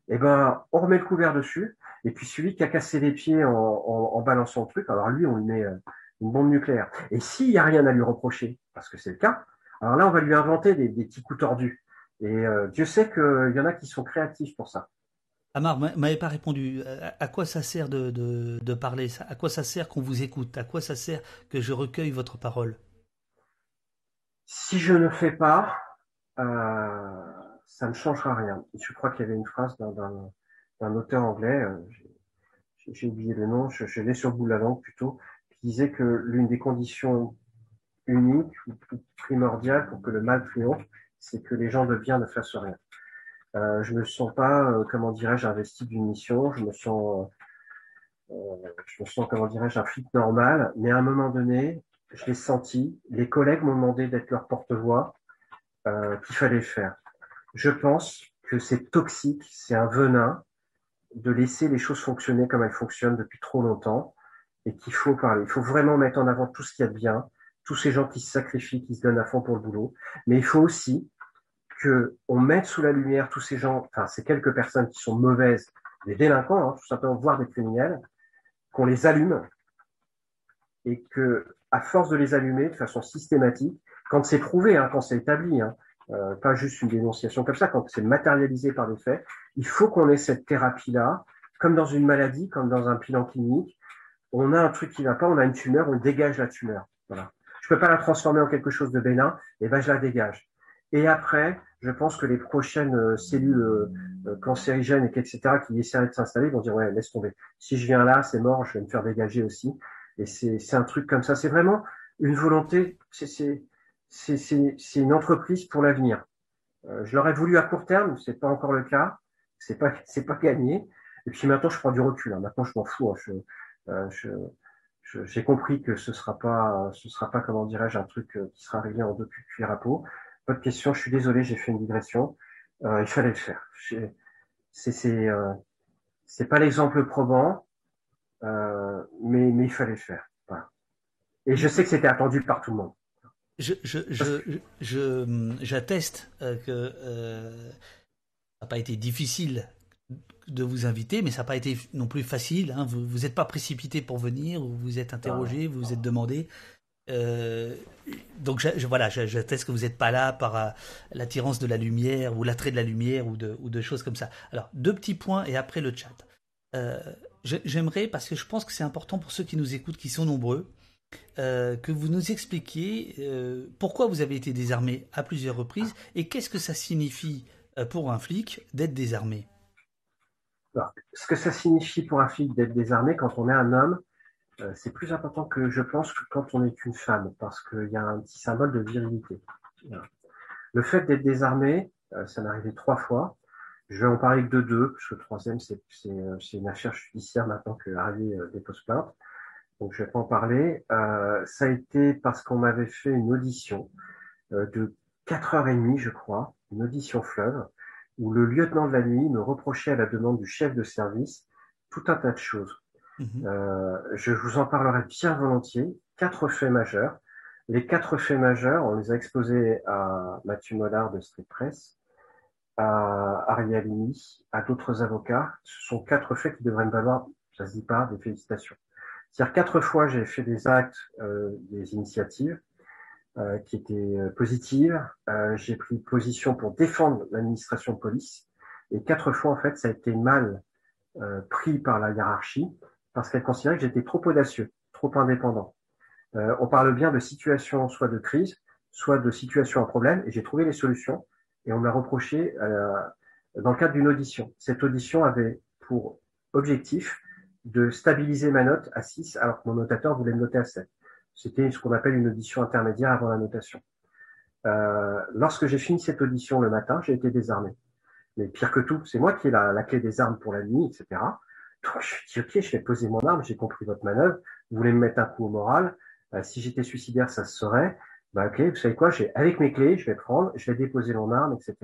eh ben on remet le couvert dessus, et puis celui qui a cassé les pieds en, en, balançant le truc, alors lui on lui met euh, une bombe nucléaire. Et s'il n'y a rien à lui reprocher, parce que c'est le cas, alors là on va lui inventer des, des petits coups tordus. Et euh, Dieu sait qu'il y en a qui sont créatifs pour ça. Amar m'avait pas répondu. À quoi ça sert de, de, parler À quoi ça sert qu'on vous écoute? À quoi ça sert que je recueille votre parole? Si je ne fais pas, euh, ça ne changera rien. Je crois qu'il y avait une phrase d'un auteur anglais, euh, j'ai oublié le nom, je, je l'ai sur le bout de la langue plutôt, qui disait que l'une des conditions uniques ou primordiales pour que le mal triomphe, c'est que les gens de bien ne fassent rien. Euh, je me sens pas, euh, comment dirais-je, investi d'une mission. Je me sens, euh, je me sens, comment dirais-je, un flic normal. Mais à un moment donné, je l'ai senti. Les collègues m'ont demandé d'être leur porte-voix, euh, qu'il fallait le faire. Je pense que c'est toxique, c'est un venin de laisser les choses fonctionner comme elles fonctionnent depuis trop longtemps et qu'il faut parler. Il faut vraiment mettre en avant tout ce qu'il y a de bien, tous ces gens qui se sacrifient, qui se donnent à fond pour le boulot. Mais il faut aussi que on mette sous la lumière tous ces gens, enfin ces quelques personnes qui sont mauvaises, des délinquants, hein, tout simplement, voire des criminels, qu'on les allume et que, à force de les allumer de façon systématique, quand c'est prouvé, hein, quand c'est établi, hein, euh, pas juste une dénonciation comme ça, quand c'est matérialisé par des faits, il faut qu'on ait cette thérapie-là, comme dans une maladie, comme dans un bilan clinique. On a un truc qui va pas, on a une tumeur, on dégage la tumeur. Voilà. Je peux pas la transformer en quelque chose de bénin, et ben je la dégage. Et après, je pense que les prochaines euh, cellules euh, euh, cancérigènes, et etc., qui essaieraient de s'installer, vont dire ouais, laisse tomber. Si je viens là, c'est mort, je vais me faire dégager aussi. Et c'est un truc comme ça. C'est vraiment une volonté. C'est une entreprise pour l'avenir. je l'aurais voulu à court terme, c'est pas encore le cas. C'est pas c'est pas gagné. Et puis maintenant, je prends du recul. Hein. Maintenant, je m'en fous. Hein. Je, je j'ai compris que ce sera pas, ce sera pas, comment dirais-je, un truc qui sera réglé en deux cuillères à peau. Pas de question, je suis désolé, j'ai fait une digression. Euh, il fallait le faire. C'est c'est euh, c'est pas l'exemple probant, euh, mais mais il fallait le faire. Voilà. Et je sais que c'était attendu par tout le monde. Je je je je j'atteste euh, que euh, ça n'a pas été difficile de vous inviter, mais ça n'a pas été non plus facile. Hein. Vous n'êtes pas précipité pour venir, vous vous êtes interrogé, vous vous êtes demandé. Euh, donc je, voilà, j'atteste que vous n'êtes pas là par euh, l'attirance de la lumière ou l'attrait de la lumière ou de, ou de, choses comme ça. Alors deux petits points et après le chat. Euh, j'aimerais, parce que je pense que c'est important pour ceux qui nous écoutent, qui sont nombreux, que vous nous expliquiez pourquoi vous avez été désarmé à plusieurs reprises et qu'est-ce que ça signifie pour un flic d'être désarmé? Alors, ce que ça signifie pour un flic d'être désarmé quand on est un homme, euh, c'est plus important que je pense que quand on est une femme, parce qu'il y a un petit symbole de virilité. Le fait d'être désarmé, euh, ça m'est arrivé trois fois. Je vais en parler que de deux, parce que le troisième, c'est euh, une affaire judiciaire maintenant que Harry dépose plainte. Donc je vais pas en parler. ça a été parce qu'on m'avait fait une audition de heures et demie, je crois, une audition fleuve, où le lieutenant de la nuit me reprochait à la demande du chef de service tout un tas de choses. Mhm. Euh, je vous en parlerai bien volontiers. Quatre faits majeurs. Les quatre faits majeurs, on les a exposés à Mathieu Mollard de Street Press, à Ariel à d'autres avocats. Ce sont quatre faits qui devraient me valoir, ça se dit pas, des félicitations. C'est-à-dire quatre fois j'ai fait des actes, euh, des initiatives euh, qui étaient euh, positives. Euh, j'ai pris position pour défendre l'administration police. Et quatre fois en fait ça a été mal pris par la hiérarchie parce qu'elle considérait que j'étais trop audacieux, trop indépendant. On parle bien de situation soit de crise, soit de situation à problème, et j'ai trouvé les solutions, et on m'a reproché dans le cadre d'une audition. Cette audition avait pour objectif de stabiliser ma note à 6, alors que mon notateur voulait me noter à 7. C'était ce qu'on appelle une audition intermédiaire avant la notation. Euh, lorsque j'ai fini cette audition le matin, j'ai été désarmé. Mais pire que tout, c'est moi qui ai la, clé des armes pour la nuit, etc. Donc, je dis, ok, je vais poser mon arme, j'ai compris votre manœuvre, vous voulez me mettre un coup au moral, euh, si j'étais suicidaire, ça se serait, bah, ok, vous savez quoi, j'ai, avec mes clés, je vais prendre, je vais déposer mon arme, etc.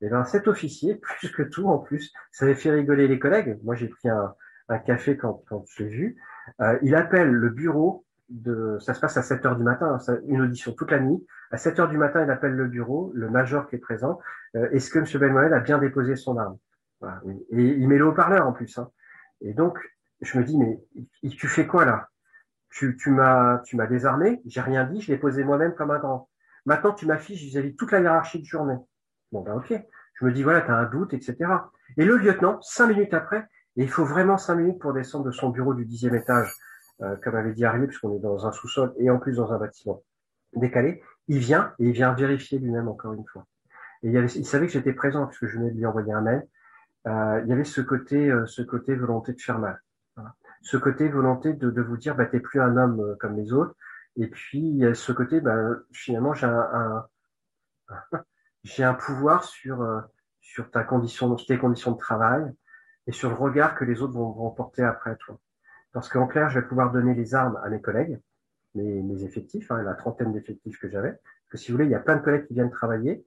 Et ben, cet officier, plus que tout, en plus, ça avait fait rigoler les collègues. Moi, j'ai pris un, un, café quand, quand je l'ai vu. Euh, il appelle le bureau de, ça se passe à 7 heures du matin, hein, une audition toute la nuit. À 7 heures du matin, il appelle le bureau, le major qui est présent. Euh, est-ce que M. Benmoel a bien déposé son arme? Voilà, Et il met le haut-parleur en plus. Hein. Et donc, je me dis, mais tu fais quoi là? Tu, tu m'as tu m'as désarmé, j'ai rien dit, je l'ai posé moi-même comme un grand. Maintenant, tu m'affiches vis-à-vis toute la hiérarchie de journée. Bon, ben ok, Je me dis, voilà, tu as un doute, etc. Et le lieutenant, cinq minutes après, et il faut vraiment cinq minutes pour descendre de son bureau du dixième étage, euh, comme avait dit Ariel, puisqu'on est dans un sous-sol et en plus dans un bâtiment décalé, il vient et il vient vérifier lui-même encore une fois. Et il, avait, savait que j'étais présent puisque je venais de lui envoyer un mail. Euh, il y avait ce côté, euh, ce côté volonté de faire mal. Ce côté volonté de, vous dire, bah, t'es plus un homme comme les autres. Et puis ce côté, bah, finalement, j'ai un, pouvoir sur sur ta condition, tes conditions de travail et sur le regard que les autres vont, vont porter après toi. Parce qu'en clair, je vais pouvoir donner les armes à mes collègues, mes, mes effectifs, hein, la trentaine d'effectifs que j'avais. Parce que si vous voulez, il y a plein de collègues qui viennent travailler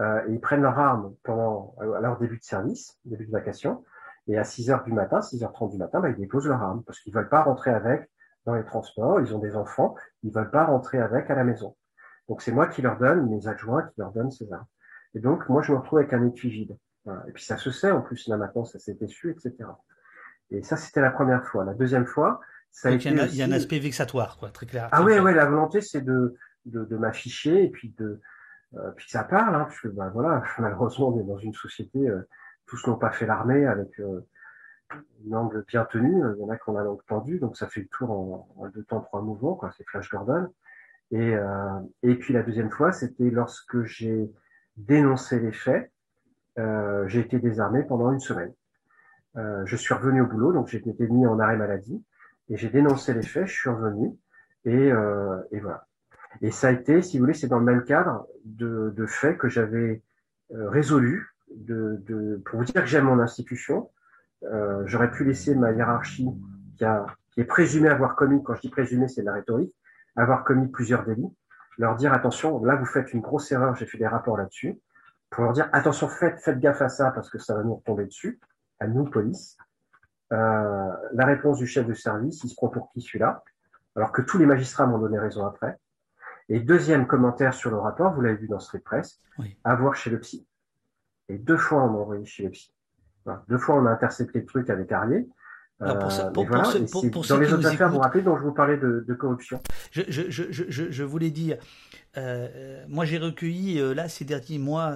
euh, et ils prennent leurs armes pendant à leur début de service, début de vacation, et à 6 heures du matin, 6h30 du matin, bah, ils déposent leurs armes parce qu'ils veulent pas rentrer avec dans les transports, ils ont des enfants, ils veulent pas rentrer avec à la maison. Donc c'est moi qui leur donne, mes adjoints qui leur donnent ces armes. Et donc moi je me retrouve avec un étui vide. Et puis ça se sait en plus là maintenant, ça s'est su, etc. Et ça c'était la première fois. La deuxième fois, ça a été il y, a, aussi... y a un aspect vexatoire, quoi, très clair. Ah très ouais, la volonté c'est de, de, de m'afficher et puis de euh, puis que ça parle, hein, parce que ben voilà, malheureusement on est dans une société, euh, tous n'ont pas fait l'armée avec euh, une langue bien tenue, il y en a qui ont la langue tendue, donc ça fait le tour en, en deux temps, trois mouvements, quoi, c'est Flash Gordon. Et, euh, et puis la deuxième fois, c'était lorsque j'ai dénoncé les faits, euh, j'ai été désarmé pendant une semaine. Euh, je suis revenu au boulot, donc j'ai été mis en arrêt maladie, et j'ai dénoncé les faits, je suis revenu, et, euh, et voilà. Et ça a été, si vous voulez, c'est dans le même cadre de, de faits que j'avais euh, résolus, de, de, pour vous dire que j'aime mon institution. Euh, J'aurais pu laisser ma hiérarchie, qui, a, qui est présumée avoir commis, quand je dis présumé, c'est de la rhétorique, avoir commis plusieurs délits, leur dire attention, là vous faites une grosse erreur, j'ai fait des rapports là-dessus, pour leur dire attention, faites, faites gaffe à ça parce que ça va nous retomber dessus, à nous, police. Euh, la réponse du chef de service, il se prend pour qui celui-là, alors que tous les magistrats m'ont donné raison après. Et deuxième commentaire sur le rapport, vous l'avez vu dans Street Press, Oui. à voir chez le psy. Et deux fois, on m'a envoyé chez le psy. Deux fois, on a intercepté le truc avec pour ça- Euh, pour- voilà. dans les autres affaires, vous vous rappelez, dont je vous parlais de, de corruption. Je, je, je, je, je, je voulais dire, euh, moi j'ai recueilli là ces derniers mois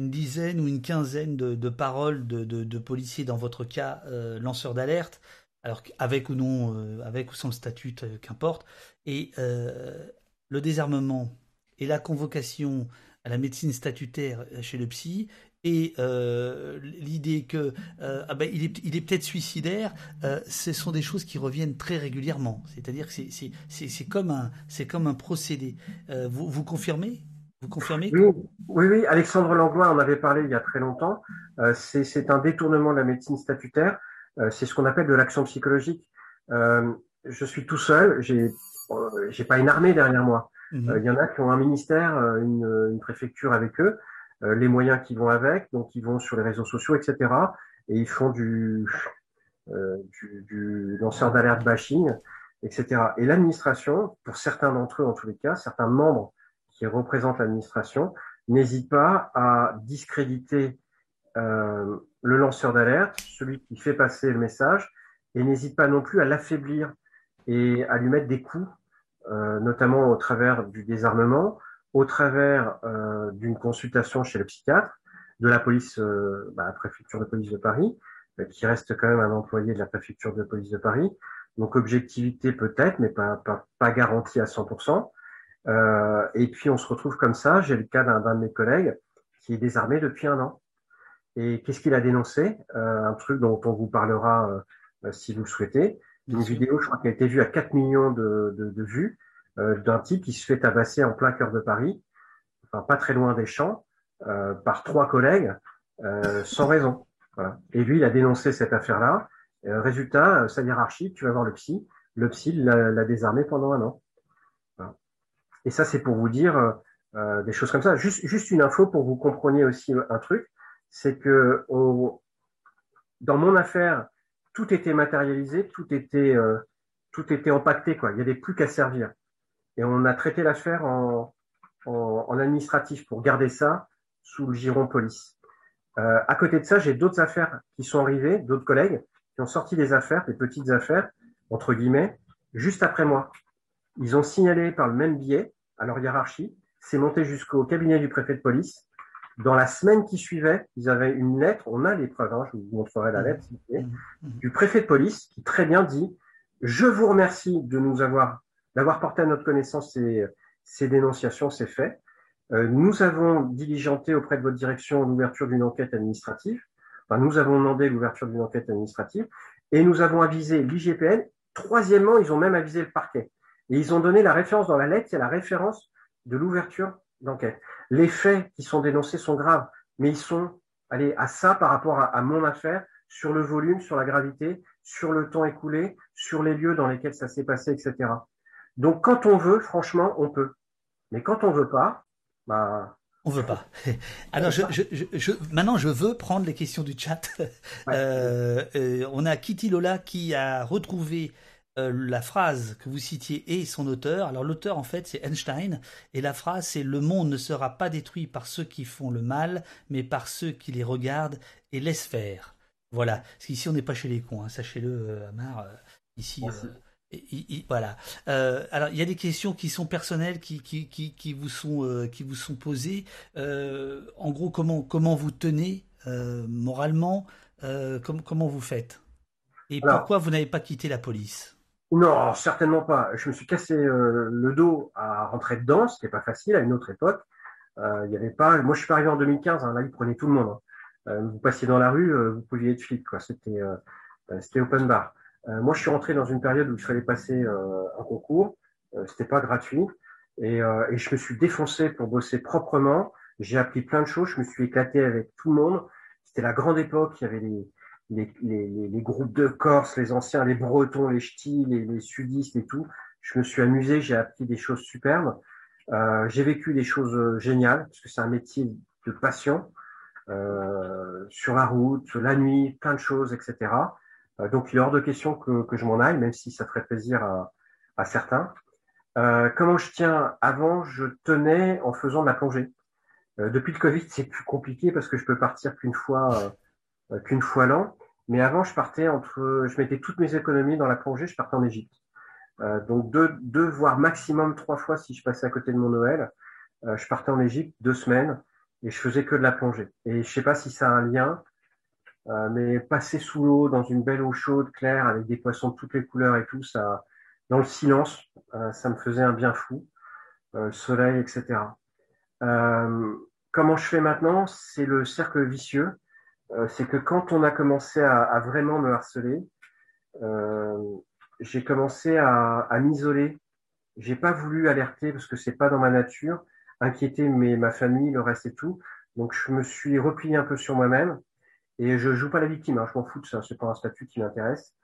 une dizaine ou une quinzaine de, paroles de, policiers, dans votre cas euh, lanceurs d'alerte, alors avec ou non, euh, avec ou sans le statut, euh, qu'importe, et euh, le désarmement et la convocation à la médecine statutaire chez le psy et l'idée que ah ben, il est, il est peut-être suicidaire, ce sont des choses qui reviennent très régulièrement. C'est-à-dire que c'est- comme un c'est comme un procédé. Vous, vous confirmez? Vous confirmez Oui, oui, oui. Alexandre Langlois en avait parlé il y a très longtemps. Euh, c'est un détournement de la médecine statutaire. Euh, c'est ce qu'on appelle de l'action psychologique. Euh, je suis tout seul. J'ai euh, j'ai pas une armée derrière moi. Mhm. Il y en a qui ont un ministère, une, une préfecture avec eux, euh, les moyens qui vont avec, donc ils vont sur les réseaux sociaux, etc. Et ils font du, euh, du, du lanceur d'alerte bashing, etc. Et l'administration, pour certains d'entre eux en tous les cas, certains membres qui représentent l'administration, n'hésitent pas à discréditer euh, le lanceur d'alerte, celui qui fait passer le message, et n'hésite pas non plus à l'affaiblir et à lui mettre des coups euh, notamment au travers du désarmement, au travers euh, d'une consultation chez le psychiatre, de la police, bah, la préfecture de police de Paris, qui reste quand même un employé de la préfecture de police de Paris. Donc objectivité peut-être, mais pas, pas, pas garantie à 100%. Euh, et puis on se retrouve comme ça. J'ai le cas d'un de mes collègues qui est désarmé depuis un an. Et qu'est-ce qu'il a dénoncé? Euh, Un truc dont on vous parlera euh, si vous le souhaitez une vidéo, je crois, qui a été vue à 4 millions de, de, de vues, euh, d'un type qui se fait tabasser en plein cœur de Paris, enfin pas très loin des champs, euh, par trois collègues, euh, sans raison. Voilà. Et lui, il a dénoncé cette affaire-là. Euh, résultat, euh, sa hiérarchie, tu vas voir le psy. Le psy l'a désarmé pendant un an. Et ça, c'est pour vous dire euh, euh, des choses comme ça. Juste, juste une info pour que vous compreniez aussi un truc, c'est que dans mon affaire, tout était matérialisé, tout était, euh, tout était empaqueté, quoi. Il n'y avait plus qu'à servir. Et on a traité l'affaire en, en, en, administratif pour garder ça sous le giron police. Euh, à côté de ça, j'ai d'autres affaires qui sont arrivées, d'autres collègues qui ont sorti des affaires, des petites affaires, entre guillemets, juste après moi. Ils ont signalé par le même biais à leur hiérarchie, c'est monté jusqu'au cabinet du préfet de police. Dans la semaine qui suivait, ils avaient une lettre, on a les preuves, hein, je vous montrerai la lettre, du préfet de police qui très bien dit Je vous remercie de nous avoir, d'avoir porté à notre connaissance ces, ces dénonciations, ces faits. Euh, nous avons diligenté auprès de votre direction l'ouverture d'une enquête administrative. Enfin, nous avons demandé l'ouverture d'une enquête administrative et nous avons avisé l'IGPN. Troisièmement, ils ont même avisé le parquet. Et ils ont donné la référence dans la lettre, il y a la référence de l'ouverture d'enquête. Les faits qui sont dénoncés sont graves, mais ils sont allez, à ça par rapport à, mon affaire, sur le volume, sur la gravité, sur le temps écoulé, sur les lieux dans lesquels ça s'est passé, etc. Donc quand on veut, franchement, on peut. Mais quand on veut pas, bah, on veut pas. Alors, je, je, maintenant, je veux prendre les questions du chat. Euh, euh, on a Kitty Lola qui a retrouvé euh, la phrase que vous citiez et son auteur. Alors, l'auteur, en fait, c'est Einstein. Et la phrase, c'est Le monde ne sera pas détruit par ceux qui font le mal, mais par ceux qui les regardent et laissent faire. Voilà. Parce qu'ici, on n'est pas chez les cons. Hein. Sachez-le, Amar. ici voilà. Euh, alors, il y a des questions qui sont personnelles, qui, qui, qui, qui vous sont euh, qui vous sont posées. Euh, en gros, comment comment vous tenez moralement comment vous faites? Et pourquoi vous n'avez pas quitté la police? Non, certainement pas. Je me suis cassé le dos à rentrer dedans, n'est pas facile à une autre époque. Il y avait pas. Moi, je suis arrivé en 2015. Hein, là, ils prenaient tout le monde. Hein. vous passiez dans la rue, vous pouviez être flic. C'était c'était open bar. Euh, moi, je suis rentré dans une période où il fallait passer euh, un concours. Euh, c'était pas gratuit. Et, et, je me suis défoncé pour bosser proprement. J'ai appris plein de choses. Je me suis éclaté avec tout le monde. C'était la grande époque. Il y avait les, les, les, les, groupes de Corse, les anciens, les Bretons, les Ch'tis, les, les, Sudistes et tout. Je me suis amusé. J'ai appris des choses superbes. Euh, j'ai vécu des choses géniales parce que c'est un métier de passion. Euh, sur la route, la nuit, plein de choses, etc. Euh, donc il est hors de question que, que je m'en aille, même si ça ferait plaisir à, à certains. Euh, comment je tiens? Avant, je tenais en faisant de la plongée. Euh, depuis le Covid, c'est plus compliqué parce que je peux partir qu'une fois, euh, qu'une fois l'an. Mais avant, je partais entre, je mettais toutes mes économies dans la plongée, je partais en Égypte. Euh, donc deux, deux, voire maximum trois fois si je passais à côté de mon Noël. je partais en Égypte deux semaines et je faisais que de la plongée. Et je sais pas si ça a un lien euh, mais passer sous l'eau dans une belle eau chaude, claire, avec des poissons de toutes les couleurs et tout, ça, dans le silence, euh, ça me faisait un bien fou. Euh, le soleil, etc. comment je fais maintenant? C'est le cercle vicieux. C'est que quand on a commencé à, à vraiment me harceler, j'ai commencé à, à m'isoler. J'ai pas voulu alerter parce que c'est pas dans ma nature, inquiéter mes, ma famille, le reste et tout. Donc je me suis replié un peu sur moi-même. Et je joue pas la victime, hein, je m'en fous de ça, c'est pas un statut qui m'intéresse.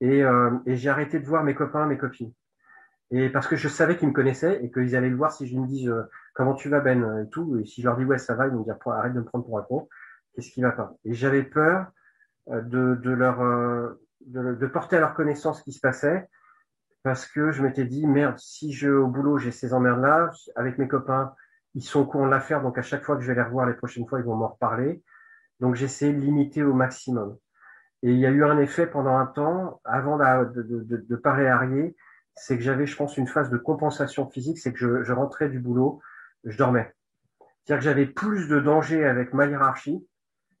Et, euh, et j'ai arrêté de voir mes copains, mes copines. Et parce que je savais qu'ils me connaissaient et qu'ils allaient le voir si je me dis euh, comment tu vas Ben et tout. Et si je leur dis ouais ça va, ils vont me dire arrête de me prendre pour un con. Qu'est-ce qui va pas Et j'avais peur euh, de, leur de, de, porter à leur connaissance ce qui se passait parce que je m'étais dit merde si je au boulot j'ai ces emmerdes là avec mes copains ils sont au courant de l'affaire donc à chaque fois que je vais les revoir les prochaines fois ils vont m'en reparler donc j'essayais de limiter au maximum. Et il y a eu un effet pendant un temps, avant de, de, de, de réarrier, c'est que j'avais, je pense, une phase de compensation physique, c'est que je, je, rentrais du boulot, je dormais. C'est-à-dire que j'avais plus de danger avec ma hiérarchie.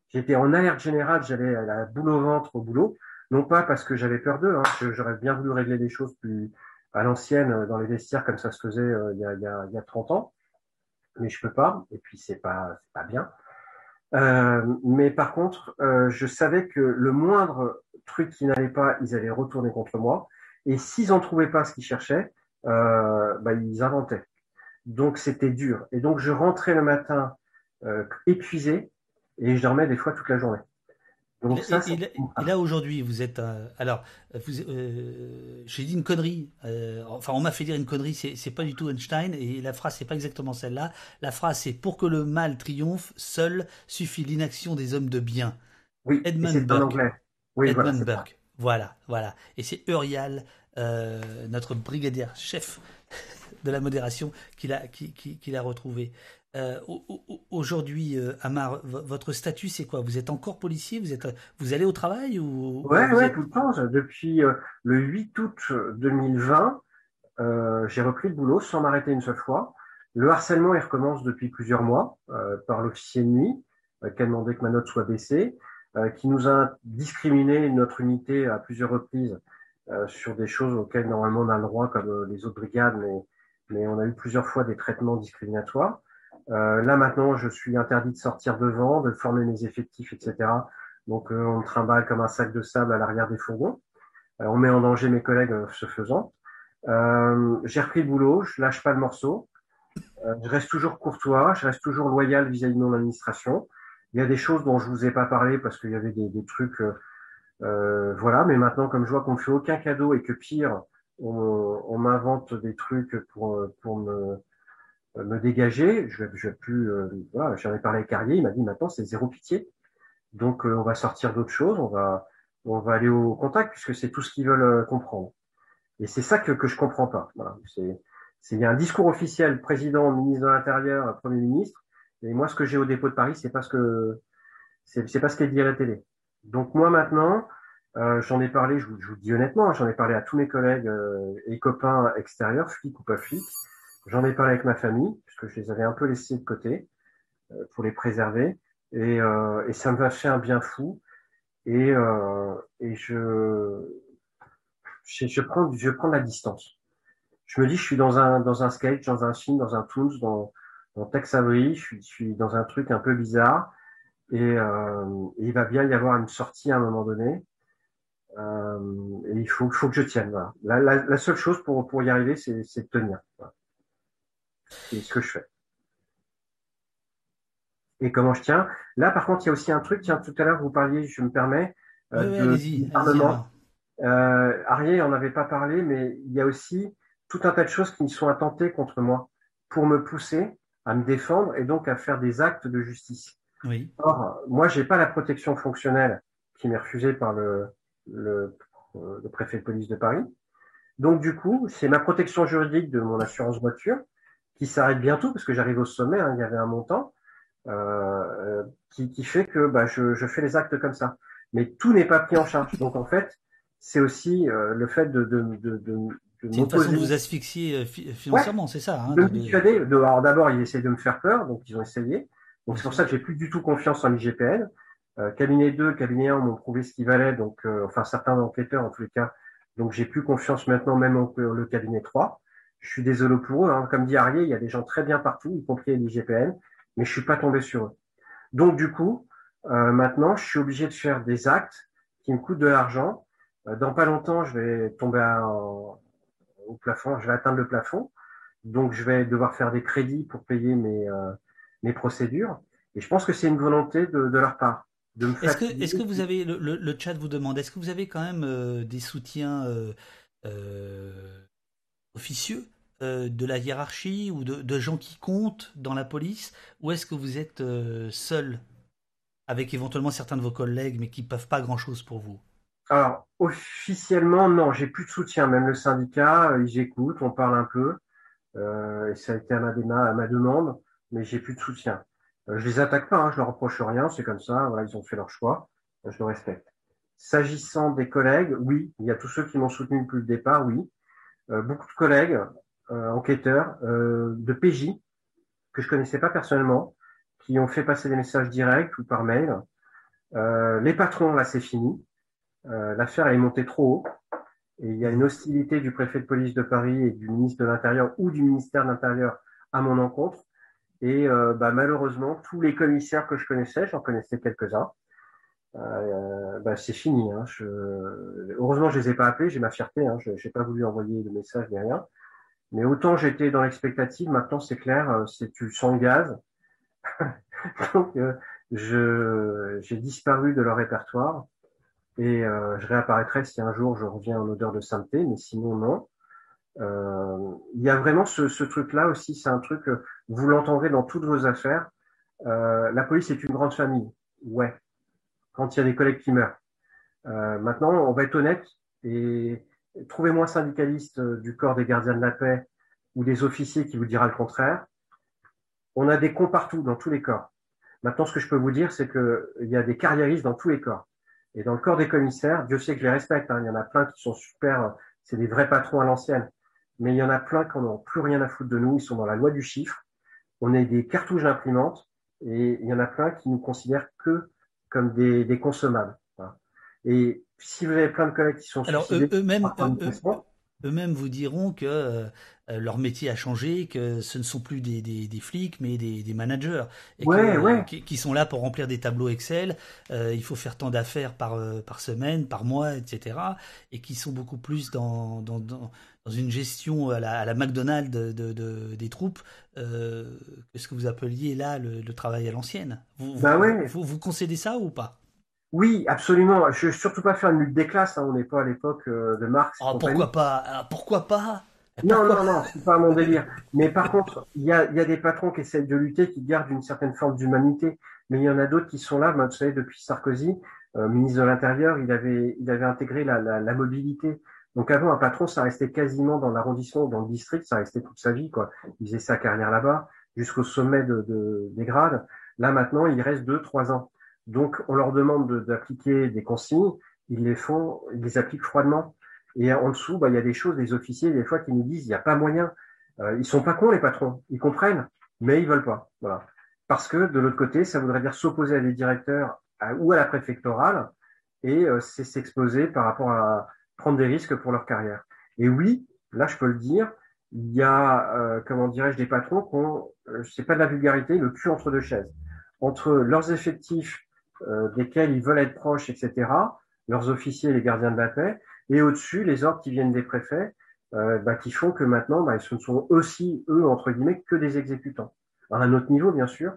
J'étais en alerte générale, j'avais la boule au ventre au boulot, non pas parce que j'avais peur d'eux, hein, j'aurais bien voulu régler les choses plus à l'ancienne dans les vestiaires comme ça se faisait euh, il, y a, il, y a, il y a 30 ans, mais je peux pas, et puis c'est pas, c'est pas bien. Euh, mais par contre, euh, je savais que le moindre truc qui n'allait pas, ils allaient retourner contre moi. Et s'ils en trouvaient pas ce qu'ils cherchaient, euh, bah, ils inventaient. Donc c'était dur. Et donc je rentrais le matin euh, épuisé et je dormais des fois toute la journée. Donc ça, et, là aujourd'hui, vous êtes euh, alors, vous, euh, j'ai dit une connerie. Euh, enfin, on m'a fait dire une connerie. C'est, c'est pas du tout Einstein et la phrase c'est pas exactement celle-là. La phrase c'est pour que le mal triomphe, seul suffit l'inaction des hommes de bien. Oui, Edmund Burke. Oui, Edmund voilà, Burke. Voilà, voilà. Et c'est Urial, notre brigadier chef de la modération, qui l'a, qui, qui, qui l'a retrouvé. Euh, aujourd'hui, euh, Amar, votre statut, c'est quoi? Vous êtes encore policier? Vous êtes, vous allez au travail ou Ouais, ouais, tout le temps. Depuis euh, le 8 août 2020, j'ai repris le boulot sans m'arrêter une seule fois. Le harcèlement, il recommence depuis plusieurs mois par l'officier de nuit qui a demandé que ma note soit baissée, qui nous a discriminé notre unité à plusieurs reprises sur des choses auxquelles normalement on a le droit comme les autres brigades, mais, mais on a eu plusieurs fois des traitements discriminatoires. Euh, là maintenant, je suis interdit de sortir devant, de former mes effectifs, etc. Donc euh, on me trimballe comme un sac de sable à l'arrière des fourgons. Euh, on met en danger mes collègues ce faisant. J'ai repris le boulot, je lâche pas le morceau. je reste toujours courtois, je reste toujours loyal vis-à-vis de mon administration. Il y a des choses dont je vous ai pas parlé parce qu'il y avait des, trucs, voilà. Mais maintenant, comme je vois qu'on me fait aucun cadeau et que pire, on, on m'invente des trucs pour pour me me dégager. Je vais, plus. Euh, voilà, j'en ai parlé avec Carrier, il m'a dit maintenant c'est zéro pitié. Donc euh, on va sortir d'autres choses, on va on va aller au contact puisque c'est tout ce qu'ils veulent comprendre. Et c'est ça que que je comprends pas. Voilà, c'est il y a un discours officiel, président, ministre de l'Intérieur, premier ministre. Et moi, ce que j'ai au dépôt de Paris, c'est parce que c'est pas ce qu'elle dit à la télé. Donc moi maintenant, j'en ai parlé, je vous, je vous, dis honnêtement, j'en ai parlé à tous mes collègues et copains extérieurs, flics ou pas flics. J'en ai parlé avec ma famille, puisque je les avais un peu laissés de côté euh, pour les préserver. Et, euh, et, ça me va faire un bien fou. Et, euh, et je, je, je, prends, je prends la distance. Je me dis, je suis dans un, dans un sketch, dans un film, dans un Toons, dans, dans Tex je suis, je suis dans un truc un peu bizarre. Et, euh, il va bien y avoir une sortie à un moment donné. Euh, et il faut, faut que je tienne. Voilà. La, la, la, seule chose pour, pour y arriver, c'est de tenir. Voilà. C'est ce que je fais. Et comment je tiens? Là, par contre, il y a aussi un truc. Tiens, tout à l'heure, vous parliez, je me permets, euh, de parlement. Euh, Arié en avait pas parlé, mais il y a aussi tout un tas de choses qui sont intentées contre moi pour me pousser à me défendre et donc à faire des actes de justice. Oui. Or, moi, j'ai pas la protection fonctionnelle qui m'est refusée par le, le, le préfet de police de Paris. Donc, du coup, c'est ma protection juridique de mon assurance voiture qui s'arrête bientôt parce que j'arrive au sommet, hein, il y avait un montant euh, qui, qui, fait que bah, je, je, fais les actes comme ça. Mais tout n'est pas pris en charge. Donc en fait, c'est aussi euh, le fait de, de, de, de c'est une façon de vous asphyxier euh, financièrement, c'est ça. Hein, de me De, alors d'abord, ils essaient de me faire peur, donc ils ont essayé. Donc c'est pour ça que j'ai plus du tout confiance en l'IGPN. Euh, cabinet 2, cabinet 1 m'ont prouvé ce qu'il valait, donc euh, enfin certains enquêteurs en tous les cas. Donc j'ai plus confiance maintenant même en le cabinet 3 je suis désolé pour eux. Hein. Comme dit Arié, il y a des gens très bien partout, y compris l'IGPN, mais je suis pas tombé sur eux. Donc du coup, euh, maintenant, je suis obligé de faire des actes qui me coûtent de l'argent. Euh, dans pas longtemps, je vais tomber au plafond, je vais atteindre le plafond. Donc je vais devoir faire des crédits pour payer mes, euh, mes procédures. Et je pense que c'est une volonté de, de, leur part. Est-ce que, est que, vous avez, le, le, chat vous demande, est-ce que vous avez quand même des soutiens officieux? Euh, de la hiérarchie ou de, gens qui comptent dans la police Ou est-ce que vous êtes euh, seul avec éventuellement certains de vos collègues mais qui ne peuvent pas grand-chose pour vous? Alors, officiellement, non, j'ai plus de soutien. Même le syndicat, euh, ils écoutent, on parle un peu. et ça a été à ma, à ma demande, mais j'ai plus de soutien. je les attaque pas, hein, je leur reproche rien, c'est comme ça, voilà, ils ont fait leur choix, je le respecte. S'agissant des collègues, oui, il y a tous ceux qui m'ont soutenu depuis le départ, oui. Beaucoup de collègues enquêteurs euh, de PJ que je connaissais pas personnellement, qui ont fait passer des messages directs ou par mail. les patrons, là, c'est fini. L'affaire est montée trop haut. Et il y a une hostilité du préfet de police de Paris et du ministre de l'Intérieur ou du ministère de l'Intérieur à mon encontre. Et bah, malheureusement, tous les commissaires que je connaissais, j'en connaissais quelques-uns, euh, bah, c'est fini. Hein. Je... Heureusement, je les ai pas appelés, j'ai ma fierté. Hein. Je n'ai pas voulu envoyer de message ni rien. Mais autant j'étais dans l'expectative, maintenant c'est clair, euh, c'est tu sens gaz. Donc, euh, je j'ai disparu de leur répertoire et euh, je réapparaîtrai si un jour je reviens en odeur de sainteté, mais sinon non. Euh, il y a vraiment ce, ce truc-là aussi, c'est un truc, vous l'entendrez dans toutes vos affaires. la police est une grande famille, ouais, quand il y a des collègues qui meurent. Euh, maintenant, on va être honnête et trouvez-moi un syndicaliste euh, du corps des gardiens de la paix ou des officiers qui vous dira le contraire. On a des cons partout, dans tous les corps. Maintenant, ce que je peux vous dire, c'est qu'il y a des carriéristes dans tous les corps. Et dans le corps des commissaires, Dieu sait que je les respecte. Hein. il y en a plein qui sont super, c'est des vrais patrons à l'ancienne. Mais il y en a plein qui n'ont plus rien à foutre de nous. Ils sont dans la loi du chiffre. on est des cartouches d'imprimante et il y en a plein qui nous considèrent que comme des, des consommables. Et si vous avez plein de collègues qui sont alors eux-mêmes eux-mêmes vous diront que euh, leur métier a changé, que ce ne sont plus des, des, des flics, mais des, des managers, et ouais, qui, qui, sont là pour remplir des tableaux Excel. Euh, il faut faire tant d'affaires par, euh, par semaine, par mois, etc. Et qui sont beaucoup plus dans, dans, dans, dans une gestion à la, à la McDonald's de, de, de, des troupes euh, que ce que vous appeliez là le, le travail à l'ancienne. Vous, bah vous, ouais. vous, vous concédez ça ou pas? Oui, absolument. Je ne veux surtout pas faire une lutte des classes. Hein. On n'est pas à l'époque euh, de Marx. Oh, pourquoi pas? Ah, Pourquoi pas? Non, non, non, c'est pas mon délire. Mais par contre, il y a, y a des patrons qui essaient de lutter, qui gardent une certaine forme d'humanité. Mais il y en a d'autres qui sont là. Vous savez, depuis Sarkozy, euh, ministre de l'Intérieur, il avait, il avait intégré la, la, la, mobilité. Donc avant, un patron, ça restait quasiment dans l'arrondissement dans le district, ça restait toute sa vie. quoi. Il faisait sa carrière là-bas, jusqu'au sommet de, de, des grades. Là maintenant, il reste deux, trois ans. Donc, on leur demande d'appliquer des consignes, ils les font, ils les appliquent froidement. Et en dessous, bah, il y a des choses, des officiers, des fois, qui nous disent, il n'y a pas moyen. Euh, ils sont pas cons, les patrons. Ils comprennent, mais ils veulent pas. Voilà. Parce que, de l'autre côté, ça voudrait dire s'opposer à des directeurs ou à la préfectorale, et euh, c'est s'exposer par rapport à prendre des risques pour leur carrière. Et oui, là, je peux le dire, il y a, euh, comment dirais-je, des patrons qui ont, euh, c'est pas de la vulgarité, le cul entre deux chaises. Entre leurs effectifs euh, desquels ils veulent être proches, etc., leurs officiers, les gardiens de la paix, et au-dessus, les ordres qui viennent des préfets, euh, bah, qui font que maintenant, bah, ce ne sont aussi, eux, entre guillemets, que des exécutants. À un autre niveau, bien sûr.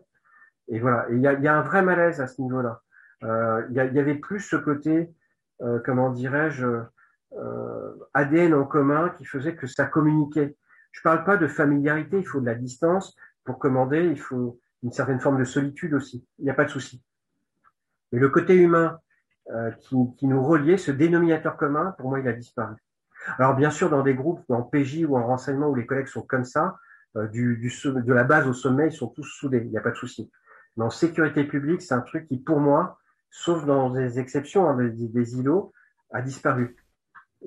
Et voilà. Il y a, un vrai malaise à ce niveau-là. Euh, il y, y, avait plus ce côté, euh, comment dirais-je, euh, ADN en commun qui faisait que ça communiquait. Je parle pas de familiarité, il faut de la distance. Pour commander, il faut une certaine forme de solitude aussi. Il n'y a pas de souci. Mais le côté humain euh, qui, qui, nous reliait, ce dénominateur commun, pour moi, il a disparu. Alors bien sûr, dans des groupes, en PJ ou en renseignement, où les collègues sont comme ça, euh, du, du, de la base au sommet, ils sont tous soudés, il n'y a pas de souci. Mais en sécurité publique, c'est un truc qui, pour moi, sauf dans des exceptions, hein, des, des, îlots, a disparu.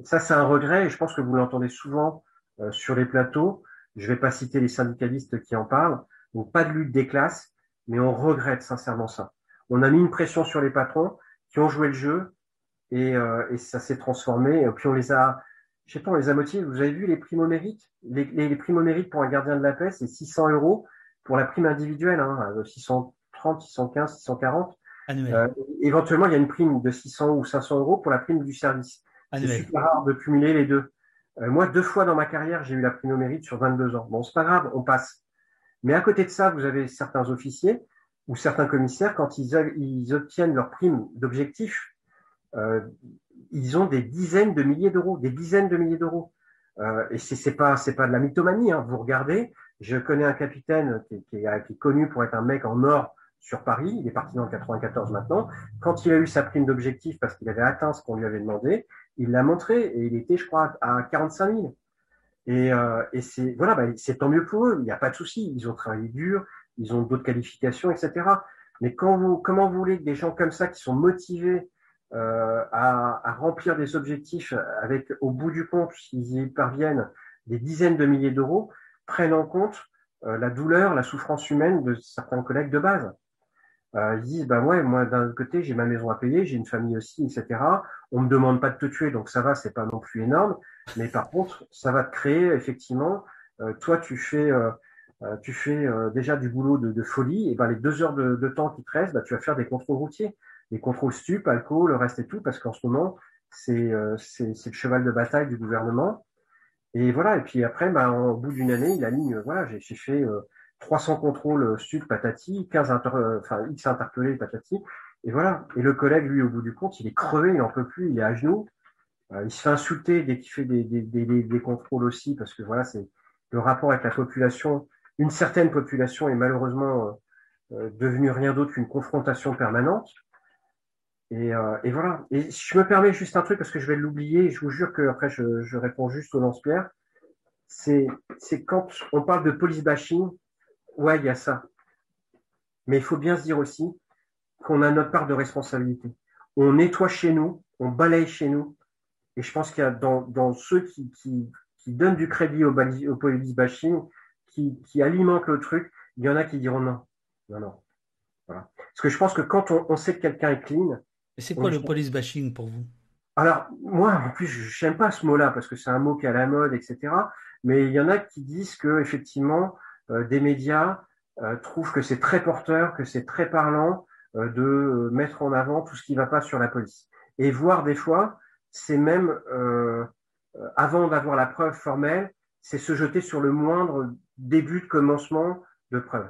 Ça, c'est un regret, et je pense que vous l'entendez souvent euh, sur les plateaux. Je ne vais pas citer les syndicalistes qui en parlent. Donc, pas de lutte des classes, mais on regrette sincèrement ça on a mis une pression sur les patrons qui ont joué le jeu et, euh, et ça s'est transformé. Et puis on les a, je sais pas, on les a motivés. Vous avez vu les primes au mérite les, les, les primes au mérite pour un gardien de la paix, c'est 600 euros pour la prime individuelle, hein, 630, 615, 640. Euh, éventuellement, il y a une prime de 600 ou 500 euros pour la prime du service. C'est super rare de cumuler les deux. Euh, moi, deux fois dans ma carrière, j'ai eu la prime au mérite sur 22 ans. Bon, c'est pas grave, on passe. Mais à côté de ça, vous avez certains officiers ou certains commissaires, quand ils, ils obtiennent leur prime d'objectif, euh, ils ont des dizaines de milliers d'euros, des dizaines de milliers d'euros. Euh, et c'est pas c'est pas de la mythomanie. Hein. Vous regardez, je connais un capitaine qui, qui, est, qui, est, connu pour être un mec en or sur Paris. Il est parti dans le 94 maintenant. Quand il a eu sa prime d'objectif parce qu'il avait atteint ce qu'on lui avait demandé, il l'a montré et il était, je crois, à 45 000. Et, euh, et c'est voilà, bah, c'est tant mieux pour eux. Il n'y a pas de souci. Ils ont travaillé dur, ils ont d'autres qualifications, etc. Mais quand vous, comment vous voulez que des gens comme ça, qui sont motivés euh, à, à, remplir des objectifs avec, au bout du compte, s'ils y parviennent, des dizaines de milliers d'euros, prennent en compte euh, la douleur, la souffrance humaine de certains collègues de base. Euh, ils disent, ben ouais, moi d'un côté j'ai ma maison à payer, j'ai une famille aussi, etc. On me demande pas de te tuer, donc ça va, c'est pas non plus énorme. Mais par contre, ça va te créer effectivement. Euh, toi, tu fais euh, euh, tu fais euh, déjà du boulot de, de, folie, et ben les deux heures de, de temps qui te restent, ben, tu vas faire des contrôles routiers, des contrôles stup, alcool, le reste et tout, parce qu'en ce moment, c'est euh, le cheval de bataille du gouvernement. Et voilà, et puis après, ben, au bout d'une année, il aligne, voilà, j'ai fait 300 contrôles stup, patati, 15 inter, enfin, X interpellés, patati, et voilà. Et le collègue, lui, au bout du compte, il est crevé, il n'en peut plus, il est à genoux, il se fait insulter dès qu'il fait des, des, des, des, contrôles aussi, parce que voilà, c'est le rapport avec la population une certaine population est malheureusement euh, devenue rien d'autre qu'une confrontation permanente. Et, euh, et, voilà. Et je me permets juste un truc parce que je vais l'oublier. Je vous jure que après je, réponds juste au lance-pierre. C'est quand on parle de police bashing, ouais, il y a ça. Mais il faut bien se dire aussi qu'on a notre part de responsabilité. On nettoie chez nous, on balaye chez nous. Et je pense qu'il y a dans, ceux qui, donnent du crédit au police bashing, qui, qui alimente le truc, Il y en a qui diront non. Non, non. Voilà. Parce que je pense que quand on, sait que quelqu'un est clean. Et c'est quoi le police bashing pour vous? Alors, moi, en plus, je n'aime pas ce mot-là parce que c'est un mot qui est à la mode, etc. Mais il y en a qui disent que, effectivement, euh, des médias euh, trouvent que c'est très porteur, que c'est très parlant euh, de mettre en avant tout ce qui ne va pas sur la police. Et voir des fois, c'est même, avant d'avoir la preuve formelle, c'est se jeter sur le moindre début de commencement de preuve.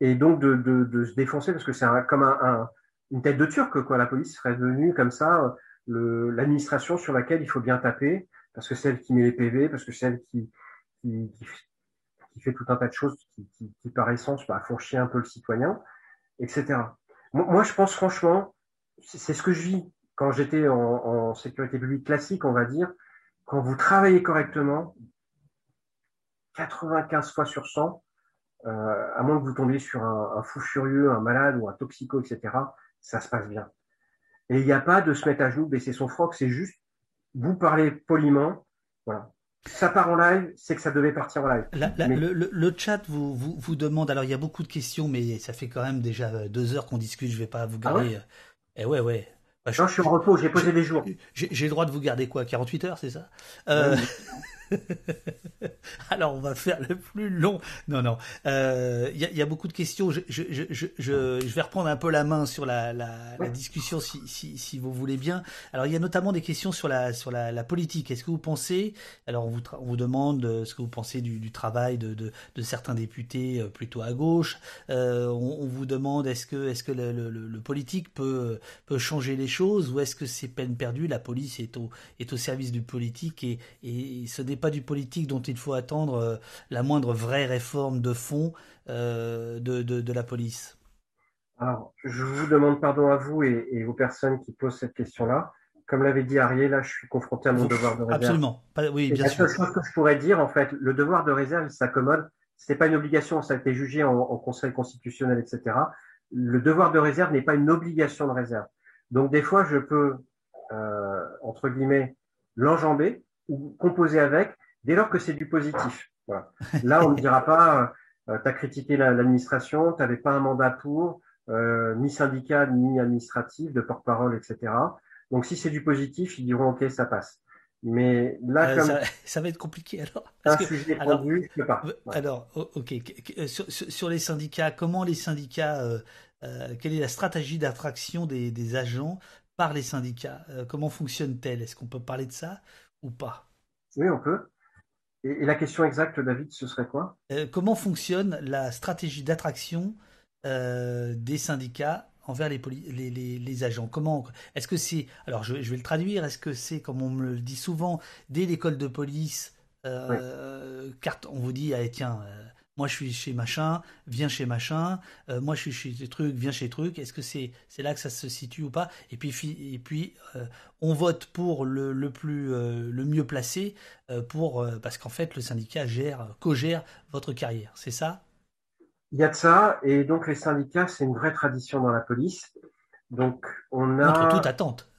Et donc de, de, de se défoncer parce que c'est comme un, une tête de turc, quoi. La police serait devenue comme ça l'administration sur laquelle il faut bien taper parce que c'est elle qui met les PV, parce que c'est elle qui, qui, qui, fait tout un tas de choses qui, qui, qui par essence bah, font chier un peu le citoyen, etc. Moi, je pense franchement, c'est ce que je vis quand j'étais en, en sécurité publique classique, on va dire, quand vous travaillez correctement, 95 fois sur 100, euh, à moins que vous tombiez sur un, un, fou furieux, un malade ou un toxico, etc., ça se passe bien. Et il n'y a pas de se mettre à genoux, baisser son froc, c'est juste, vous parlez poliment, voilà. Ça part en live, c'est que ça devait partir en live. le, chat vous, vous, vous, demande, alors il y a beaucoup de questions, mais ça fait quand même déjà deux heures qu'on discute, je vais pas vous ah garder. eh ouais, ouais. Bah, je, suis en repos, j'ai posé des jours. J'ai le droit de vous garder quoi 48 heures, c'est ça? Euh... Alors, on va faire le plus long. Non, non. Il euh, y, a beaucoup de questions. Je, je, je, je, vais reprendre un peu la main sur la, la, la discussion, si, si, si, vous voulez bien. Alors, il y a notamment des questions sur la, sur la, la politique. Est-ce que vous pensez, alors on vous, on vous demande euh, ce que vous pensez du, du travail de, de, de, certains députés euh, plutôt à gauche. Euh, on, on, vous demande est-ce que, est-ce que le, le, le, politique peut, peut changer les choses ou est-ce que c'est peine perdue? La police est au, est au service du politique et, et ce n'est pas du politique dont il faut attendre euh, la moindre vraie réforme de fond euh, de, de, la police Alors, je vous demande pardon à vous et, aux personnes qui posent cette question-là. Comme l'avait dit Ariel, là, je suis confronté à mon devoir de réserve. Absolument. Oui, bien la seule chose que je pourrais dire, en fait, le devoir de réserve, il s'accommode. n'est pas une obligation, ça a été jugé en, Conseil constitutionnel, etc. Le devoir de réserve n'est pas une obligation de réserve. Donc, des fois, je peux, euh, entre guillemets, l'enjamber ou composer avec, dès lors que c'est du positif. Là, on ne dira pas, euh, tu as critiqué l'administration, tu n'avais pas un mandat pour, euh, ni syndicat, ni administratif, de porte-parole, etc. Donc, si c'est du positif, ils diront, OK, ça passe. Mais là, euh, comme... ça, va être compliqué alors. un sujet alors, je peux pas. Alors, ok. Sur, les syndicats, comment les syndicats, quelle est la stratégie d'attraction des, des, agents par les syndicats Comment fonctionne-t-elle? Est-ce qu'on peut parler de ça ou pas. Oui, on peut. Et, la question exacte, David, ce serait quoi? Euh, Comment fonctionne la stratégie d'attraction euh, des syndicats envers les, les, les, agents? Comment Est-ce que c'est alors je, vais le traduire Est-ce que c'est comme on me le dit souvent dès l'école de police euh, carte, on vous dit ah, tiens moi je suis chez machin, viens chez machin, euh, moi je suis chez truc, viens chez truc, est-ce que c'est c'est là que ça se situe ou pas? Et puis et puis euh, on vote pour le, le plus euh, le mieux placé pour parce qu'en fait le syndicat gère co-gère votre carrière, c'est ça? Il y a de ça et donc les syndicats c'est une vraie tradition dans la police. Donc on a contre toute attente.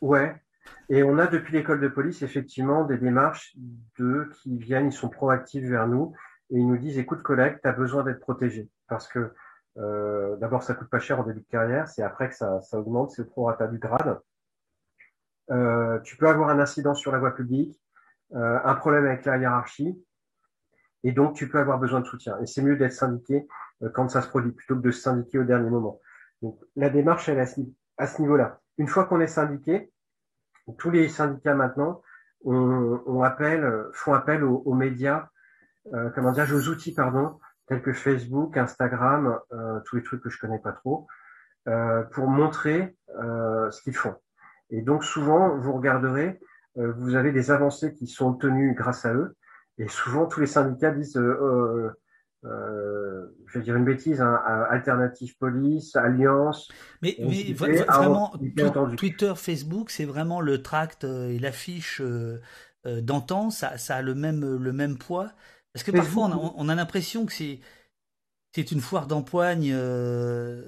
Ouais. Et on a depuis l'école de police effectivement des démarches de qui viennent, ils sont proactifs vers nous et ils nous disent écoute collègue, tu as besoin d'être protégé parce que euh, d'abord ça coûte pas cher en début de carrière, c'est après que ça, ça augmente, c'est le prorata du grade. Euh, tu peux avoir un incident sur la voie publique, euh, un problème avec la hiérarchie, et donc tu peux avoir besoin de soutien. Et c'est mieux d'être syndiqué euh, quand ça se produit plutôt que de se syndiquer au dernier moment. Donc la démarche elle est à ce, niveau-là. Une fois qu'on est syndiqué, tous les syndicats maintenant on, on appelle, font appel aux, aux médias euh, comment dire, aux outils, pardon, tels que Facebook, Instagram, euh, tous les trucs que je connais pas trop, euh, pour montrer ce qu'ils font. Et donc souvent, vous regarderez, vous avez des avancées qui sont obtenues grâce à eux. Et souvent, tous les syndicats disent, euh, je vais dire une bêtise, hein, Alternative Police, Alliance. Mais, mais vraiment, Twitter, Facebook, c'est vraiment le tract et l'affiche d'antan, ça, ça a le même, le même poids. Parce que parfois, on a, l'impression que c'est c'est une foire d'empoigne. Euh,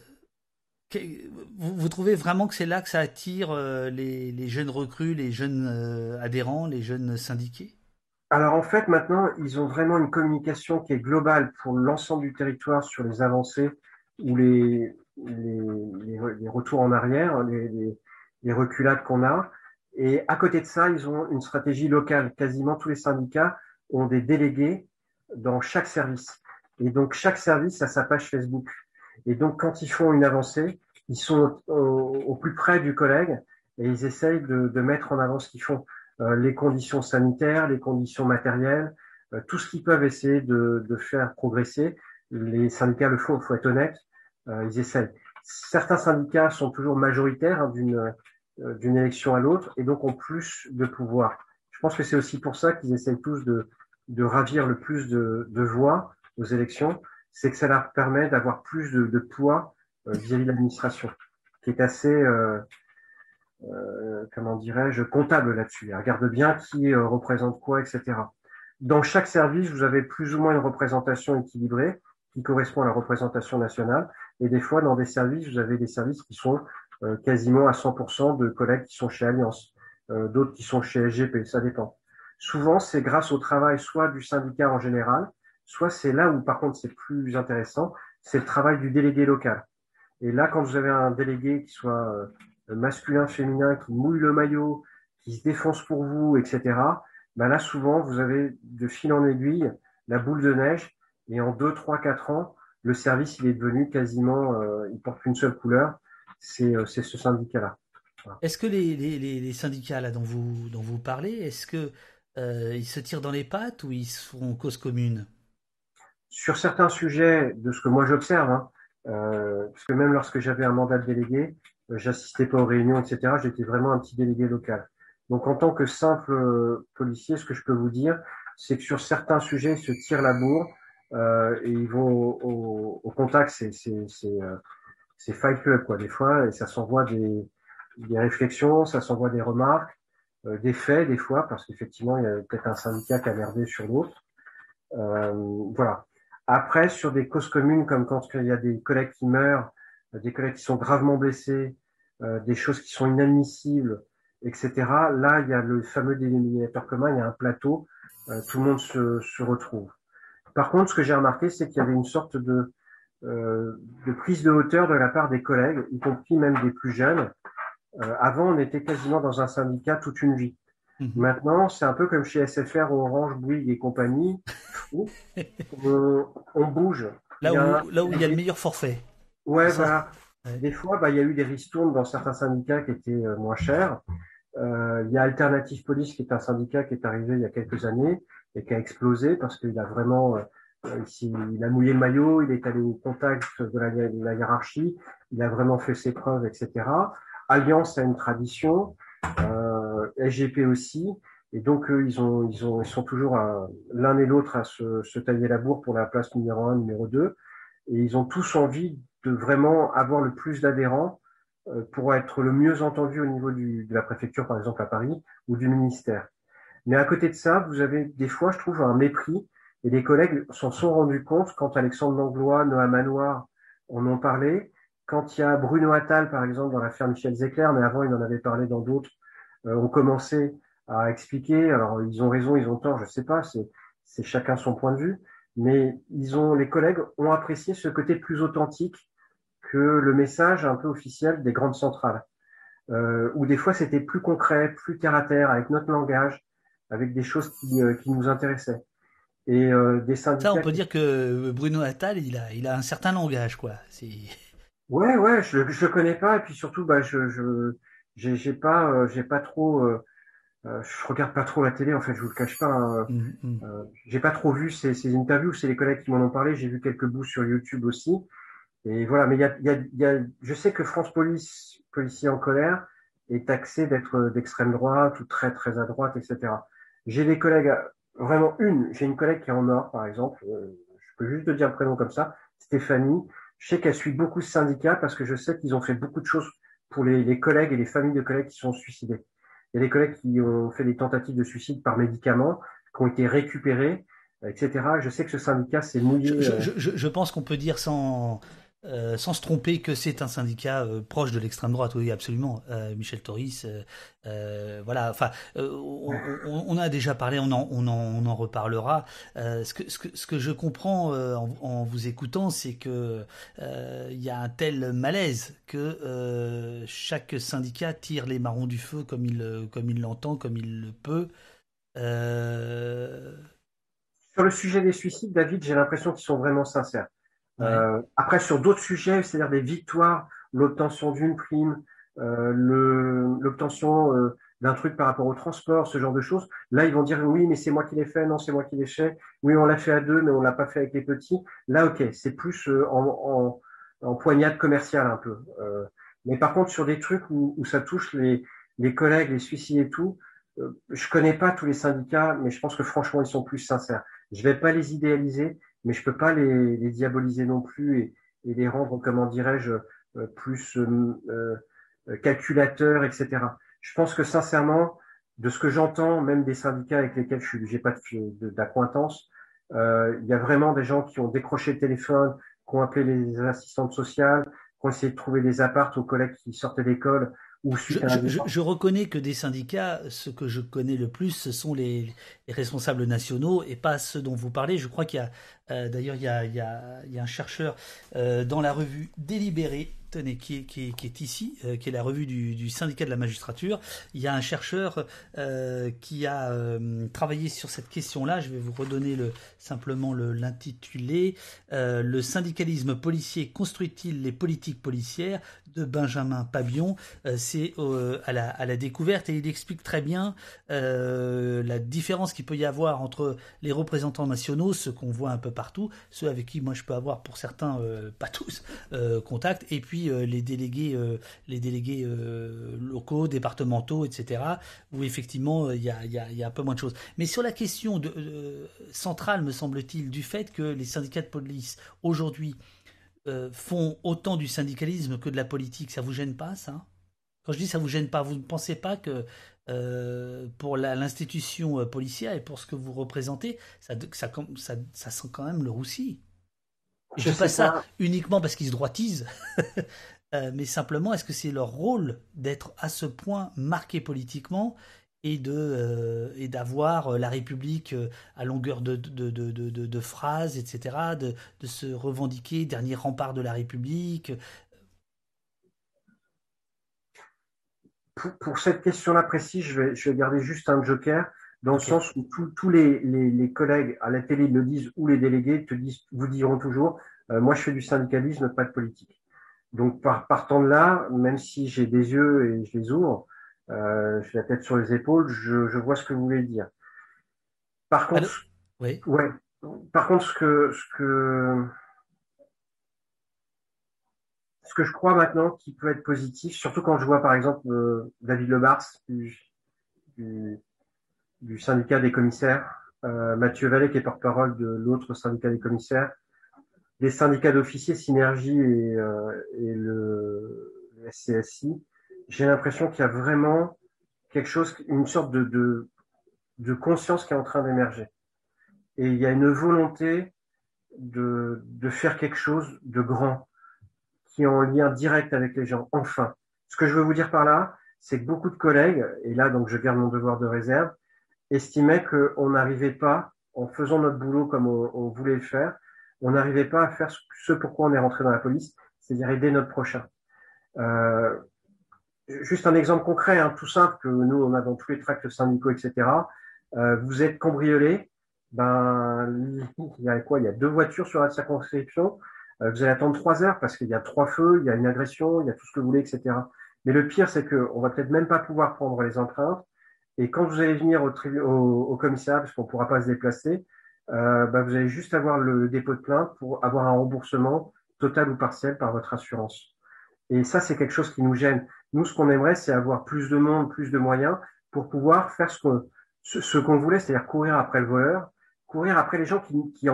vous, trouvez vraiment que c'est là que ça attire euh, les, jeunes recrues, les jeunes euh, adhérents, les jeunes syndiqués? Alors en fait, maintenant, ils ont vraiment une communication qui est globale pour l'ensemble du territoire sur les avancées ou les, les, les, retours en arrière, les, les reculades qu'on a. Et à côté de ça, ils ont une stratégie locale. Quasiment tous les syndicats ont des délégués dans chaque service. Et donc chaque service a sa page Facebook. Et donc quand ils font une avancée, ils sont au, plus près du collègue et ils essayent de, de mettre en avant ce qu'ils font, euh, les conditions sanitaires, les conditions matérielles, euh, tout ce qu'ils peuvent essayer de, de, faire progresser. Les syndicats le font, il faut être honnête, euh, ils essayent. Certains syndicats sont toujours majoritaires hein, d'une d'une élection à l'autre et donc ont plus de pouvoir. Je pense que c'est aussi pour ça qu'ils essayent tous de, de ravir le plus de, de voix aux élections, c'est que ça leur permet d'avoir plus de, poids euh, vis-à-vis de l'administration, qui est assez, euh, euh, comment dirais-je, comptable là-dessus. regarde bien qui représente quoi, etc. Dans chaque service, vous avez plus ou moins une représentation équilibrée qui correspond à la représentation nationale. Et des fois, dans des services, vous avez des services qui sont quasiment à 100% de collègues qui sont chez Alliance, d'autres qui sont chez SGP, ça dépend. Souvent, c'est grâce au travail soit du syndicat en général, soit c'est là où, par contre, c'est plus intéressant, c'est le travail du délégué local. Et là, quand vous avez un délégué qui soit euh, masculin, féminin, qui mouille le maillot, qui se défonce pour vous, etc., ben là, souvent, vous avez de fil en aiguille la boule de neige. Et en deux, trois, quatre ans, le service, il est devenu quasiment, euh, il porte qu'une seule couleur, c'est euh, ce syndicat-là. Est-ce que les, syndicats là dont vous, dont vous parlez, est-ce que euh, ils se tirent dans les pattes ou ils font cause commune? Sur certains sujets, de ce que moi j'observe, hein, euh, parce que même lorsque j'avais un mandat de délégué, euh, j'assistais pas aux réunions, etc. J'étais vraiment un petit délégué local. Donc en tant que simple euh, policier, ce que je peux vous dire, c'est que sur certains sujets, ils se tirent la bourre euh, et ils vont au, au, contact. C'est c'est c'est fight club quoi des fois et ça s'envoie des des réflexions, ça s'envoie des remarques, des faits des fois parce qu'effectivement il y a peut-être un syndicat qui a merdé sur l'autre. voilà. Après, sur des causes communes, comme quand il y a des collègues qui meurent, euh, des collègues qui sont gravement blessés, euh, des choses qui sont inadmissibles, etc. Là, il y a le fameux dénominateur commun, il y a un plateau, euh, tout le monde se, se, retrouve. Par contre, ce que j'ai remarqué, c'est qu'il y avait une sorte de, de prise de hauteur de la part des collègues, y compris même des plus jeunes. Avant, on était quasiment dans un syndicat toute une vie. Mhm. Maintenant, c'est un peu comme chez SFR, Orange, Bouygues et compagnie. on, on, bouge. Là où, là où il y a le meilleur forfait. Ouais, voilà. Des fois, bah, il y a eu des ristournes dans certains syndicats qui étaient euh, moins chers. Euh, il y a Alternative Police qui est un syndicat qui est arrivé il y a quelques années et qui a explosé parce qu'il a vraiment, euh, il a mouillé le maillot, il est allé au contact de la, de la, hiérarchie, il a vraiment fait ses preuves, etc. Alliance a une tradition. Euh, SGP aussi. Et donc, eux, ils, ont, ils, ont, ils sont toujours l'un et l'autre à se, se, tailler la bourre pour la place numéro un, numéro 2. Et ils ont tous envie de vraiment avoir le plus d'adhérents euh, pour être le mieux entendu au niveau du, de la préfecture, par exemple à Paris, ou du ministère. Mais à côté de ça, vous avez des fois, je trouve, un mépris. Et les collègues s'en sont rendus compte quand Alexandre Langlois, Noah Manoir en ont parlé. Quand il y a Bruno Attal, par exemple, dans l'affaire Michel Zecler, mais avant, il en avait parlé dans d'autres, euh, ont commencé à expliquer. Alors, ils ont raison, ils ont tort, je sais pas, c'est chacun son point de vue. Mais ils ont, les collègues ont apprécié ce côté plus authentique que le message un peu officiel des grandes centrales, euh, où des fois c'était plus concret, plus terre à terre, avec notre langage, avec des choses qui, euh, qui nous intéressaient. Et euh, des syndicats. Ça, on peut dire que Bruno Attal, il a, il a un certain langage, quoi. Ouais, ouais, je, je le connais pas, et puis surtout, bah, je, je, j'ai, j'ai pas, euh, j'ai pas trop, euh, euh, je regarde pas trop la télé, en fait, je vous le cache pas. Hein. Mmh, mmh. j'ai pas trop vu ces, ces interviews, c'est les collègues qui m'en ont parlé. J'ai vu quelques bouts sur YouTube aussi. Et voilà, mais il y a, y, a, y a, je sais que France Police, policier en colère, est taxé d'être d'extrême droite ou très très à droite, etc. J'ai des collègues, vraiment une, j'ai une collègue qui est en or, par exemple. je peux juste te dire le prénom comme ça, Stéphanie. Je sais qu'elle suit beaucoup ce syndicat parce que je sais qu'ils ont fait beaucoup de choses pour les, les, collègues et les familles de collègues qui sont suicidés. Il y a des collègues qui ont fait des tentatives de suicide par médicaments, qui ont été récupérés, etc. Je sais que ce syndicat s'est mouillé. Je, je, je, pense qu'on peut dire sans, euh, sans se tromper que c'est un syndicat euh, proche de l'extrême droite, oui, absolument. Euh, Michel Toris, voilà. Enfin, on, a déjà parlé, on en, reparlera. ce, que, je comprends en, vous écoutant, c'est que il y a un tel malaise que chaque syndicat tire les marrons du feu comme il l'entend, comme il le peut. Sur le sujet des suicides, David, j'ai l'impression qu'ils sont vraiment sincères. Euh, après, sur d'autres sujets, c'est-à-dire des victoires, l'obtention d'une prime, euh, l'obtention euh, d'un truc par rapport au transport, ce genre de choses, là, ils vont dire oui, mais c'est moi qui l'ai fait, non, c'est moi qui l'ai fait, oui, on l'a fait à deux, mais on l'a pas fait avec les petits. Là, ok, c'est plus euh, en, en, en, poignade commerciale un peu. Euh, mais par contre, sur des trucs où, où ça touche les, les collègues, les suicides et tout, je connais pas tous les syndicats, mais je pense que franchement, ils sont plus sincères. Je vais pas les idéaliser, mais je peux pas les, les diaboliser non plus et, et les rendre, comment dirais-je, euh, plus euh, euh, calculateurs, etc. Je pense que sincèrement, de ce que j'entends, même des syndicats avec lesquels je n'ai pas d'acquaintance, euh, il y a vraiment des gens qui ont décroché le téléphone, qui ont appelé les assistantes sociales, qui ont essayé de trouver des apparts aux collègues qui sortaient d'école je, reconnais que des syndicats, ce que je connais le plus, ce sont les, responsables nationaux et pas ceux dont vous parlez. Je crois qu'il y a, euh, d'ailleurs, il, il, y a, un chercheur euh, dans la revue Est, qui, est, ici, euh, qui est la revue du, syndicat de la magistrature. Il y a un chercheur euh, qui a euh, travaillé sur cette question-là. Je vais vous redonner le, simplement l'intitulé. le syndicalisme policier construit-il les politiques policières de Benjamin Pabion. C'est à la, à, la, découverte et il explique très bien la différence qu'il peut y avoir entre les représentants nationaux, ceux qu'on voit un peu partout, ceux avec qui moi je peux avoir pour certains, pas tous, contact, et puis euh, les délégués, euh, euh, locaux, départementaux, etc., où effectivement il y a, un peu moins de choses. Mais sur la question centrale, me semble-t-il, du fait que les syndicats de police aujourd'hui font autant du syndicalisme que de la politique, ça vous gêne pas ça? Quand je dis ça vous gêne pas, vous ne pensez pas que pour l'institution policière et pour ce que vous représentez, ça, ça sent quand même le roussi? Je ne dis pas ça uniquement parce qu'ils se droitisent, euh, mais simplement est-ce que c'est leur rôle d'être à ce point marqué politiquement et de euh, et d'avoir euh, la République à longueur de, de, de, de phrases, etc., de, de se revendiquer dernier rempart de la République? Pour, pour cette question-là précise, je vais, je vais garder juste un joker dans le sens où tous les, les, les, collègues à la télé le disent ou les délégués te disent, vous diront toujours, euh, moi je fais du syndicalisme, pas de politique. Donc par, partant de là, même si j'ai des yeux et je les ouvre, euh, j'ai la tête sur les épaules, je, je, vois ce que vous voulez dire. Par contre, oui. ouais. Par contre, ce que ce que ce que je crois maintenant qui peut être positif, surtout quand je vois par exemple euh, David Lebars du, du du syndicat des commissaires, euh, Mathieu Vallée qui est porte-parole de l'autre syndicat des commissaires, des syndicats d'officiers Synergie et, euh, et le, SCSI, j'ai l'impression qu'il y a vraiment quelque chose, une sorte de, de, de conscience qui est en train d'émerger. Et il y a une volonté de, de faire quelque chose de grand, qui est en lien direct avec les gens. Enfin, ce que je veux vous dire par là, c'est que beaucoup de collègues, et là donc je garde mon devoir de réserve, estimait qu'on n'arrivait pas, en faisant notre boulot comme on, voulait le faire, on n'arrivait pas à faire ce pourquoi on est rentré dans la police, c'est-à-dire aider notre prochain. Euh, juste un exemple concret, hein, tout simple, que nous, on a dans tous les tracts syndicaux, etc. Euh, vous êtes cambriolé, ben, il y a quoi? Il y a deux voitures sur la circonscription. Euh, vous allez attendre trois heures parce qu'il y a trois feux, il y a une agression, il y a tout ce que vous voulez, etc. Mais le pire, c'est qu'on va peut-être même pas pouvoir prendre les empreintes. Et quand vous allez venir au, au, au parce qu'on ne pourra pas se déplacer, euh, bah, vous allez juste avoir le dépôt de plainte pour avoir un remboursement total ou partiel par votre assurance. Et ça, c'est quelque chose qui nous gêne. Nous, ce qu'on aimerait, c'est avoir plus de monde, plus de moyens pour pouvoir faire ce qu'on ce, qu'on voulait, c'est-à-dire courir après le voleur, courir après les gens qui, qui,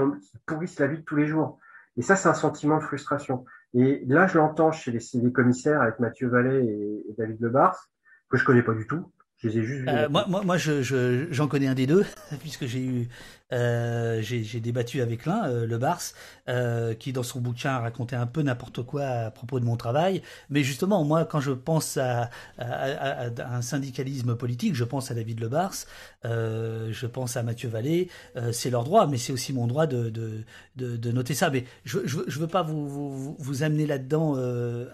pourrissent la vie de tous les jours. Et ça, c'est un sentiment de frustration. Et là, je l'entends chez les, les, commissaires avec Mathieu Vallée et, et David Lebars, que je connais pas du tout, Je les ai juste vus. moi, moi, moi, je, j'en connais un des deux, puisque j'ai eu euh, j'ai débattu avec l'un, euh, le Bars, euh, qui dans son bouquin racontait un peu n'importe quoi à propos de mon travail. Mais justement, moi, quand je pense à, un syndicalisme politique, je pense à David Le Bars, je pense à Mathieu Vallée. c'est leur droit, mais c'est aussi mon droit de, de, noter ça. Mais je ne veux pas vous, vous, amener là-dedans,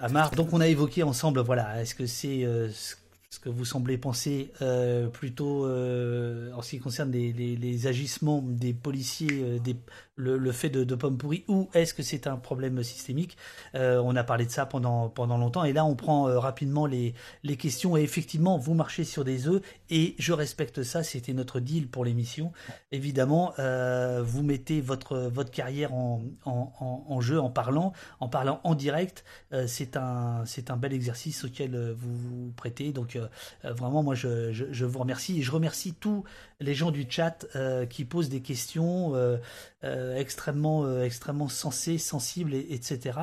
à Marc. Donc on a évoqué ensemble, voilà, est-ce que c'est ce que vous semblez penser euh, plutôt euh, en ce qui concerne les, les, agissements des policiers, euh, des, le, fait de, pommes pourries, ou est-ce que c'est un problème systémique On a parlé de ça pendant, pendant longtemps, et là on prend rapidement les, les questions, et effectivement vous marchez sur des œufs, et je respecte ça, c'était notre deal pour l'émission. Évidemment, vous mettez votre, votre carrière en, en, jeu en parlant, en parlant en direct, c'est un, un bel exercice auquel vous vous prêtez, donc euh, vraiment, moi, je, vous remercie et je remercie tous les gens du chat euh, qui posent des questions euh, extrêmement, extrêmement sensées, sensibles, etc.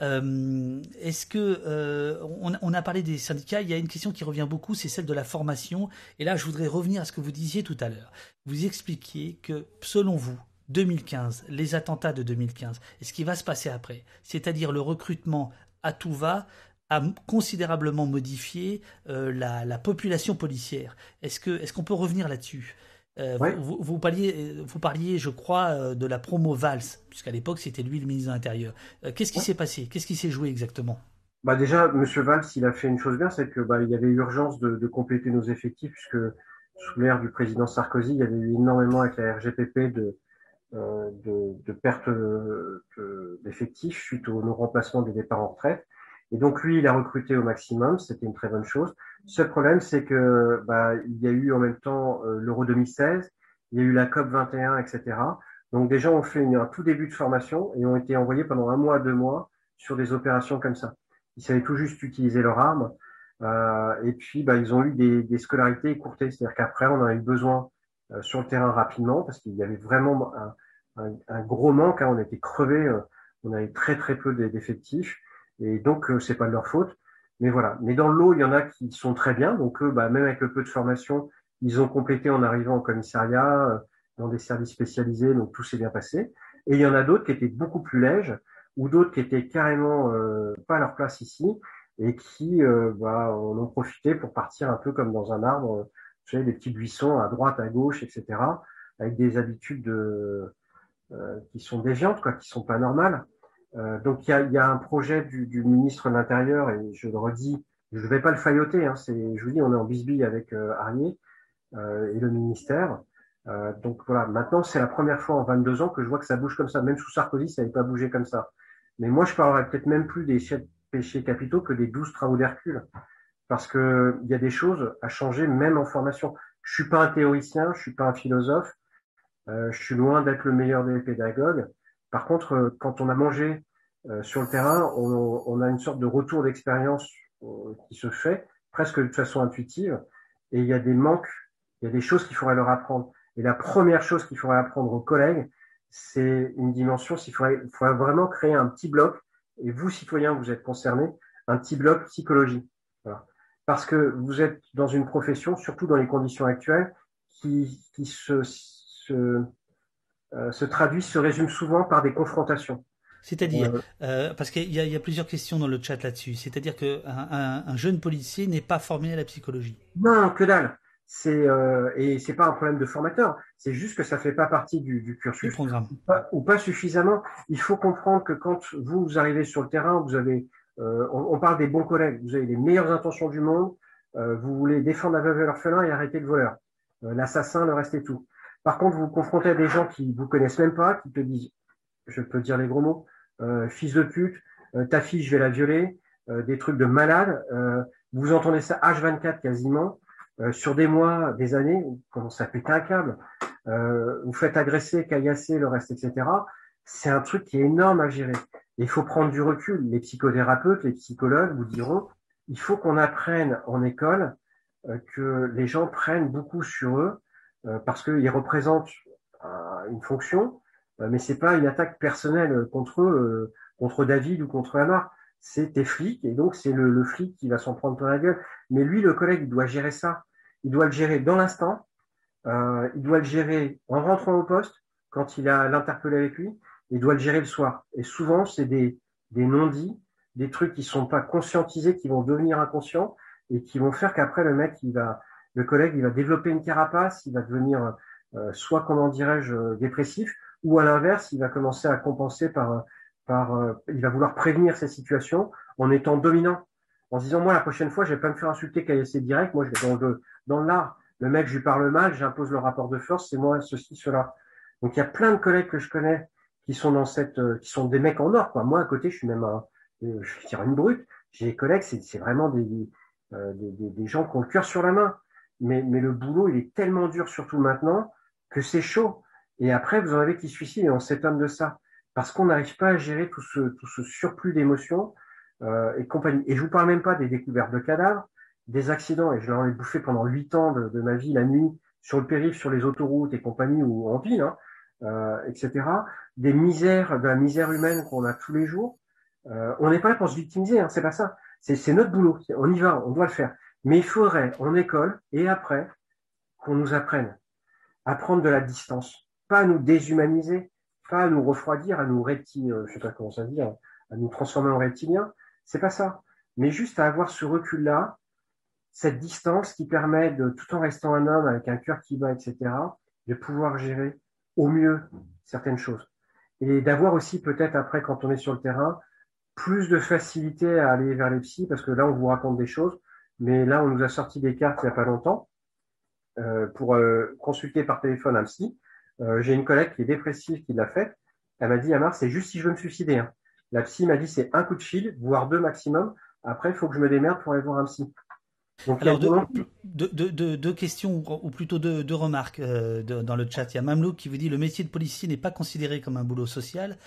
Est-ce que on, a parlé des syndicats Il y a une question qui revient beaucoup, c'est celle de la formation. Et là, je voudrais revenir à ce que vous disiez tout à l'heure. Vous expliquiez que, selon vous, 2015, les attentats de 2015, et ce qui va se passer après, c'est-à-dire le recrutement à tout va, a considérablement modifié euh, la, population policière. Est-ce qu'on peut revenir là-dessus? Euh, vous, vous, parliez, vous parliez, je crois, euh, de la promo Valls, puisqu'à l'époque c'était lui le ministre de l'Intérieur. Qu'est-ce qui s'est passé? Qu'est-ce qui s'est joué exactement? Bah déjà, Monsieur Valls, il a fait une chose bien, c'est que bah, il y avait urgence de, de compléter nos effectifs, puisque sous l'ère du président Sarkozy, il y avait eu énormément avec la RGPP de de, de perte d'effectifs suite au non-remplacement des départs en retraite. Et donc lui, il a recruté au maximum, c'était une très bonne chose. Seul problème, c'est que bah, il y a eu en même temps euh, l'Euro 2016, il y a eu la COP 21, etc. Donc des gens ont fait un tout début de formation et ont été envoyés pendant un mois, deux mois sur des opérations comme ça. Ils savaient tout juste utiliser leur arme. Euh, et puis, bah, ils ont eu des, des scolarités écourtées. C'est-à-dire qu'après, on a eu besoin euh, sur le terrain rapidement parce qu'il y avait vraiment un, un, un gros manque. Hein. On était crevés. Euh, on avait très très peu d'effectifs. Et donc, euh, c'est pas de leur faute. Mais voilà. Mais dans l'eau, il y en a qui sont très bien. Donc, eux, bah, même avec le peu de formation, ils ont complété en arrivant au commissariat, euh, dans des services spécialisés. Donc, tout s'est bien passé. Et il y en a d'autres qui étaient beaucoup plus lèges ou d'autres qui étaient carrément euh, pas à leur place ici et qui bah, en ont profité pour partir un peu comme dans un arbre, tu sais, des petits buissons à droite, à gauche, etc., avec des habitudes de, qui sont déviantes, quoi, qui sont pas normales. Euh, donc il y a, y a, un projet du, du, ministre de l'Intérieur et je le redis, je ne vais pas le failloter. Hein, je vous dis, on est en bisbille avec euh, euh, et le ministère. Euh, donc voilà, maintenant c'est la première fois en 22 ans que je vois que ça bouge comme ça. Même sous Sarkozy, ça n'avait pas bougé comme ça. Mais moi, je parlerais peut-être même plus des péchés capitaux que des 12 travaux d'Hercule, parce que il y a des choses à changer même en formation. Je suis pas un théoricien, je suis pas un philosophe, euh, je suis loin d'être le meilleur des pédagogues. Par contre, euh, quand on a mangé euh, sur le terrain, on, a une sorte de retour d'expérience euh, qui se fait presque de façon intuitive. Et il y a des manques, il y a des choses qu'il faudrait leur apprendre. Et la première chose qu'il faudrait apprendre aux collègues, c'est une dimension, il faudrait, vraiment créer un petit bloc, et vous, citoyens, vous êtes concernés, un petit bloc psychologie. Parce que vous êtes dans une profession, surtout dans les conditions actuelles, qui, se, se traduit, se résume souvent par des confrontations. C'est-à-dire, euh, parce qu'il y, y, a plusieurs questions dans le chat là-dessus. C'est-à-dire qu'un un, un, jeune policier n'est pas formé à la psychologie. Non, que dalle. C'est euh, et c'est pas un problème de formateur. C'est juste que ça fait pas partie du, du cursus programme. Ou, pas, suffisamment. Il faut comprendre que quand vous, vous arrivez sur le terrain, vous avez, euh, on, on, parle des bons collègues. Vous avez les meilleures intentions du monde. Euh, vous voulez défendre la veuve et l'orphelin et arrêter le voleur, euh, l'assassin, le reste et tout. Par contre, vous vous confrontez à des gens qui vous connaissent même pas, qui te disent, je peux dire les gros mots, euh, fils de pute, euh, ta fille, je vais la violer, euh, des trucs de malade. vous entendez ça H24 quasiment. sur des mois, des années, vous commencez à péter un câble. vous faites agresser, caillasser, le reste, etc. C'est un truc qui est énorme à gérer. il faut prendre du recul. Les psychothérapeutes, les psychologues vous diront, il faut qu'on apprenne en école que les gens prennent beaucoup sur eux euh, parce qu'ils représentent euh, une fonction, euh, mais c'est pas une attaque personnelle contre eux, contre David ou contre Amar. C'est tes flics et donc c'est le, flic qui va s'en prendre plein la gueule. Mais lui, le collègue, il doit gérer ça. il doit le gérer dans l'instant, euh, il doit le gérer en rentrant au poste, quand il a l'interpellé avec lui, il doit le gérer le soir. Et souvent, c'est des, des non-dits, des trucs qui sont pas conscientisés, qui vont devenir inconscients et qui vont faire qu'après le mec, il va, le collègue, il va développer une carapace, il va devenir euh, soit, comment dirais-je, euh, dépressif, ou à l'inverse, il va commencer à compenser par, par, euh, il va vouloir prévenir ces situations en étant dominant, en se disant moi la prochaine fois, je vais pas me faire insulter KSC direct, moi je vais dans le dans l'art, le mec, je lui parle mal, j'impose le rapport de force, c'est moi ceci cela. Donc il y a plein de collègues que je connais qui sont dans cette, qui sont des mecs en or quoi. Moi à côté, je suis même un, je tire une brute. J'ai des collègues, c'est vraiment des, des, des, des gens qui ont le cœur sur la main. Mais, mais le boulot, il est tellement dur, surtout maintenant, que c'est chaud. Et après, vous en avez qui suicident et on s'étonne de ça. Parce qu'on n'arrive pas à gérer tout ce, tout ce surplus d'émotions euh, et compagnie. Et je vous parle même pas des découvertes de cadavres, des accidents, et je l'en ai bouffé pendant huit ans de, de, ma vie la nuit, sur le périph', sur les autoroutes et compagnie, ou en ville, hein, euh, etc. Des misères, de la misère humaine qu'on a tous les jours. Euh, on n'est pas là pour se victimiser, hein, c'est pas ça. C'est notre boulot. On y va, on doit le faire. Mais il faudrait, en école et après, qu'on nous apprenne à prendre de la distance, pas à nous déshumaniser, pas à nous refroidir, à nous reptiliens, euh, je sais pas comment ça dit, à nous transformer en reptiliens. C'est pas ça. Mais juste à avoir ce recul-là, cette distance qui permet de, tout en restant un homme avec un cœur qui bat, etc., de pouvoir gérer au mieux certaines choses. Et d'avoir aussi peut-être après, quand on est sur le terrain, plus de facilité à aller vers les psys, parce que là, on vous raconte des choses, mais là, on nous a sorti des cartes il n'y a pas longtemps euh, pour euh, consulter par téléphone un psy. Euh, J'ai une collègue qui est dépressive qui l'a fait. Elle m'a dit, Amar, c'est juste si je veux me suicider. Hein. La psy m'a dit, c'est un coup de fil, voire deux maximum. Après, il faut que je me démerde pour aller voir un psy. Donc, Alors, deux, deux, deux, deux, questions, ou plutôt deux, deux remarques euh, dans le chat. Il y a Mamelouk qui vous dit le métier de policier n'est pas considéré comme un boulot social,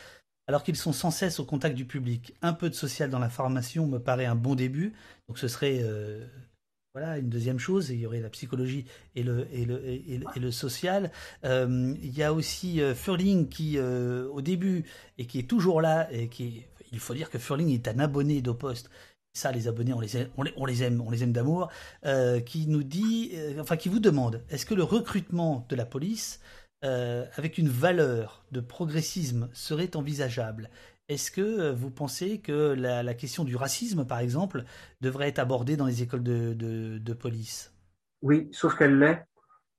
alors qu'ils sont sans cesse au contact du public. Un peu de social dans la formation me paraît un bon début. Donc, ce serait euh, voilà, une deuxième chose, il y aurait la psychologie et le, et le, et, le social. Euh, il y a aussi euh, Furling qui, au début, et qui est toujours là, et qui, il faut dire que Furling est un abonné d'Opost. Ça, les abonnés, on les aime, on les, on les aime, aime d'amour. Qui nous dit, enfin, qui vous demande, est-ce que le recrutement de la police euh, avec une valeur de progressisme serait envisageable est-ce que euh, vous pensez que la, question du racisme, par exemple, devrait être abordée dans les écoles de, police? Oui, sauf qu'elle l'est,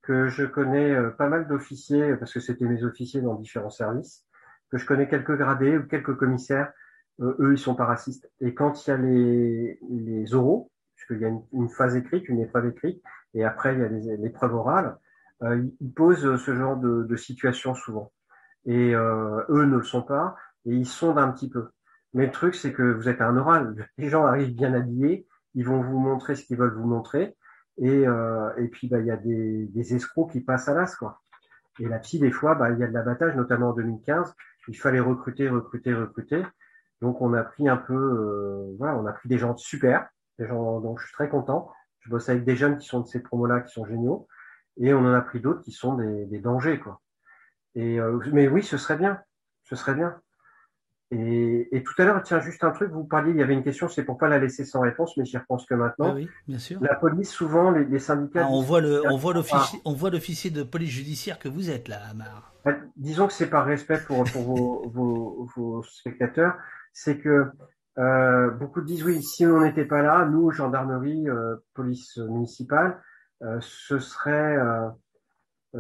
que je connais euh, pas mal d'officiers, parce que c'était mes officiers dans différents services, que je connais quelques gradés ou quelques commissaires, eux, ils sont pas racistes. Et quand il y a les, les oraux, puisqu'il y a une, phase écrite, une épreuve écrite, et après il y a l'épreuve orale, ils posent ce genre de, de situation souvent. Et eux ne le sont pas et ils sondent un petit peu. Mais le truc, c'est que vous êtes un oral. Les gens arrivent bien habillés, ils vont vous montrer ce qu'ils veulent vous montrer. Et, euh, et puis, bah, il y a des, des escrocs qui passent à l'as, quoi. Et la psy, des fois, bah, il y a de l'abattage, notamment en 2015. Il fallait recruter, recruter, recruter. Donc, on a pris un peu, euh, voilà, on a pris des gens super, des gens dont je suis très content. Je bosse avec des jeunes qui sont de ces promos-là, qui sont géniaux. Et on en a pris d'autres qui sont des, des dangers, quoi. Et, euh, mais oui, ce serait bien. Ce serait bien. Et, et, tout à l'heure, tiens, juste un truc, vous parliez, il y avait une question, c'est pour pas la laisser sans réponse, mais j'y repense que maintenant. Ah oui, bien sûr. La police, souvent, les, les syndicats. Ah, on voit le, on voit l'officier, on voit l'officier de police judiciaire que vous êtes là, Amar. Bah, disons que c'est par respect pour, pour vos, vos, vos, spectateurs, c'est que euh, beaucoup disent oui, si on n'était pas là, nous, gendarmerie, euh, police municipale, ce serait, euh,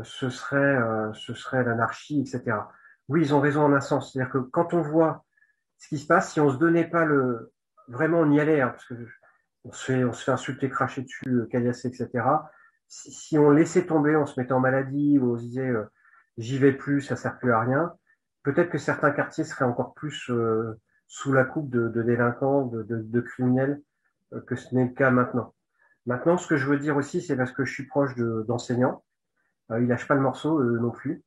ce serait, euh, ce serait l'anarchie, etc oui, ils ont raison en un sens. C'est-à-dire que quand on voit ce qui se passe, si on se donnait pas le, vraiment on y allait, hein, parce que on se fait, on fait insulter, cracher dessus, euh, caillasser, etc. Si, on laissait tomber, on se mettait en maladie, ou on se disait euh, j'y vais plus, ça sert plus à rien, peut-être que certains quartiers seraient encore plus euh, sous la coupe de, délinquants, de, criminels que ce n'est le cas maintenant. Maintenant, ce que je veux dire aussi, c'est parce que je suis proche d'enseignants. ils lâchent pas le morceau non plus.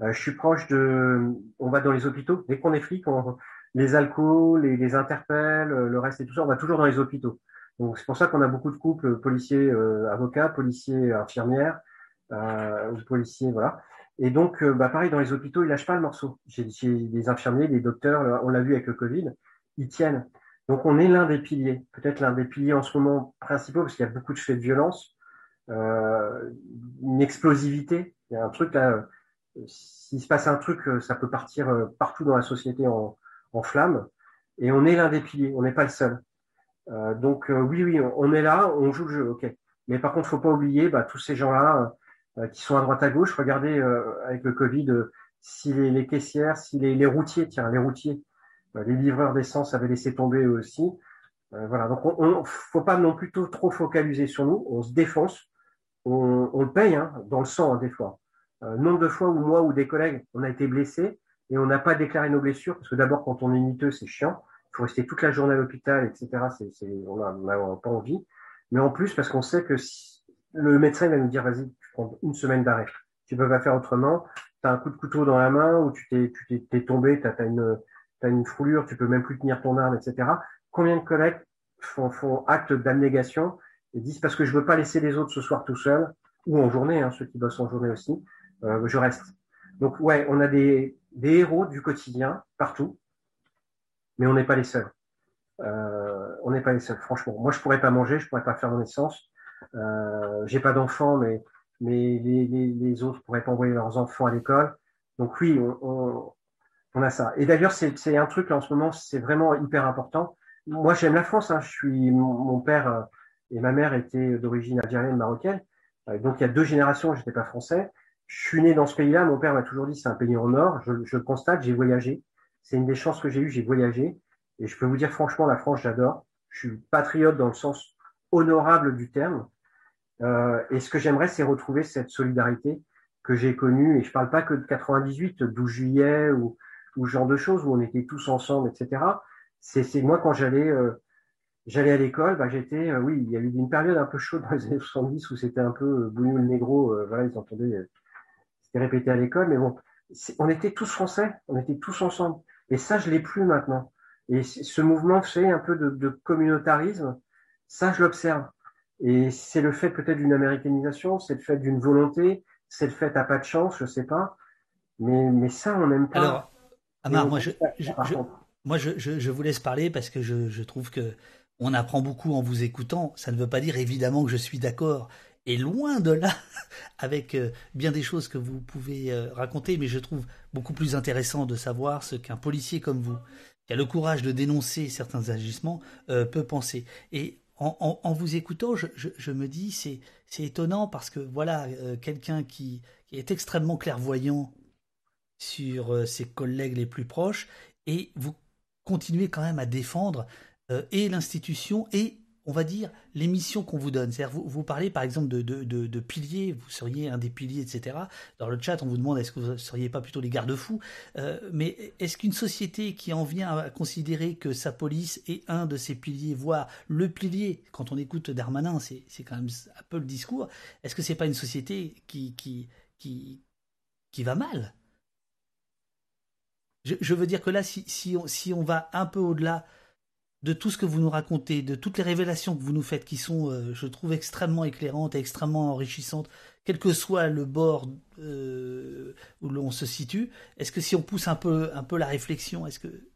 Euh, je suis proche de, on va dans les hôpitaux. Dès qu'on est flic, on, les alcools, les, les interpelles, euh, le reste et tout ça, on va toujours dans les hôpitaux. Donc c'est pour ça qu'on a beaucoup de couples policiers, euh, avocats, policiers, infirmières, euh, policiers, voilà. Et donc, bah pareil dans les hôpitaux, ils lâchent pas le morceau. J'ai des infirmiers, des docteurs, on l'a vu avec le Covid, ils tiennent. Donc on est l'un des piliers, peut-être l'un des piliers en ce moment principaux parce qu'il y a beaucoup de faits de violence. euh, une explosivité. Il y a un truc là, s'il se passe un truc, ça peut partir partout dans la société en, flammes. Et on est l'un des piliers, on n'est pas le seul. Euh, donc oui, oui, on, est là, on joue le jeu, ok. Mais par contre, faut pas oublier bah, tous ces gens-là qui sont à droite à gauche. Regardez avec le Covid, si les, les, caissières, si les, les routiers, tiens, les routiers, les livreurs d'essence avaient laissé tomber eux aussi. Euh, voilà, donc on, on, faut pas non plus trop focaliser sur nous. On se défonce, on, on paye hein, dans le sang hein, des fois. Euh, nombre de fois où moi ou des collègues, on a été blessés et on n'a pas déclaré nos blessures parce que d'abord quand on est miteux, c'est chiant. Il faut rester toute la journée à l'hôpital, etc. C'est, c'est, on n'a pas envie. Mais en plus parce qu'on sait que si, le médecin va nous dire vas-y, tu prends une semaine d'arrêt. Tu peux pas faire autrement. Tu as un coup de couteau dans la main ou tu t'es, tu t'es, tombé, tu as, une, as une foulure, tu peux même plus tenir ton arme, etc combien de collègues font, acte d'abnégation et disent parce que je veux pas laisser les autres ce soir tout seuls ou en journée, hein, ceux qui bossent en journée aussi, euh, je reste. Donc ouais, on a des, des héros du quotidien partout, mais on n'est pas les seuls. Euh, on n'est pas les seuls, franchement. Moi, je pourrais pas manger, je pourrais pas faire mon essence. Euh, J'ai pas d'enfants, mais mais les, les, les, autres pourraient pas envoyer leurs enfants à l'école. Donc oui, on, on, a ça. Et d'ailleurs, c'est un truc là en ce moment, c'est vraiment hyper important moi, j'aime la France. Hein. Je suis mon, père euh, et ma mère étaient d'origine algérienne, marocaine. Euh, donc, il y a deux générations, j'étais pas français. Je suis né dans ce pays-là. Mon père m'a toujours dit c'est un pays en or. Je, je le constate. J'ai voyagé. C'est une des chances que j'ai eues. J'ai voyagé. Et je peux vous dire franchement, la France, j'adore. Je suis patriote dans le sens honorable du terme. Euh, et ce que j'aimerais, c'est retrouver cette solidarité que j'ai connue. Et je parle pas que de 98, 12 juillet ou, ou ce genre de choses où on était tous ensemble, etc c'est moi quand j'allais euh, j'allais à l'école, bah, j'étais euh, oui, il y a eu une période un peu chaude dans les années 70 où c'était un peu euh, le négro, euh, voilà, ils entendaient c'était répété à l'école, mais bon, on était tous français, on était tous ensemble. Et ça, je l'ai plus maintenant. Et ce mouvement fait un peu de, de communautarisme, ça, je l'observe. Et c'est le fait peut-être d'une américanisation, c'est le fait d'une volonté, c'est le fait à pas de chance, je sais pas. Mais, mais ça, on n'aime pas. Amar, moi, je, je, moi, je, vous laisse parler parce que je, trouve que on apprend beaucoup en vous écoutant. Ça ne veut pas dire évidemment que je suis d'accord et loin de là avec euh, bien des choses que vous pouvez euh, raconter, mais je trouve beaucoup plus intéressant de savoir ce qu'un policier comme vous, qui a le courage de dénoncer certains agissements, euh, peut penser. Et en, vous écoutant, je, me dis c'est c'est étonnant parce que voilà quelqu'un qui, qui, est extrêmement clairvoyant sur ses collègues les plus proches et vous continuer quand même à défendre euh, et l'institution et on va dire les missions qu'on vous donne. C'est-à-dire vous, vous parlez par exemple de, de, de, piliers, vous seriez un des piliers, etc. Dans le chat, on vous demande est-ce que vous ne seriez pas plutôt les garde-fous. Euh, mais est-ce qu'une société qui en vient à considérer que sa police est un de ses piliers, voire le pilier, quand on écoute Darmanin, c'est, c'est quand même un peu le discours, est-ce que c'est pas une société qui, qui, qui, qui va mal? Je, veux dire que là, si, on, va un peu au-delà de tout ce que vous nous racontez, de toutes les révélations que vous nous faites, qui sont, euh, je trouve, extrêmement éclairantes et extrêmement enrichissantes, quel que soit le bord euh, où l'on se situe, est-ce que si on pousse un peu, la réflexion, est-ce que...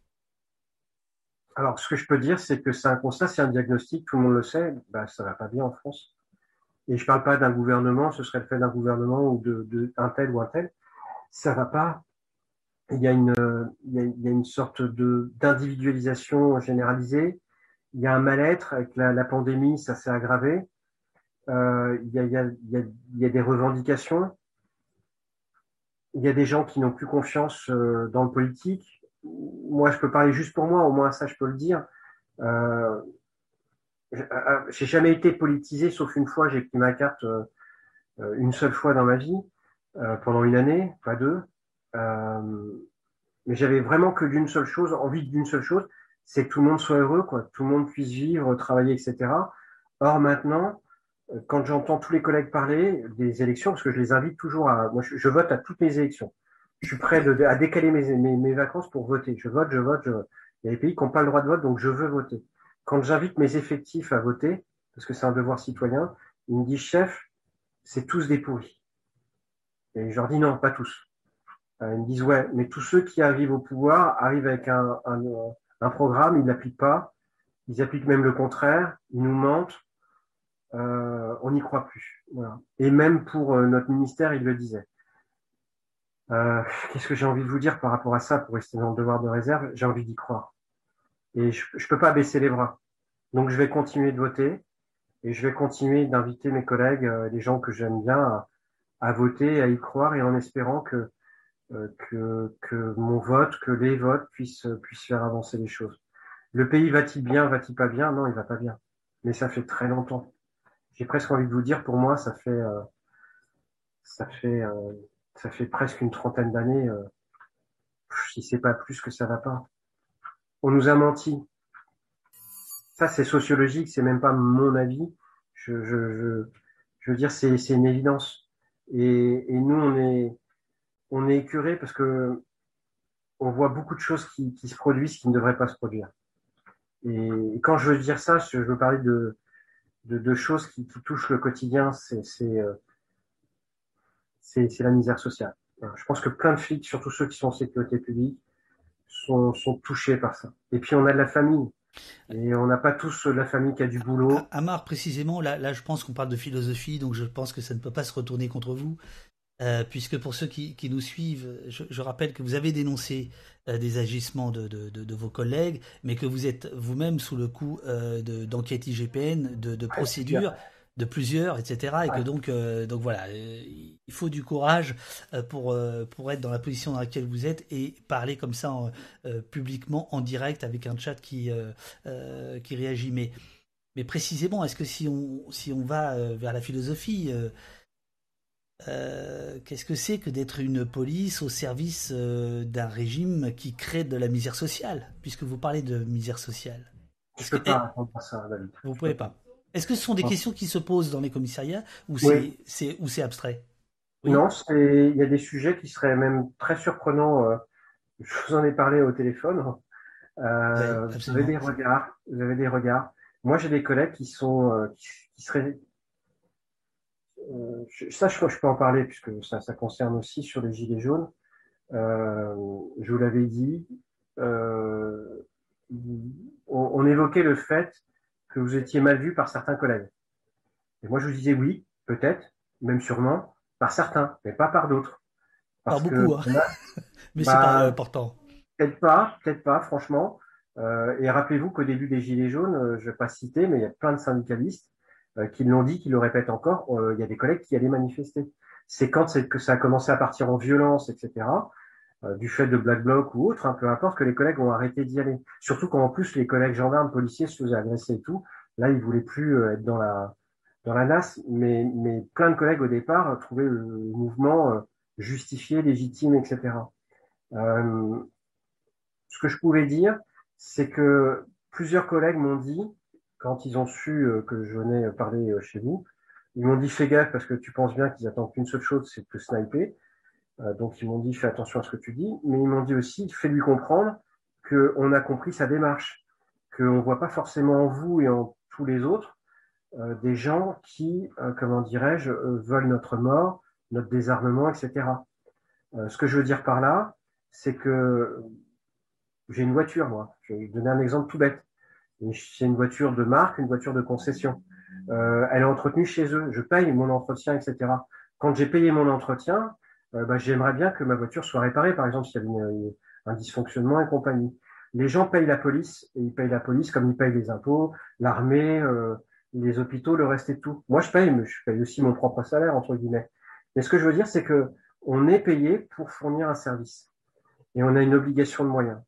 Alors, ce que je peux dire, c'est que c'est un constat, c'est un diagnostic, tout le monde le sait, bah, ça va pas bien en France. Et je parle pas d'un gouvernement, ce serait le fait d'un gouvernement ou de, de un tel ou un tel. Ça va pas il y a une, il y a, une sorte de d'individualisation généralisée. Il y a un mal-être avec la, la, pandémie, ça s'est aggravé. Euh, il, y a, il, y a, il, y a, des revendications. Il y a des gens qui n'ont plus confiance euh, dans le politique. Moi, je peux parler juste pour moi, au moins ça, je peux le dire. Euh, euh j'ai jamais été politisé, sauf une fois, j'ai pris ma carte euh, une seule fois dans ma vie, pendant une année, pas deux. Euh, mais j'avais vraiment que d'une seule chose, envie d'une seule chose, c'est que tout le monde soit heureux, quoi, tout le monde puisse vivre, travailler, etc. Or maintenant, euh, quand j'entends tous les collègues parler des élections, parce que je les invite toujours à, moi je, vote à toutes les élections. Je suis prêt à décaler mes, mes, mes, vacances pour voter. Je vote, je vote, je. Il y a des pays qui n'ont pas le droit de vote, donc je veux voter. Quand j'invite mes effectifs à voter, parce que c'est un devoir citoyen, ils me disent chef, c'est tous des pourris. Et je leur dis non, pas tous. Euh, ils me disent ouais, mais tous ceux qui arrivent au pouvoir arrivent avec un, un, un programme, ils l'appliquent pas, ils appliquent même le contraire, ils nous mentent. on n'y croit plus. Voilà. Et même pour notre ministère, il le disait. Qu'est-ce que j'ai envie de vous dire par rapport à ça pour rester dans le devoir de réserve? J'ai envie d'y croire. Et je ne peux pas baisser les bras. Donc je vais continuer de voter et je vais continuer d'inviter mes collègues, les gens que j'aime bien, à, à, voter, à y croire et en espérant que euh, que, que mon vote, que les votes puissent, puissent faire avancer les choses. Le pays va-t-il bien, va-t-il pas bien? Non, il va pas bien. Mais ça fait très longtemps. J'ai presque envie de vous dire, pour moi, ça fait, euh, ça fait, euh, ça fait presque une trentaine d'années, euh, si c'est pas plus que ça va pas. On nous a menti. Ça, c'est sociologique, c'est même pas mon avis. Je, je, je, je veux dire, c'est, c'est une évidence. Et, et nous, on est, on est écœuré parce que on voit beaucoup de choses qui, se produisent qui ne devraient pas se produire. Et, quand je veux dire ça, je veux parler de, choses qui, touchent le quotidien, euh, c'est c'est la misère sociale. Je pense que plein de flics, surtout ceux qui sont en sécurité publique, sont, touchés par ça. Et puis on a de la famille. Et on n'a pas tous la famille qui a du boulot. Amar, précisément, là je pense qu'on parle de philosophie, donc je pense que ça ne peut pas se retourner contre vous. Euh, puisque pour ceux qui, nous suivent, je, rappelle que vous avez dénoncé euh, des agissements de, vos collègues, mais que vous êtes vous-même sous le coup euh, d'enquête IGPN, de, procédures, de plusieurs, etc. Et que donc, donc voilà, il faut du courage pour, pour être dans la position dans laquelle vous êtes et parler comme ça publiquement, en direct, avec un chat qui, qui réagit. Mais, mais précisément, est-ce que si on, si on va vers la philosophie, euh, qu'est-ce que c'est que d'être une police au service euh, d'un régime qui crée de la misère sociale, puisque vous parlez de misère sociale? Je ne peux pas répondre à ça, David. Vous pouvez pas. Est-ce que ce sont des questions qui se posent dans les commissariats ou c'est ou c'est abstrait? Non, il y a des sujets qui seraient même très surprenants. Euh, je vous en ai parlé au téléphone. vous avez des regards. Vous avez des regards. Moi, j'ai des collègues qui sont qui seraient euh, ça, je, je peux en parler puisque ça, ça concerne aussi sur les gilets jaunes. Euh, je vous l'avais dit, euh, on, on, évoquait le fait que vous étiez mal vu par certains collègues. Et moi, je vous disais oui, peut-être, même sûrement, par certains, mais pas par d'autres. Par beaucoup, hein. mais c'est pas bah, important. Peut-être pas, peut-être pas, franchement. Euh, et rappelez-vous qu'au début des Gilets jaunes, euh, je vais pas citer, mais il y a plein de syndicalistes euh, qui l'ont dit, qui le répètent encore, euh, il y a des collègues qui allaient manifester. C'est quand c'est que ça a commencé à partir en violence, etc., euh, du fait de Black Bloc ou autre, hein, peu importe, que les collègues ont arrêté d'y aller. Surtout quand en plus les collègues gendarmes, policiers se faisaient agresser et tout, là ils voulaient plus être dans la dans la NAS, mais, mais plein de collègues au départ trouvaient le mouvement justifié, légitime, etc. Euh, ce que je pouvais dire, c'est que plusieurs collègues m'ont dit, quand ils ont su euh, que je venais parler euh, chez vous, ils m'ont dit fais gaffe parce que tu penses bien qu'ils attendent qu'une seule chose, c'est de te sniper. Euh, donc ils m'ont dit fais attention à ce que tu dis, mais ils m'ont dit aussi fais-lui comprendre qu'on a compris sa démarche, qu'on ne voit pas forcément en vous et en tous les autres des gens qui, comment dirais-je, veulent notre mort, notre désarmement, etc. ce que je veux dire par là, c'est que j'ai une voiture, moi. Je vais donner un exemple tout bête. C'est une voiture de marque, une voiture de concession. Euh, elle est entretenue chez eux. Je paye mon entretien, etc. Quand j'ai payé mon entretien, euh, bah, j'aimerais bien que ma voiture soit réparée, par exemple, s'il y avait un dysfonctionnement et compagnie. Les gens payent la police, et ils payent la police comme ils payent les impôts, l'armée, euh, les hôpitaux, le reste et tout. Moi, je paye, mais je paye aussi mon propre salaire, entre guillemets. Mais ce que je veux dire, c'est que on est payé pour fournir un service. Et on a une obligation de moyens.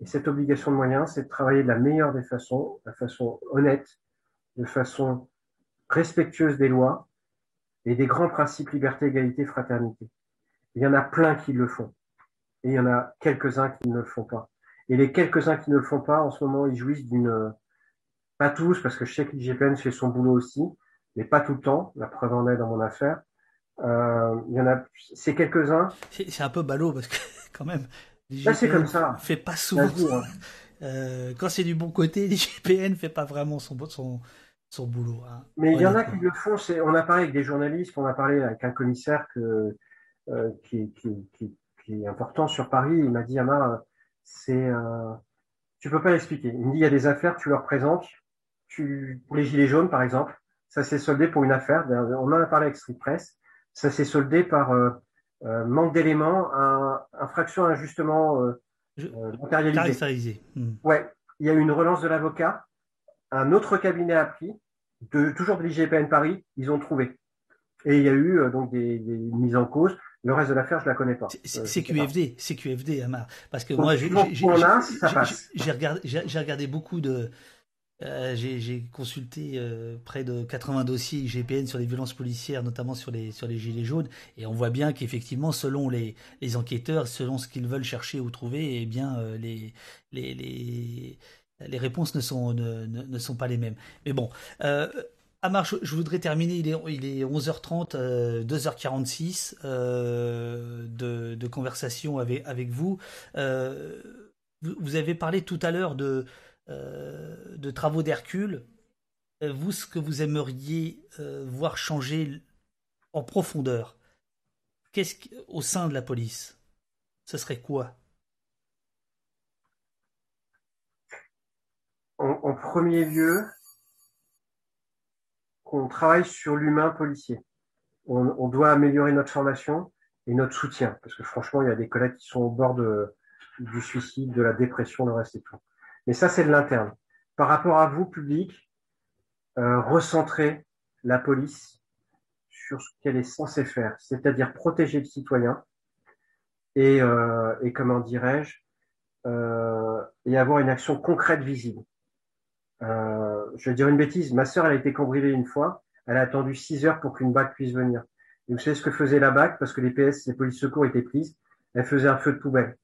Et cette obligation de moyens, c'est de travailler de la meilleure des façons, de façon honnête, de façon respectueuse des lois et des grands principes liberté, égalité, fraternité. Il y en a plein qui le font. Et il y en a quelques-uns qui ne le font pas. Et les quelques-uns qui ne le font pas, en ce moment, ils jouissent d'une... Pas tous, parce que je sais que l'IGPN fait son boulot aussi, mais pas tout le temps. La preuve en est dans mon affaire. Euh, il y en a... C'est quelques-uns... C'est un peu ballot, parce que quand même, Là, c'est comme ça. Fait pas souvent. Hein. Euh, quand c'est du bon côté, l'IGPN fait pas vraiment son, son, son boulot. Hein. Mais il y en a qui le font. On a parlé avec des journalistes, on a parlé avec un commissaire que, euh, qui, qui, qui, qui, est important sur Paris. Il m'a dit, Amar, c'est, euh, tu peux pas l'expliquer. Il me dit, il y a des affaires, tu leur présentes. Tu, pour les gilets jaunes, par exemple, ça s'est soldé pour une affaire. On en a parlé avec Street Press. Ça s'est soldé par euh, euh, manque d'éléments, un, infraction injustement euh, euh. Hmm. Ouais, il y a eu une relance de l'avocat. Un autre cabinet a pris, de, toujours de l'IGPN Paris, ils ont trouvé. Et il y a eu donc des, des, mises en cause. Le reste de l'affaire, je la connais pas. C'est QFD, c'est QFD, Amar. Parce que moi, j'ai regardé, j'ai regardé beaucoup de, euh, j'ai consulté euh, près de 80 dossiers IGPN sur les violences policières, notamment sur les, sur les gilets jaunes, et on voit bien qu'effectivement, selon les, enquêteurs, selon ce qu'ils veulent chercher ou trouver, eh bien, euh, les, les, les, les, réponses ne sont, ne, ne, sont pas les mêmes. Mais bon, Amar, je, je, voudrais terminer, il est, il est 11h30, 2h46 de, de, conversation avec vous. vous avez parlé tout à l'heure de euh, de travaux d'Hercule, euh, vous, ce que vous aimeriez euh, voir changer en profondeur, qu'est-ce au sein de la police Ce serait quoi? En, premier lieu, qu'on travaille sur l'humain policier. On, doit améliorer notre formation et notre soutien, parce que franchement, il y a des collègues qui sont au bord du suicide, de la dépression, le reste et tout. Mais ça, c'est de l'interne. Par rapport à vous, public, euh, recentrer la police sur ce qu'elle est censée faire, c'est-à-dire protéger le citoyen et, euh, et comment dirais-je, euh, et avoir une action concrète visible. Euh, je vais dire une bêtise, ma sœur, elle a été cambriolée une fois, elle a attendu 6 heures pour qu'une BAC puisse venir. Et vous savez ce que faisait la BAC parce que les PS, les polices secours étaient prises, elle faisait un feu de poubelle,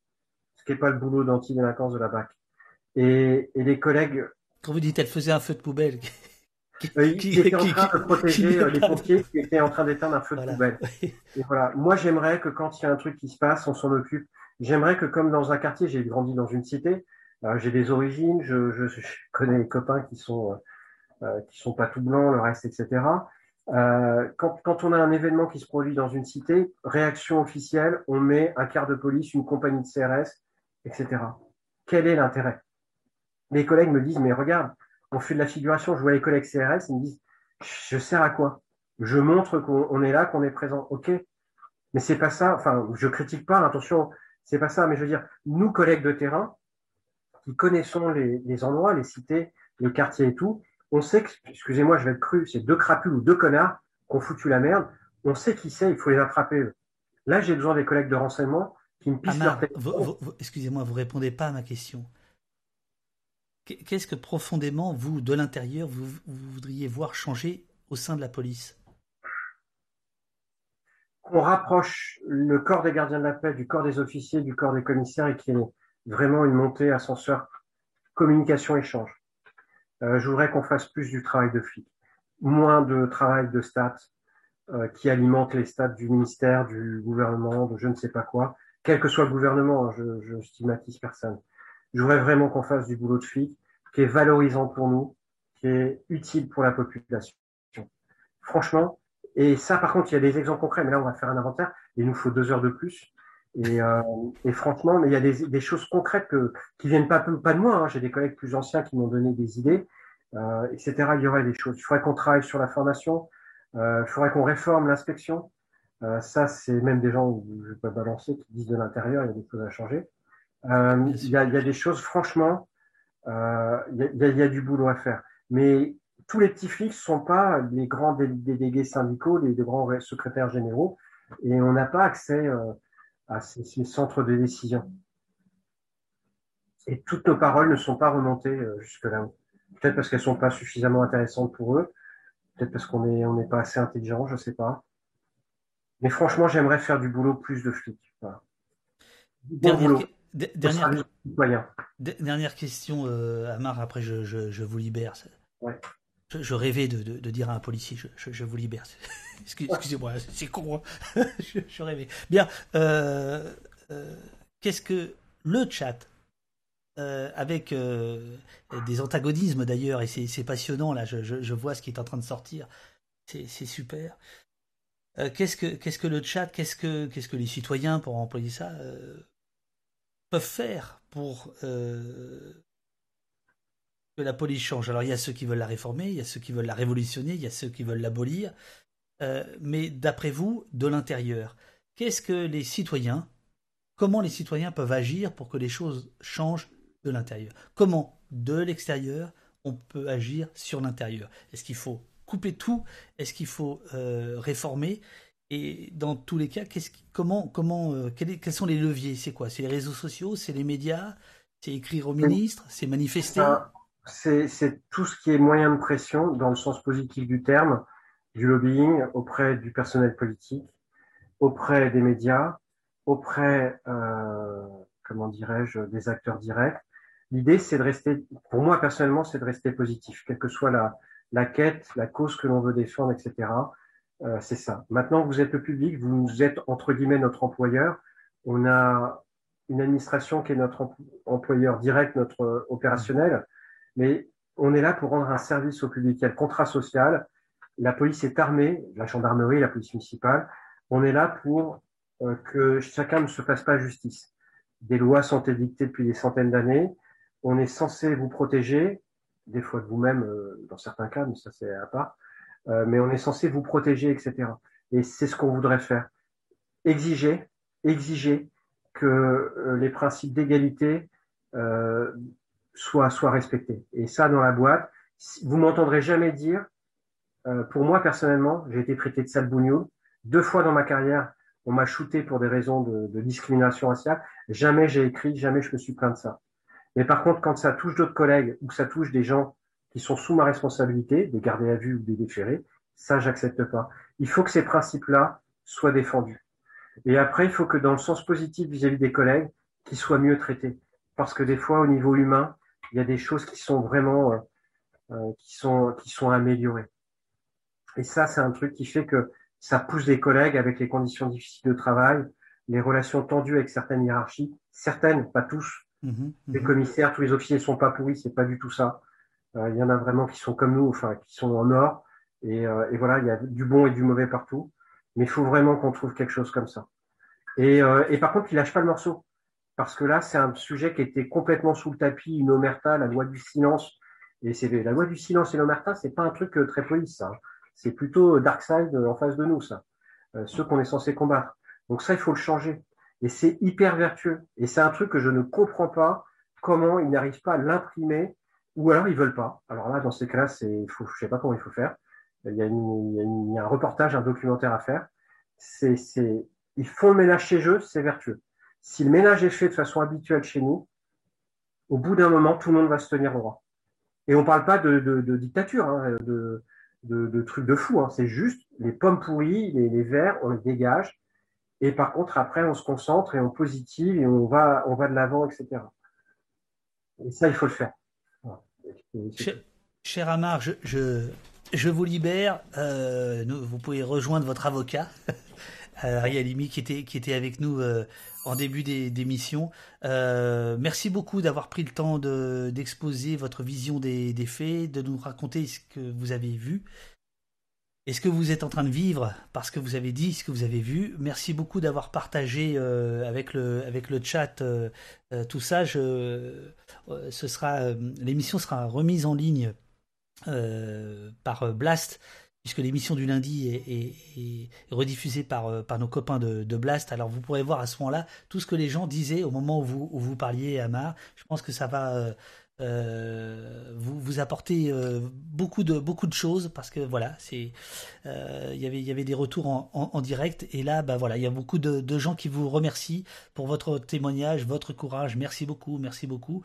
ce qui n'est pas le boulot d'anti-délinquance de la BAC. Et, et les collègues. Quand vous dites elle faisait un feu de poubelle. qui, qui, était en train de protéger euh, les pompiers qui étaient en train d'éteindre un feu de poubelle. Et voilà. Moi, j'aimerais que quand il y a un truc qui se passe, on s'en occupe. J'aimerais que, comme dans un quartier, j'ai grandi dans une cité, euh, j'ai des origines, je, je, je, connais des copains qui sont euh, euh, qui sont pas tout blancs, le reste, etc. Euh, quand, quand on a un événement qui se produit dans une cité, réaction officielle, on met un quart de police, une compagnie de CRS, etc. Quel est l'intérêt? Mes collègues me disent, mais regarde, on fait de la figuration, je vois les collègues CRS, ils me disent, je sers à quoi? Je montre qu'on est là, qu'on est présent. Ok, mais c'est pas ça. Enfin, je critique pas, attention, c'est pas ça. Mais je veux dire, nous collègues de terrain, qui connaissons les, les endroits, les cités, le quartier et tout, on sait que, excusez-moi, je vais être cru, c'est deux crapules ou deux connards qui ont foutu la merde. On sait qui c'est, il faut les attraper. Là, j'ai besoin des collègues de renseignement qui me pissent leur tête. Excusez-moi, vous répondez pas à ma question. Qu'est-ce que profondément, vous, de l'intérieur, vous, voudriez voir changer au sein de la police? Qu'on rapproche le corps des gardiens de la paix du corps des officiers, du corps des commissaires et qu'il y ait vraiment une montée ascenseur communication-échange. Euh, je voudrais qu'on fasse plus du travail de flic, moins de travail de stats euh, qui alimente les stats du ministère, du gouvernement, de je ne sais pas quoi, quel que soit le gouvernement, hein, je, je stigmatise personne. Je voudrais vraiment qu'on fasse du boulot de flic qui est valorisant pour nous, qui est utile pour la population. Franchement, et ça par contre, il y a des exemples concrets, mais là on va faire un inventaire, il nous faut deux heures de plus. Et, euh, et franchement, mais il y a des, des choses concrètes que, qui viennent pas, pas de moi, hein. j'ai des collègues plus anciens qui m'ont donné des idées, euh, etc. Il y aurait des choses. Il faudrait qu'on travaille sur la formation, euh, il faudrait qu'on réforme l'inspection. Euh, ça, c'est même des gens, je vais pas balancer, qui disent de l'intérieur, il y a des choses à changer. Euh, il, y a, il y a des choses, franchement, euh, il y, a, y, a, du boulot à faire. Mais tous les petits flics ne sont pas les grands délégués syndicaux, les, grands secrétaires généraux, et on n'a pas accès euh, à ces, ces, centres de décision. Et toutes nos paroles ne sont pas remontées jusque-là. Peut-être parce qu'elles sont pas suffisamment intéressantes pour eux, peut-être parce qu'on est on n'est pas assez intelligent, je sais pas. Mais franchement, j'aimerais faire du boulot plus de flics. Voilà. Bon boulot. Dernière, dernière question, euh, Amar, après je, je, je vous libère. Ouais. Je, je, rêvais de, de, de, dire à un policier, je, je vous libère. Excusez-moi, c'est con. Hein. je, rêvais. Bien, euh, euh, qu'est-ce que le chat, euh, avec euh, des antagonismes d'ailleurs, et c'est passionnant, là, je, vois ce qui est en train de sortir, c'est super. Euh, qu'est-ce que qu'est-ce que le chat, qu'est-ce que qu'est-ce que les citoyens, pour employer ça, faire pour euh, que la police change. Alors il y a ceux qui veulent la réformer, il y a ceux qui veulent la révolutionner, il y a ceux qui veulent l'abolir. Euh, mais d'après vous, de l'intérieur, qu'est-ce que les citoyens, comment les citoyens peuvent agir pour que les choses changent de l'intérieur? Comment, de l'extérieur, on peut agir sur l'intérieur? Est-ce qu'il faut couper tout? Est-ce qu'il faut euh, réformer? Et dans tous les cas, comment, comment, euh, quels, sont les leviers? C'est quoi? C'est les réseaux sociaux? C'est les médias? C'est écrire au ministre? C'est manifester? C'est tout ce qui est moyen de pression dans le sens positif du terme, du lobbying auprès du personnel politique, auprès des médias, auprès, euh, comment dirais-je, des acteurs directs. L'idée, c'est de rester, pour moi personnellement, c'est de rester positif, quelle que soit la, la quête, la cause que l'on veut défendre, etc. Euh, c'est ça. Maintenant vous êtes le public, vous êtes entre guillemets notre employeur. On a une administration qui est notre employeur direct, notre euh, opérationnel, mais on est là pour rendre un service au public. Il y a le contrat social. La police est armée, la gendarmerie, la police municipale. On est là pour euh, que chacun ne se fasse pas justice. Des lois sont édictées depuis des centaines d'années. On est censé vous protéger, des fois de vous-même dans certains cas, mais ça c'est à part. Euh, mais on est censé vous protéger, etc. Et c'est ce qu'on voudrait faire. Exiger, exiger que euh, les principes d'égalité soient, soient respectés. Et ça, dans la boîte, vous m'entendrez jamais dire, pour moi personnellement, j'ai été traité de sale bougnoul. Deux fois dans ma carrière, on m'a shooté pour des raisons de, de discrimination raciale. Jamais j'ai écrit, jamais je me suis plaint de ça. Mais par contre, quand ça touche d'autres collègues ou que ça touche des gens qui sont sous ma responsabilité, des gardés à vue ou des déférés, ça, j'accepte pas. Il faut que ces principes-là soient défendus. Et après, il faut que dans le sens positif vis-à-vis des collègues, qu'ils soient mieux traités. Parce que des fois, au niveau humain, il y a des choses qui sont vraiment, euh, euh qui sont, qui sont améliorées. Et ça, c'est un truc qui fait que ça pousse des collègues avec les conditions difficiles de travail, les relations tendues avec certaines hiérarchies, certaines, pas tous, Mhm, les mhm. commissaires, tous les officiers ne sont pas pourris, c'est pas du tout ça. Euh, il y en a vraiment qui sont comme nous, enfin qui sont en or. Et, euh, voilà, il y a du bon et du mauvais partout. Mais il faut vraiment qu'on trouve quelque chose comme ça. Et, euh, et par contre, il lâche pas le morceau. Parce que là, c'est un sujet qui était complètement sous le tapis, une omerta, la loi du silence. Et c'est la loi du silence et l'omerta, c'est pas un truc très police, ça. C'est plutôt Darkseid en face de nous, ça. ceux qu'on est censé combattre. Donc ça, il faut le changer. Et c'est hyper vertueux. Et c'est un truc que je ne comprends pas comment ils n'arrivent pas à l'imprimer ou alors ils veulent pas. Alors là, dans ces cas-là, c'est, faut, je sais pas comment il faut faire. Il y a, il y a, un reportage, un documentaire à faire. C'est, c'est, ils font le ménage chez eux, c'est vertueux. Si le ménage est fait de façon habituelle chez nous, au bout d'un moment, tout le monde va se tenir droit. Et on parle pas de, de, de dictature, hein, de, de, de, trucs de fou. Hein. C'est juste les pommes pourries, les, les verres, on les dégage et par contre, après, on se concentre et on positive et on va, on va de l'avant, etc. Et ça, il faut le faire. Cher, Amar, je, je, vous libère. Euh, vous pouvez rejoindre votre avocat, euh, Ariel Limi, qui était, qui était avec nous euh, en début d'émission. Euh, merci beaucoup d'avoir pris le temps d'exposer votre vision des, des faits, de nous raconter ce que vous avez vu et ce que vous êtes en train de vivre parce que vous avez dit ce que vous avez vu. Merci beaucoup d'avoir partagé euh, avec le avec chat euh, euh, tout ça. Je, ce sera l'émission sera remise en ligne par Blast puisque l'émission du lundi est, rediffusée par, nos copains de, de, Blast. Alors vous pourrez voir à ce moment-là tout ce que les gens disaient au moment où vous, où vous parliez, Amar. Je pense que ça va euh, vous vous apportez euh, beaucoup de beaucoup de choses parce que voilà c'est euh, il y avait il y avait des retours en, en, direct. Et là bah voilà il y a beaucoup de, de, gens qui vous remercient pour votre témoignage votre courage. Merci beaucoup merci beaucoup.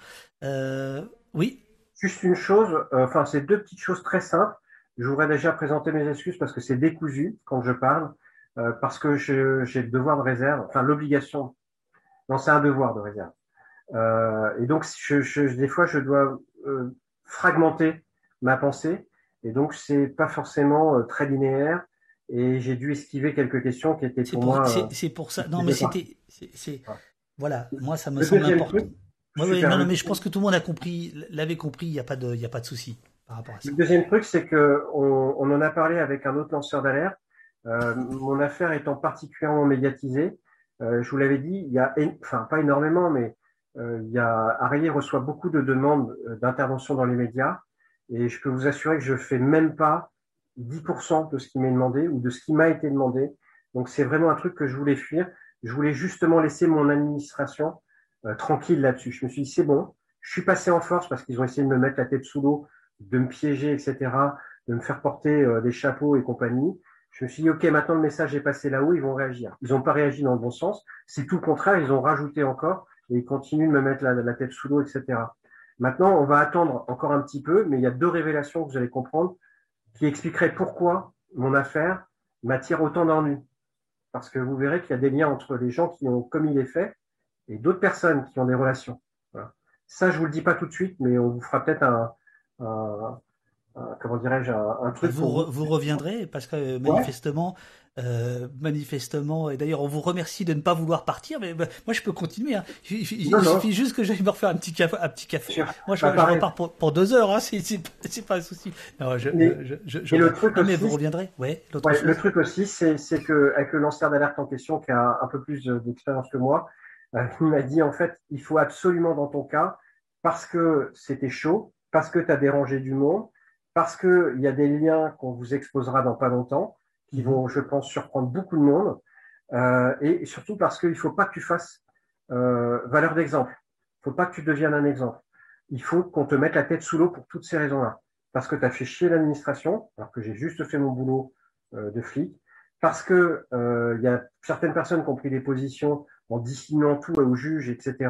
Oui? Juste une chose enfin c'est deux petites choses très simples. Je voudrais déjà présenter mes excuses parce que c'est décousu quand je parle parce que j'ai le devoir de réserve enfin l'obligation. Non c'est un devoir de réserve euh, et donc, je, je, des fois, je dois euh, fragmenter ma pensée, et donc c'est pas forcément euh, très linéaire. Et j'ai dû esquiver quelques questions qui étaient pour, moi. C'est pour ça. Non, mais c'était. Voilà, moi, ça me semble important. Oui, non, non, mais je pense que tout le monde a compris, l'avait compris. Il n'y a pas de, il a pas de souci par rapport à ça. Le deuxième truc, c'est que on, on, en a parlé avec un autre lanceur d'alerte. Euh, mon affaire étant particulièrement médiatisée, euh, je vous l'avais dit, il y a, enfin pas énormément, mais il y a, Arié reçoit beaucoup de demandes d'intervention dans les médias et je peux vous assurer que je fais même pas 10% de ce qui m'est demandé ou de ce qui m'a été demandé. Donc c'est vraiment un truc que je voulais fuir. Je voulais justement laisser mon administration tranquille là-dessus. Je me suis dit c'est bon, je suis passé en force parce qu'ils ont essayé de me mettre la tête sous l'eau, de me piéger, etc de me faire porter euh, des chapeaux et compagnie. Je me suis dit, OK, maintenant le message est passé là-haut, ils vont réagir. Ils n'ont pas réagi dans le bon sens. C'est tout le contraire, ils ont rajouté encore et ils continuent de me mettre la, tête sous l'eau, etc. Maintenant, on va attendre encore un petit peu, mais il y a deux révélations que vous allez comprendre qui expliqueraient pourquoi mon affaire m'attire autant d'ennuis. Parce que vous verrez qu'il y a des liens entre les gens qui ont commis les faits et d'autres personnes qui ont des relations. Ça, je vous le dis pas tout de suite, mais on vous fera peut-être un, comment dirais-je, un, truc. Vous, vous reviendrez parce que manifestement, euh, manifestement, et d'ailleurs on vous remercie de ne pas vouloir partir, mais bah, moi je peux continuer. Hein. Il, suffit juste que j'aille me refaire un petit café. Un petit café. Moi je, bah, repars pour, pour, deux heures, hein, c'est pas un souci. Non, je, mais, je, je, le truc aussi, mais vous reviendrez. Ouais, ouais le truc aussi, c'est que avec le lanceur d'alerte en question qui a un peu plus d'expérience que moi, euh, il m'a dit en fait, il faut absolument dans ton cas, parce que c'était chaud, parce que tu as dérangé du monde, parce qu'il y a des liens qu'on vous exposera dans pas longtemps, qui vont, je pense, surprendre beaucoup de monde, euh, et surtout parce qu'il ne faut pas que tu fasses euh, valeur d'exemple. Il ne faut pas que tu deviennes un exemple. Il faut qu'on te mette la tête sous l'eau pour toutes ces raisons-là. Parce que tu as fait chier l'administration, alors que j'ai juste fait mon boulot euh, de flic, parce que il y a certaines personnes qui ont pris des positions en dissimulant tout au juge, etc.,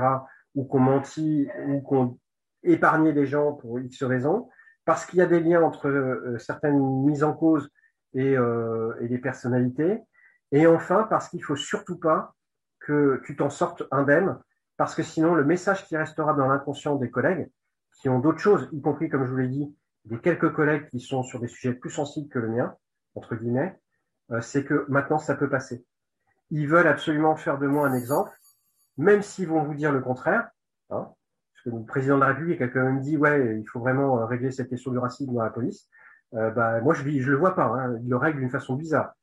ou qu'on menti, ou qu'on épargné des gens pour X raisons, parce qu'il y a des liens entre certaines mises en cause et, euh, et, les personnalités, et enfin parce qu'il faut surtout pas que tu t'en sortes indemne, parce que sinon le message qui restera dans l'inconscient des collègues, qui ont d'autres choses, y compris comme je vous l'ai dit, des quelques collègues qui sont sur des sujets plus sensibles que le mien, entre guillemets, euh, c'est que maintenant ça peut passer. Ils veulent absolument faire de moi un exemple, même s'ils vont vous dire le contraire. Hein, parce que le président de la République a quand même dit ouais, il faut vraiment euh, régler cette question du racisme dans la police. Euh, bah, moi, je ne le vois pas. Hein. Il le règle d'une façon bizarre.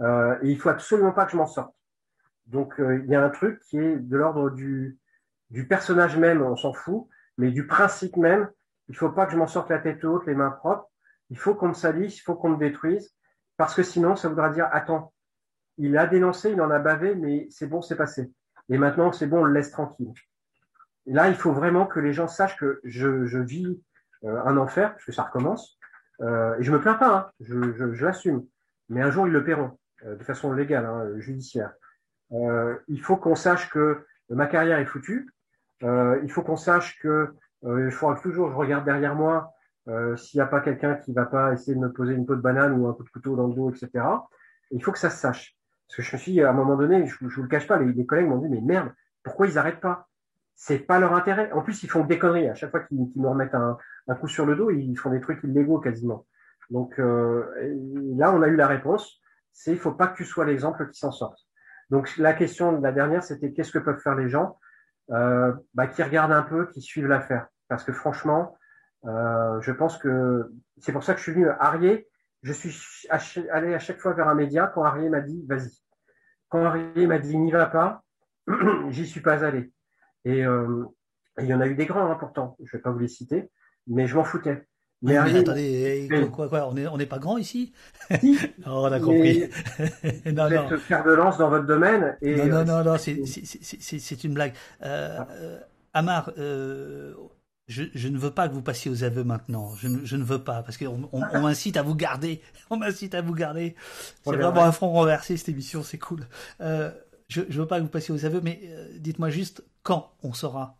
Euh, et il faut absolument pas que je m'en sorte. Donc, euh, il y a un truc qui est de l'ordre du, du personnage même, on s'en fout, mais du principe même. Il faut pas que je m'en sorte la tête haute, les mains propres. Il faut qu'on me salisse, il faut qu'on me détruise, parce que sinon, ça voudra dire attends, il a dénoncé, il en a bavé, mais c'est bon, c'est passé. Et maintenant, c'est bon, on le laisse tranquille là, il faut vraiment que les gens sachent que je, je vis euh, un enfer, parce que ça recommence. Euh, et je me plains pas, hein, je, l'assume. Mais un jour, ils le paieront, euh, de façon légale, hein, judiciaire. Euh, il faut qu'on sache que ma carrière est foutue. il faut qu'on sache que il faudra que toujours je regarde derrière moi s'il n'y a pas quelqu'un qui va pas essayer de me poser une peau de banane ou un coup de couteau dans le dos, etc. il faut que ça se sache. Parce que je me suis, à un moment donné, je, je vous le cache pas, les, les collègues m'ont dit, mais merde, pourquoi ils arrêtent pas? C'est pas leur intérêt. En plus, ils font des conneries. À chaque fois qu'ils nous remettent un, coup sur le dos, ils font des trucs illégaux quasiment. Donc euh, là, on a eu la réponse. C'est il faut pas que tu sois l'exemple qui s'en sorte. Donc la question de la dernière, c'était qu'est-ce que peuvent faire les gens euh, bah, qui regardent un peu, qui suivent l'affaire? Parce que franchement, euh, je pense que c'est pour ça que je suis venu à Arié. Je suis allé à chaque fois vers un média quand Arié m'a dit vas-y. Quand Arié m'a dit n'y va pas, j'y suis pas allé. Euh, et il y en a eu des grands, hein, pourtant. Je vais pas vous les citer, mais je m'en foutais. Mais, attendez, quoi, quoi, on n'est on est pas grand ici? Si, On a compris. non, vous êtes faire de lance dans votre domaine. Et non, non, non, non c'est une blague. Euh, euh, Amar, euh, je, je, ne veux pas que vous passiez aux aveux maintenant. Je ne, je ne veux pas, parce qu'on on, on m'incite à vous garder. On m'incite à vous garder. C'est vraiment un front renversé, cette émission, c'est cool. Je ne veux pas que vous passiez aux aveux, mais euh, dites-moi juste quand on saura.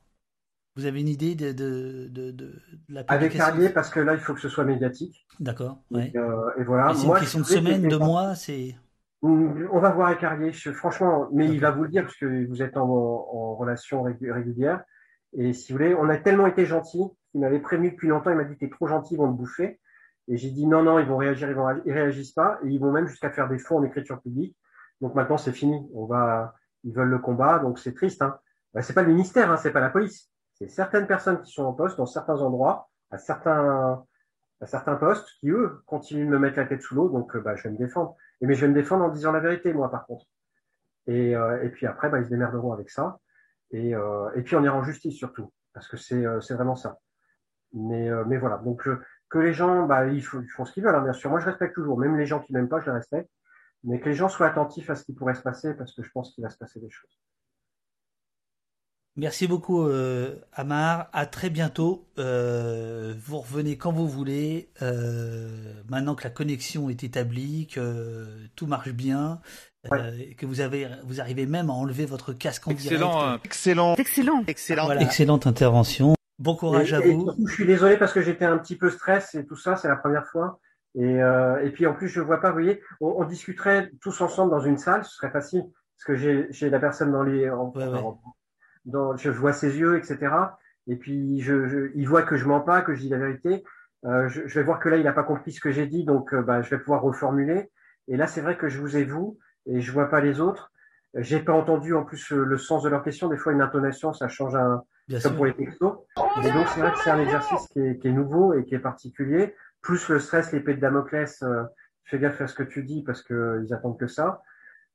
Vous avez une idée de, de, de, de la Avec Carlier, parce que là, il faut que ce soit médiatique. D'accord. Ouais. Euh, et voilà. C'est une question de semaine, de mois, c'est. On va voir avec Carlier. franchement, mais il va vous le dire parce que vous êtes en, en relation régulière. Et si vous voulez, on a tellement été gentils qu'il m'avait prévenu depuis longtemps. Il m'a dit t'es trop gentil, ils vont te bouffer. Et j'ai dit non, non, ils vont réagir, ils vont ils réagissent pas et ils vont même jusqu'à faire des fonds en écriture publique. Donc maintenant c'est fini. On va, ils veulent le combat, donc c'est triste. Hein. Ben, c'est pas le ministère, hein, c'est pas la police. C'est certaines personnes qui sont en poste dans certains endroits, à certains, à certains postes, qui eux continuent de me mettre la tête sous l'eau. Donc bah, je vais me défendre. Et mais je vais me défendre en disant la vérité, moi par contre. Et, euh, et puis après, bah, ils se démerderont avec ça. Et, et puis on ira en justice surtout, parce que c'est vraiment ça. Mais, mais voilà, donc que les gens, bah, ils, font, ce qu'ils veulent, hein, bien sûr. Moi, je respecte toujours, même les gens qui m'aiment pas, je les respecte. Mais que les gens soient attentifs à ce qui pourrait se passer, parce que je pense qu'il va se passer des choses. Merci beaucoup, euh, Amar. À très bientôt. Euh, vous revenez quand vous voulez. Euh, maintenant que la connexion est établie, que tout marche bien, que vous avez, vous arrivez même à enlever votre casque en excellent, direct. Excellent, excellent, excellent, excellente intervention. Bon courage à vous. je suis désolé parce que j'étais un petit peu stress et tout ça, c'est la première fois. Et, euh, et puis en plus, je vois pas, vous voyez, on, discuterait tous ensemble dans une salle, ce serait facile parce que j'ai la personne dans les, Dans, je vois ses yeux, etc. Et puis je, je, il voit que je mens pas, que je dis la vérité. Euh, je, je, vais voir que là, il n'a pas compris ce que j'ai dit, donc euh, bah, je vais pouvoir reformuler. Et là, c'est vrai que je vous ai vous et je vois pas les autres. J'ai pas entendu en plus le sens de leurs questions. Des fois, une intonation, ça change un, comme pour les textos. Et donc, c'est vrai que c'est un exercice qui est, qui est, nouveau et qui est particulier. Plus le stress, l'épée de Damoclès, euh, fais gaffe à ce que tu dis parce qu'ils euh, attendent que ça.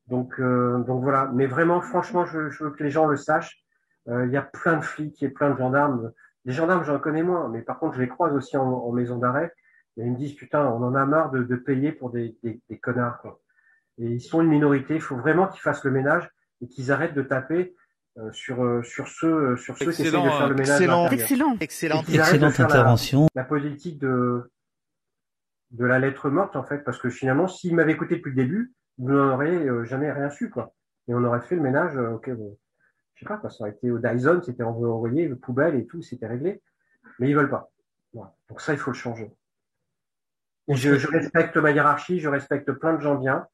Donc, euh, donc voilà. Mais vraiment, franchement, je, je, veux que les gens le sachent. Euh, il y a plein de flics et plein de gendarmes. Les gendarmes, j'en connais moins, mais par contre, je les croise aussi en, en maison d'arrêt. Et ils me disent, putain, on en a marre de, de payer pour des, des, des connards. Quoi. Et ils sont une minorité. Il faut vraiment qu'ils fassssent le ménage et qu'ils arrêtent de taper euh, sur euh, sur ceux euh, sur ceux qui essaient de faire le ménage. Excellent, excellent, excellent, excellente intervention. La, politique de de la lettre morte en fait, parce que finalement, s'il m'avait écouté depuis le début, vous n'auriez jamais rien su quoi. Et on aurait fait le ménage. ok, bon, je sais pas quoi, ça aurait été au Dyson, c'était envoyé, le poubelle et tout, c'était réglé. Mais ils veulent pas. Donc ça, il faut le changer. je, je, respecte ma hiérarchie, je respecte plein de gens bien,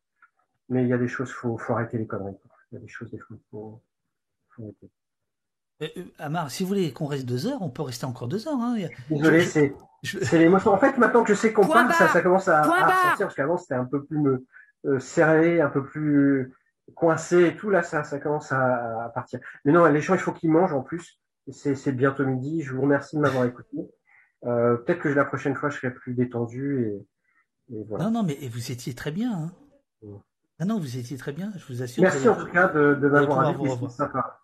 mais il y a des choses, faut, faut arrêter les conneries. Il y a des choses, des fois, faut, euh, euh, Amar, si vous voulez qu'on reste deux heures, on peut rester encore deux heures. Hein. Désolé, c'est l'émotion. En fait, maintenant que je sais qu'on parle, ça, ça, commence à, sortir, parce qu'avant c'était un peu plus euh, serré, un peu plus coincé et tout. Là, ça, ça commence à, partir. Mais non, les gens, il faut qu'ils mangent en plus. C'est bientôt midi. Je vous remercie de m'avoir écouté. Peut-être que la prochaine fois, je serai plus détendu. Et, voilà. Non, non, mais vous étiez très bien. Hein. Ah non, vous étiez très bien, je vous assure. Merci en tout cas de, de m'avoir invité, sympa.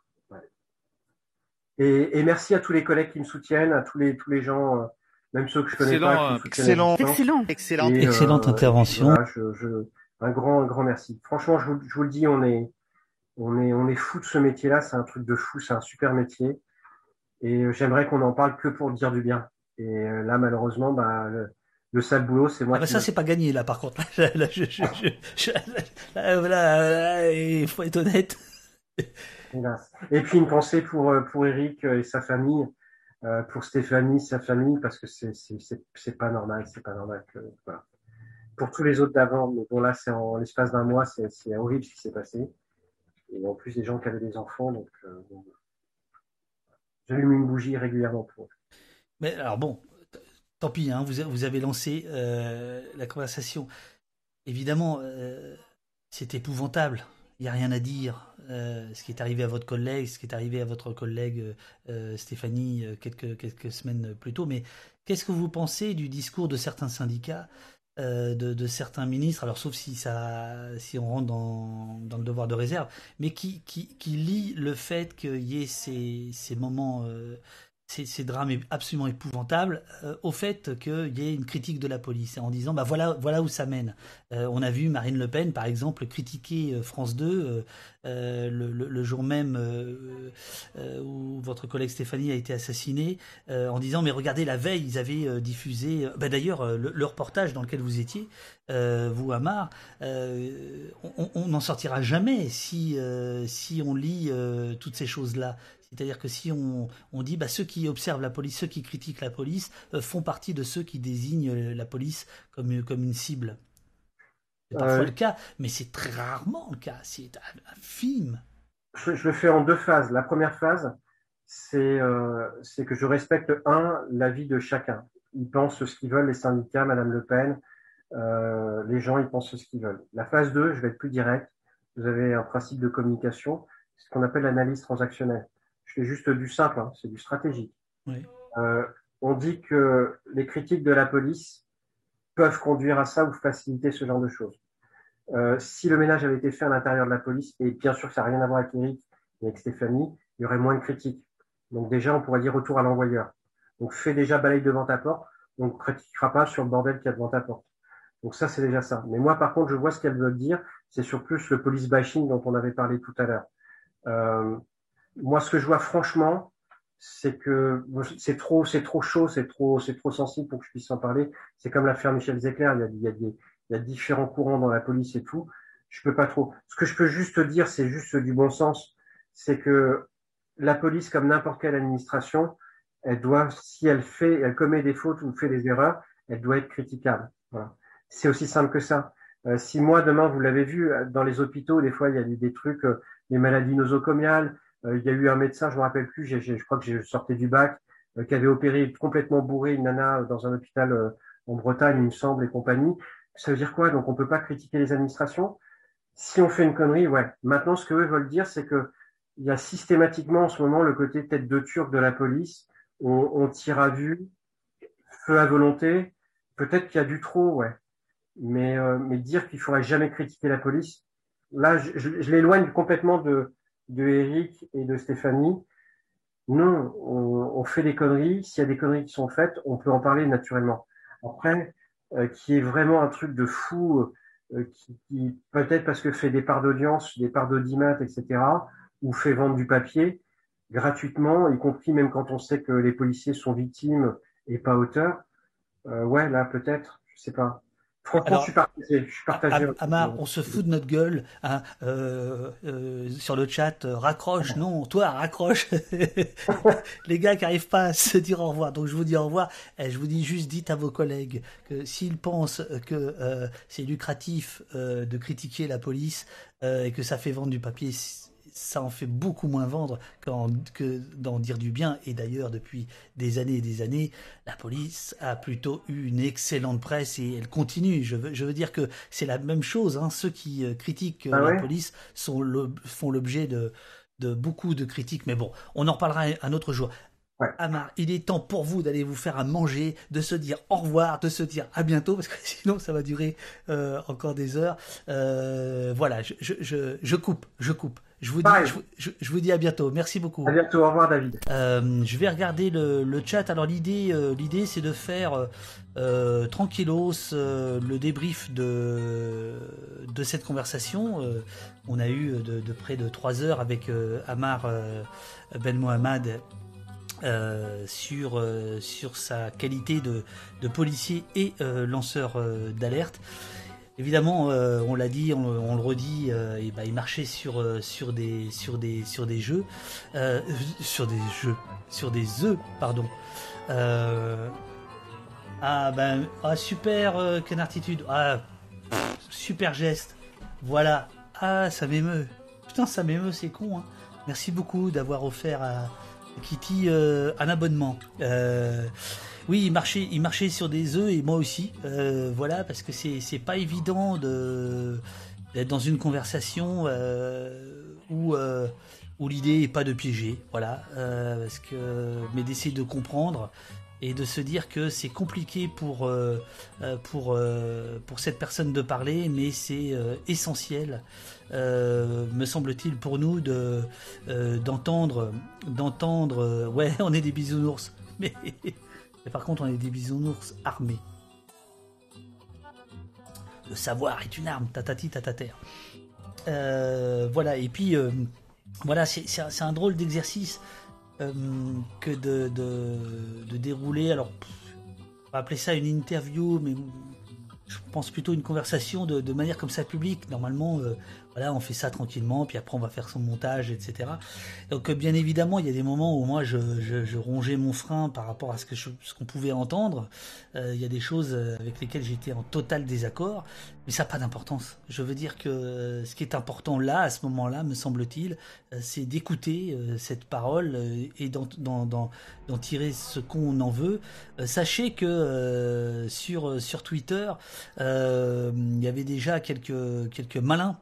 Et, et, merci à tous les collègues qui me soutiennent, à tous les tous les gens, euh, même ceux que je connais pas, qui excellent, excellent, excellent, euh, excellente intervention. Voilà, je, je, un grand un grand merci. Franchement, je vous, je vous le dis, on est on est on est fou de ce métier-là, c'est un truc de fou, c'est un super métier. Et euh, j'aimerais qu'on en parle que pour dire du bien. Et là, malheureusement, bah, le sale boulot, c'est moi. Ah bah ça, c'est pas gagné là, par contre. Là, je, je, je, là, il faut être honnête. Et puis une pensée pour euh, pour Eric et sa famille, euh, pour Stéphanie, sa famille, parce que c'est c'est c'est pas normal, c'est pas normal que voilà. Pour tous les autres d'avant, mais bon là, c'est en l'espace d'un mois, c'est c'est horrible ce qui s'est passé. Et en plus des gens qui avaient des enfants, donc euh, j'allume une bougie régulièrement pour eux. Mais alors bon, tant pis, hein, vous, vous, avez lancé euh, la conversation. Évidemment, euh, c'est épouvantable. Il n'y a rien à dire. Euh, ce qui est arrivé à votre collègue, ce qui est arrivé à votre collègue Stéphanie quelques, quelques semaines plus tôt. Mais qu'est-ce que vous pensez du discours de certains syndicats de, de, certains ministres, alors sauf si ça, si on rentre dans, dans le devoir de réserve, mais qui, qui, qui lie le fait qu'il y ait ces, ces moments ces, drames absolument épouvantables euh, au fait qu'il y ait une critique de la police en disant bah voilà voilà où ça mène. Euh, on a vu Marine Le Pen par exemple critiquer euh, France 2 le, jour même où votre collègue Stéphanie a été assassinée en disant mais regardez la veille ils avaient diffusé bah, d'ailleurs le, reportage dans lequel vous étiez vous Amar on n'en sortira jamais si si on lit toutes ces choses là c'est-à-dire que si on, dit bah, ceux qui observent la police, ceux qui critiquent la police, euh, font partie de ceux qui désignent euh, la police comme, comme une cible. C'est parfois le cas, mais c'est très rarement le cas. C'est un, film. Je, le fais en deux phases. La première phase, c'est euh, que je respecte, un, l'avis de chacun. Ils pensent ce qu'ils veulent, les syndicats, Madame Le Pen, les gens, ils pensent ce qu'ils veulent. La phase 2, je vais être plus direct. Vous avez un principe de communication, ce qu'on appelle l'analyse transactionnelle je fais juste du simple, hein, c'est du stratégique. Euh, on dit que les critiques de la police peuvent conduire à ça ou faciliter ce genre de choses. Euh, si le ménage avait été fait à l'intérieur de la police, et bien sûr ça n'a rien à voir avec Eric et avec Stéphanie, il y aurait moins de critiques. Donc déjà, on pourrait dire retour à l'envoyeur. Donc fais déjà balaye devant ta porte, on ne critiquera pas sur le bordel qu'il y a devant ta porte. Donc ça, c'est déjà ça. Mais moi, par contre, je vois ce qu'elle veut dire. C'est sur plus le police bashing dont on avait parlé tout à l'heure. Euh, moi, ce que je vois franchement, c'est que c'est trop, c'est trop chaud, c'est trop, c'est trop sensible pour que je puisse en parler. C'est comme l'affaire Michel Zecler. Il y a, il y a des, il y a différents courants dans la police et tout. Je peux pas trop. Ce que je peux juste dire, c'est juste du bon sens. C'est que la police, comme n'importe quelle administration, elle doit, si elle fait, elle commet des fautes ou fait des erreurs, elle doit être critiquable. C'est aussi simple que ça. Euh, si moi demain, vous l'avez vu dans les hôpitaux, des fois il y a eu des trucs, euh, les maladies nosocomiales. Euh, il y a eu un médecin, je me rappelle plus, je crois que j'ai sortais du bac, qui avait opéré complètement bourré une nana dans un hôpital en Bretagne, il me semble, et compagnie. Ça veut dire quoi? Donc on peut pas critiquer les administrations? Si on fait une connerie, ouais. Maintenant, ce que eux veulent dire, c'est que il y a systématiquement en ce moment le côté tête de turc de la police. On, tire à vue, feu à volonté. Peut-être qu'il y a du trop, ouais. Mais, euh, dire qu'il faudrait jamais critiquer la police, là, je, je, l'éloigne complètement de, de Eric et de Stéphanie. Non, on, on fait des conneries. S'il y a des conneries qui sont faites, on peut en parler naturellement. Après, euh, qui est vraiment un truc de fou, euh, qui, qui peut-être parce que fait des parts d'audience, des parts d'audimat, etc., ou fait vendre du papier gratuitement, y compris même quand on sait que les policiers sont victimes et pas auteurs. Euh, ouais, là peut-être, je sais pas. Franchement, je suis partagé. Je suis partagé Amar, on se fout de notre gueule hein, euh, euh, sur le chat. Euh, raccroche, non, toi, raccroche. Les gars qui arrivent pas à se dire au revoir. Donc je vous dis au revoir. Et je vous dis juste, dites à vos collègues que s'ils pensent que euh, c'est lucratif de critiquer la police et que ça fait vendre du papier, ça en fait beaucoup moins vendre que d'en dire du bien. Et d'ailleurs, depuis des années et des années, la police a plutôt eu une excellente presse et elle continue. Je veux, je veux dire que c'est la même chose. Hein. Ceux qui euh, critiquent ah la police sont le, font l'objet de, de beaucoup de critiques. Mais bon, on en reparlera un autre jour. Ouais. Amar, il est temps pour vous d'aller vous faire à manger, de se dire au revoir, de se dire à bientôt, parce que sinon ça va durer euh, encore des heures. Euh, voilà, je, je, je coupe, je coupe. Je vous, dis, je, je, vous dis à bientôt. Merci beaucoup. À bientôt. Au revoir, David. Euh, je vais regarder le, le chat. Alors, l'idée, euh, l'idée, c'est de faire euh, tranquillos le débrief de, de cette conversation. On a eu de, de, près de trois heures avec Amar Ben Mohamed sur, sur sa qualité de, de policier et lanceur d'alerte. Évidemment, euh, on l'a dit, on, le redit, euh, et bah, il marchait sur euh, sur des sur des sur des jeux, sur des jeux, sur des œufs, pardon. Ah ben ah, super canartitude, ah super geste, voilà. Ah ça m'émeut, putain ça m'émeut, c'est con. Hein. Merci beaucoup d'avoir offert à Kitty un abonnement. Oui, il marchait, il marchait sur des œufs et moi aussi. Euh, voilà, parce que c'est pas évident de d'être dans une conversation euh, où euh, où l'idée est pas de piéger. Voilà, euh, parce que mais d'essayer de comprendre et de se dire que c'est compliqué pour euh, pour pour cette personne de parler, mais c'est essentiel. me semble-t-il pour nous de d'entendre d'entendre ouais on est des bisounours mais mais par contre, on est des bisounours armés. Le savoir est une arme, tatati tatater. Euh, voilà, et puis, euh, voilà, c'est un, drôle d'exercice euh, que de, de, dérouler. Alors, on va appeler ça une interview, mais je pense plutôt une conversation de, manière comme ça publique. Normalement, voilà, on fait ça tranquillement, puis après on va faire son montage, etc. Donc euh, bien évidemment, il y a des moments où moi je, je, je rongeais mon frein par rapport à ce que ce qu'on pouvait entendre. Euh, il y a des choses avec lesquelles j'étais en total désaccord, mais ça n'a pas d'importance. Je veux dire que euh, ce qui est important là, à ce moment-là, me semble-t-il, euh, c'est d'écouter euh, cette parole et d'en tirer ce qu'on en veut. sachez que sur sur Twitter, il y avait déjà quelques quelques malins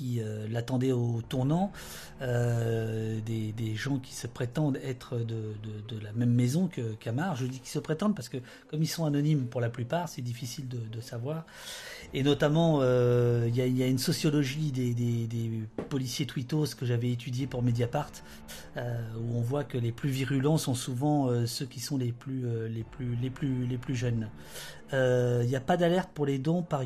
qui l'attendaient au tournant, des, des, gens qui se prétendent être de, la même maison que Camar. Je dis qu'ils se prétendent parce que comme ils sont anonymes pour la plupart, c'est difficile de, savoir. Et notamment, il y, a, une sociologie des, policiers tweetos que j'avais étudié pour Mediapart, où on voit que les plus virulents sont souvent ceux qui sont les plus, les plus, les plus, les plus jeunes. Il euh, n'y a pas d'alerte pour les dons par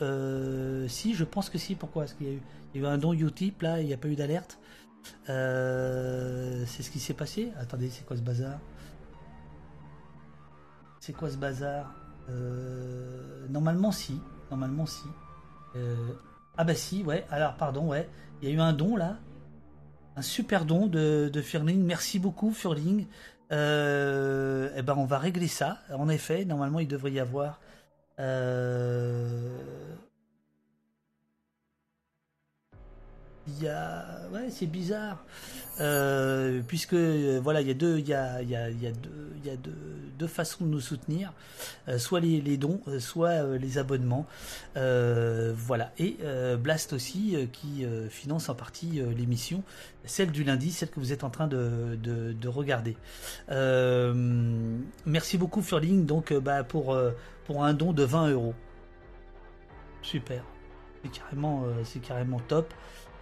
Euh, si, je pense que si. Pourquoi? Parce qu'il y, a eu un don Utip là, il n'y a pas eu d'alerte. Euh, c'est ce qui s'est passé. Attendez, c'est quoi ce bazar? C'est quoi ce bazar? Normalement, si. Normalement, si. ah bah si, ouais. Alors, pardon, ouais. Il y a eu un don là. Un super don de, Furling. Merci beaucoup, Furling. Euh, eh ben on va régler ça. En effet, normalement il devrait y avoir. Euh, il y a ouais c'est bizarre. Euh, puisque euh, voilà il y a deux il y a il il y a deux il y a deux, façons de nous soutenir. Euh, soit les, dons soit les abonnements. Voilà. Et Blast aussi qui finance en partie l'émission. Celle du lundi celle que vous êtes en train de, de, de regarder. Merci beaucoup Furling. Donc bah pour un don de 20 euros. Super. C'est c'est carrément top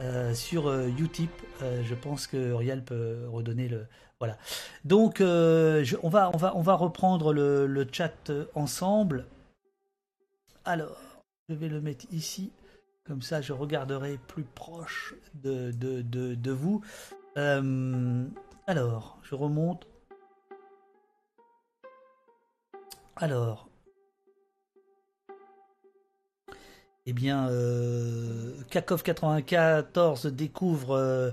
euh, sur euh, Utip. Euh, je pense que Uriel peut redonner le. Voilà. Donc, on, va, on, va, on va reprendre le, le, chat ensemble. Alors, je vais le mettre ici. Comme ça, je regarderai plus proche de, de, de, de vous. alors, je remonte. Alors, eh bien, euh, Kakov94 découvre euh,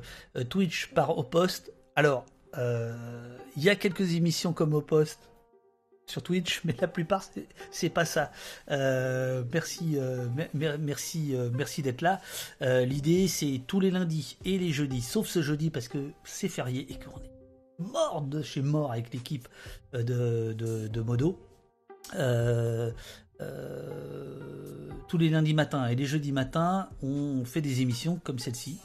Twitch par Au Poste. Alors, euh, il y a quelques émissions comme Au Poste sur Twitch, mais la plupart c'est pas ça. Euh, merci, euh, merci, euh, merci d'être là. L'idée c'est tous les lundis et les jeudis, sauf ce jeudi parce que c'est férié et qu'on est mort de chez mort avec l'équipe de, de, Modo. Euh, tous les lundis matins et les jeudis matins, on fait des émissions comme celle-ci.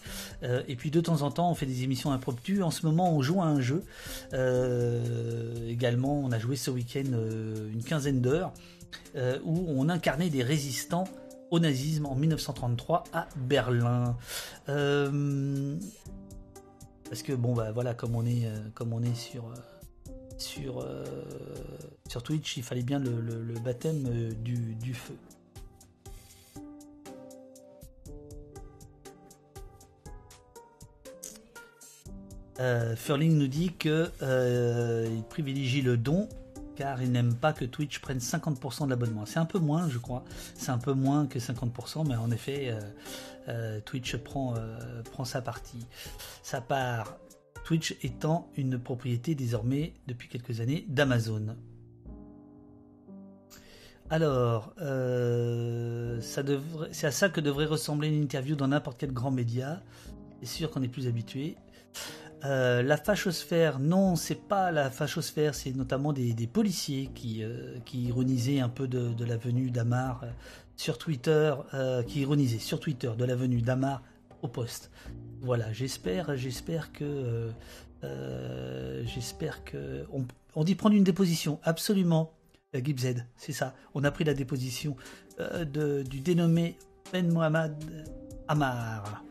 Euh, et puis de temps en temps, on fait des émissions impromptues. En ce moment, on joue à un jeu. Euh, également, on a joué ce week-end une quinzaine d'heures où on incarnait des résistants au nazisme en 1933 à Berlin. parce que bon bah voilà, comme on est comme on est sur sur, euh, sur Twitch, il fallait bien le, baptême euh, du, feu. Euh, Furling nous dit que euh, il privilégie le don car il n'aime pas que Twitch prenne 50% de l'abonnement. C'est un peu moins, je crois. C'est un peu moins que 50%, mais en effet, Twitch prend, prend sa partie. Sa part. Twitch étant une propriété désormais depuis quelques années d'Amazon. Alors, euh, c'est à ça que devrait ressembler une interview dans n'importe quel grand média. C'est sûr qu'on est plus habitué. Euh, la fachosphère, non, c'est pas la fachosphère, c'est notamment des, policiers qui, euh, qui ironisaient un peu de, de la venue d'Amar euh, sur Twitter, qui ironisaient sur Twitter de la venue d'Amar poste. Voilà, j'espère, j'espère que, euh, euh, j'espère que, on, on, dit prendre une déposition, absolument, euh, Gibzed, c'est ça. On a pris la déposition de, du dénommé Ben Mohamed Amar.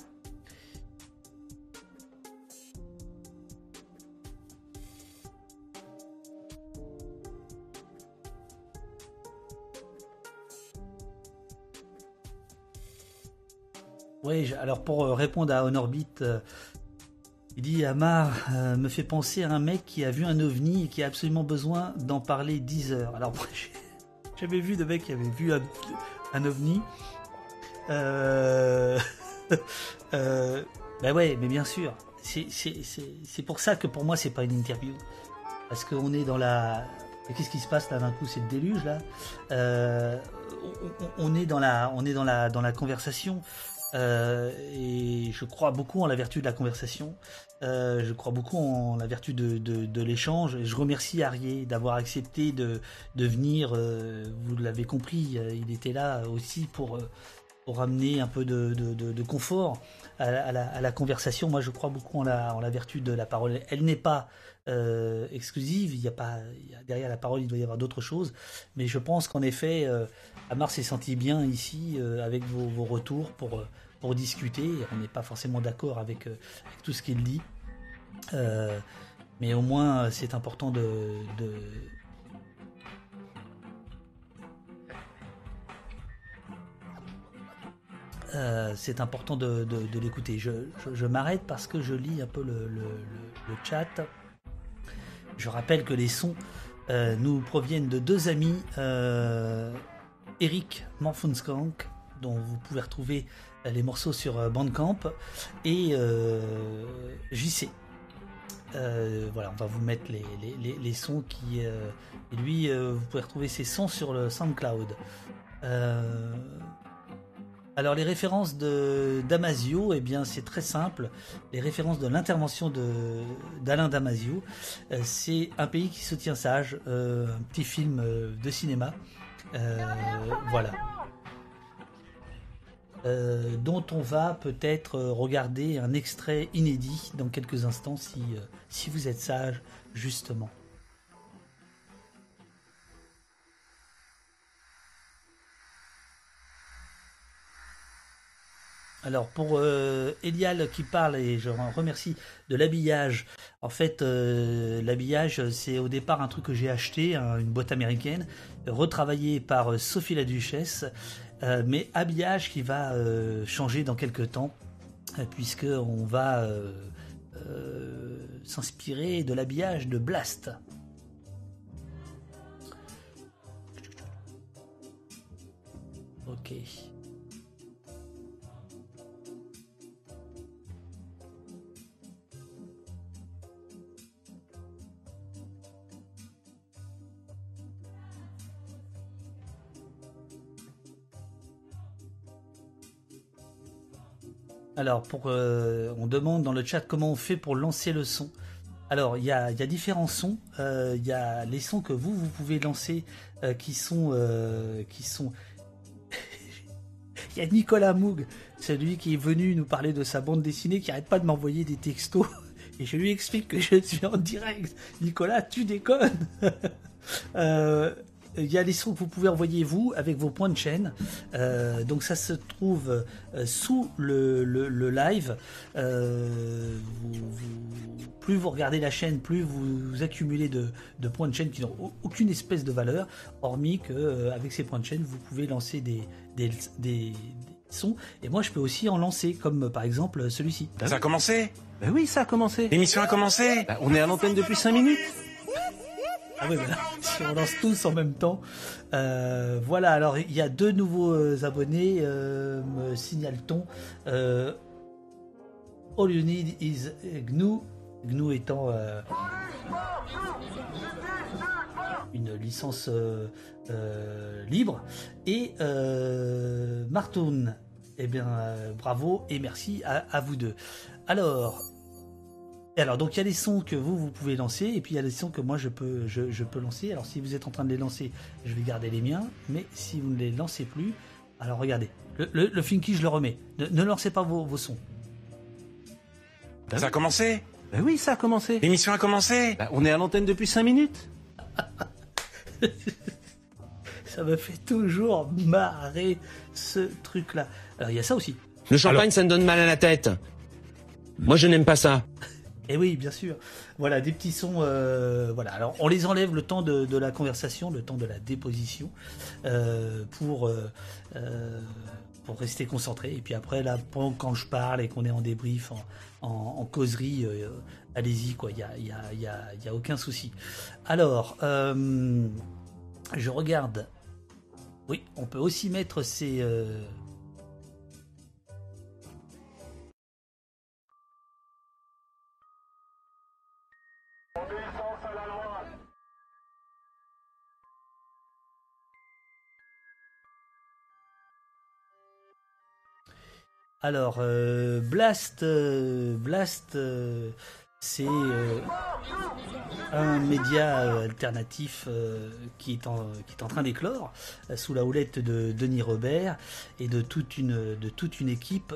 Alors pour euh, répondre à Honorbit, euh, il dit Amar euh, me fait penser à un mec qui a vu un ovni et qui a absolument besoin d'en parler 10 heures. Alors moi j'avais vu de mec qui avait vu un, ovni. Euh, ben ouais, mais bien sûr. C'est pour ça que pour moi c'est pas une interview. Parce qu'on est dans la. Qu'est-ce qui se passe là d'un coup C'est le déluge là? On, on, est dans la, on est dans la, dans la conversation. Euh, et je crois beaucoup en la vertu de la conversation. Euh, je crois beaucoup en la vertu de, l'échange. Je remercie Arié d'avoir accepté de, venir. Euh, vous l'avez compris, il était là aussi pour pour amener un peu de, confort à, la, conversation. Moi, je crois beaucoup en la, vertu de la parole. Elle n'est pas exclusive. Il y a pas derrière la parole, il doit y avoir d'autres choses. Mais je pense qu'en effet, Amar s'est senti bien ici avec vos, vos, retours pour pour discuter. On n'est pas forcément d'accord avec, avec, tout ce qu'il dit, mais au moins c'est important de, c'est important de, l'écouter. Je, m'arrête parce que je lis un peu le, chat. Je rappelle que les sons euh, nous proviennent de deux amis, euh, Eric Morfonskank, dont vous pouvez retrouver euh, les morceaux sur Bandcamp, et JC. voilà, on va vous mettre les, les, les, sons qui. et lui, vous pouvez retrouver ses sons sur le SoundCloud. Alors les références de Damasio, eh bien c'est très simple. Les références de l'intervention d'Alain Damasio, euh, c'est un pays qui se tient sage, euh, un petit film euh, de cinéma, voilà, dont on va peut-être regarder un extrait inédit dans quelques instants si si vous êtes sage justement. Alors pour euh, Elial qui parle et je remercie de l'habillage. En fait, euh, l'habillage c'est au départ un truc que j'ai acheté, hein, une boîte américaine, retravaillée par euh, Sophie la Duchesse, mais habillage qui va changer dans quelques temps, puisque on va s'inspirer de l'habillage de Blast. Ok. Alors, pour, euh, on demande dans le chat comment on fait pour lancer le son. Alors, il y a, différents sons. Euh, il y a les sons que vous, vous pouvez lancer euh, qui sont... qui sont... Il y a Nicolas Moog, celui qui est venu nous parler de sa bande dessinée, qui arrête pas de m'envoyer des textos. Et je lui explique que je suis en direct. Nicolas, tu déconnes il y a des sons que vous pouvez envoyer vous avec vos points de chaîne. Euh, donc ça se trouve euh, sous le, le, live. Euh, plus vous regardez la chaîne, plus vous, accumulez de, de, points de chaîne qui n'ont aucune espèce de valeur, hormis que avec ces points de chaîne, vous pouvez lancer des, des, des, sons. Et moi, je peux aussi en lancer, comme par exemple celui-ci. Ça a commencé? Ben oui, ça a commencé. L'émission a commencé? Ben, On est à l'antenne depuis 5 minutes. Ah oui, voilà. si on lance tous en même temps. Euh, voilà, alors il y a deux nouveaux euh, abonnés, euh, me signale-t-on. All you need is GNU. GNU étant une licence libre. Et Martoon, eh bien, bravo et merci à, à vous deux. Alors, et alors, donc il y a des sons que vous, vous pouvez lancer, et puis il y a des sons que moi je peux, je, peux lancer. Alors, si vous êtes en train de les lancer, je vais garder les miens, mais si vous ne les lancez plus, alors regardez, le, le, Finky, je le remets. Ne, lancez pas vos, sons. Ça a commencé? Ben oui, ça a commencé. L'émission a commencé? Ben, On est à l'antenne depuis 5 minutes. ça me fait toujours marrer ce truc-là. Alors, il y a ça aussi. Le champagne, ça me donne mal à la tête. Moi, je n'aime pas ça. Et eh oui, bien sûr. Voilà, des petits sons. Euh, voilà. Alors, on les enlève le temps de, la conversation, le temps de la déposition, euh, pour euh, pour rester concentré. Et puis après, là, quand je parle et qu'on est en débrief, en, causerie, allez-y, quoi. Il y a, y, a, y, a, y a aucun souci. Alors, je regarde. Oui, on peut aussi mettre ces Alors, euh, Blast, euh, Blast, euh, c'est un média alternatif qui, est en, train d'éclore sous la houlette de Denis Robert et de toute une, équipe.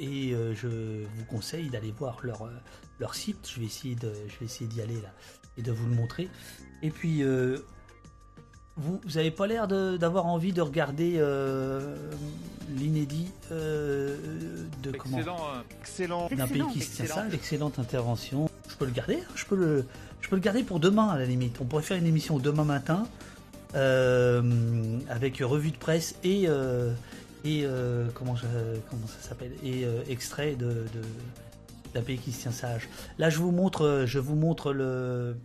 et je vous conseille d'aller voir leur, site. Je vais essayer de, je vais essayer d'y aller là et de vous le montrer. Et puis vous, vous avez pas l'air d'avoir envie de regarder euh, l'inédit euh, de comment Excellent, d'un pays qui se tient ça, l'excellente intervention. Je peux le garder, hein, je peux le, je peux le garder pour demain à la limite. On pourrait faire une émission demain matin euh, avec revue de presse et et comment comment ça s'appelle et extrait de, de d'un pays qui se tient sage. Là, je vous montre, je vous montre le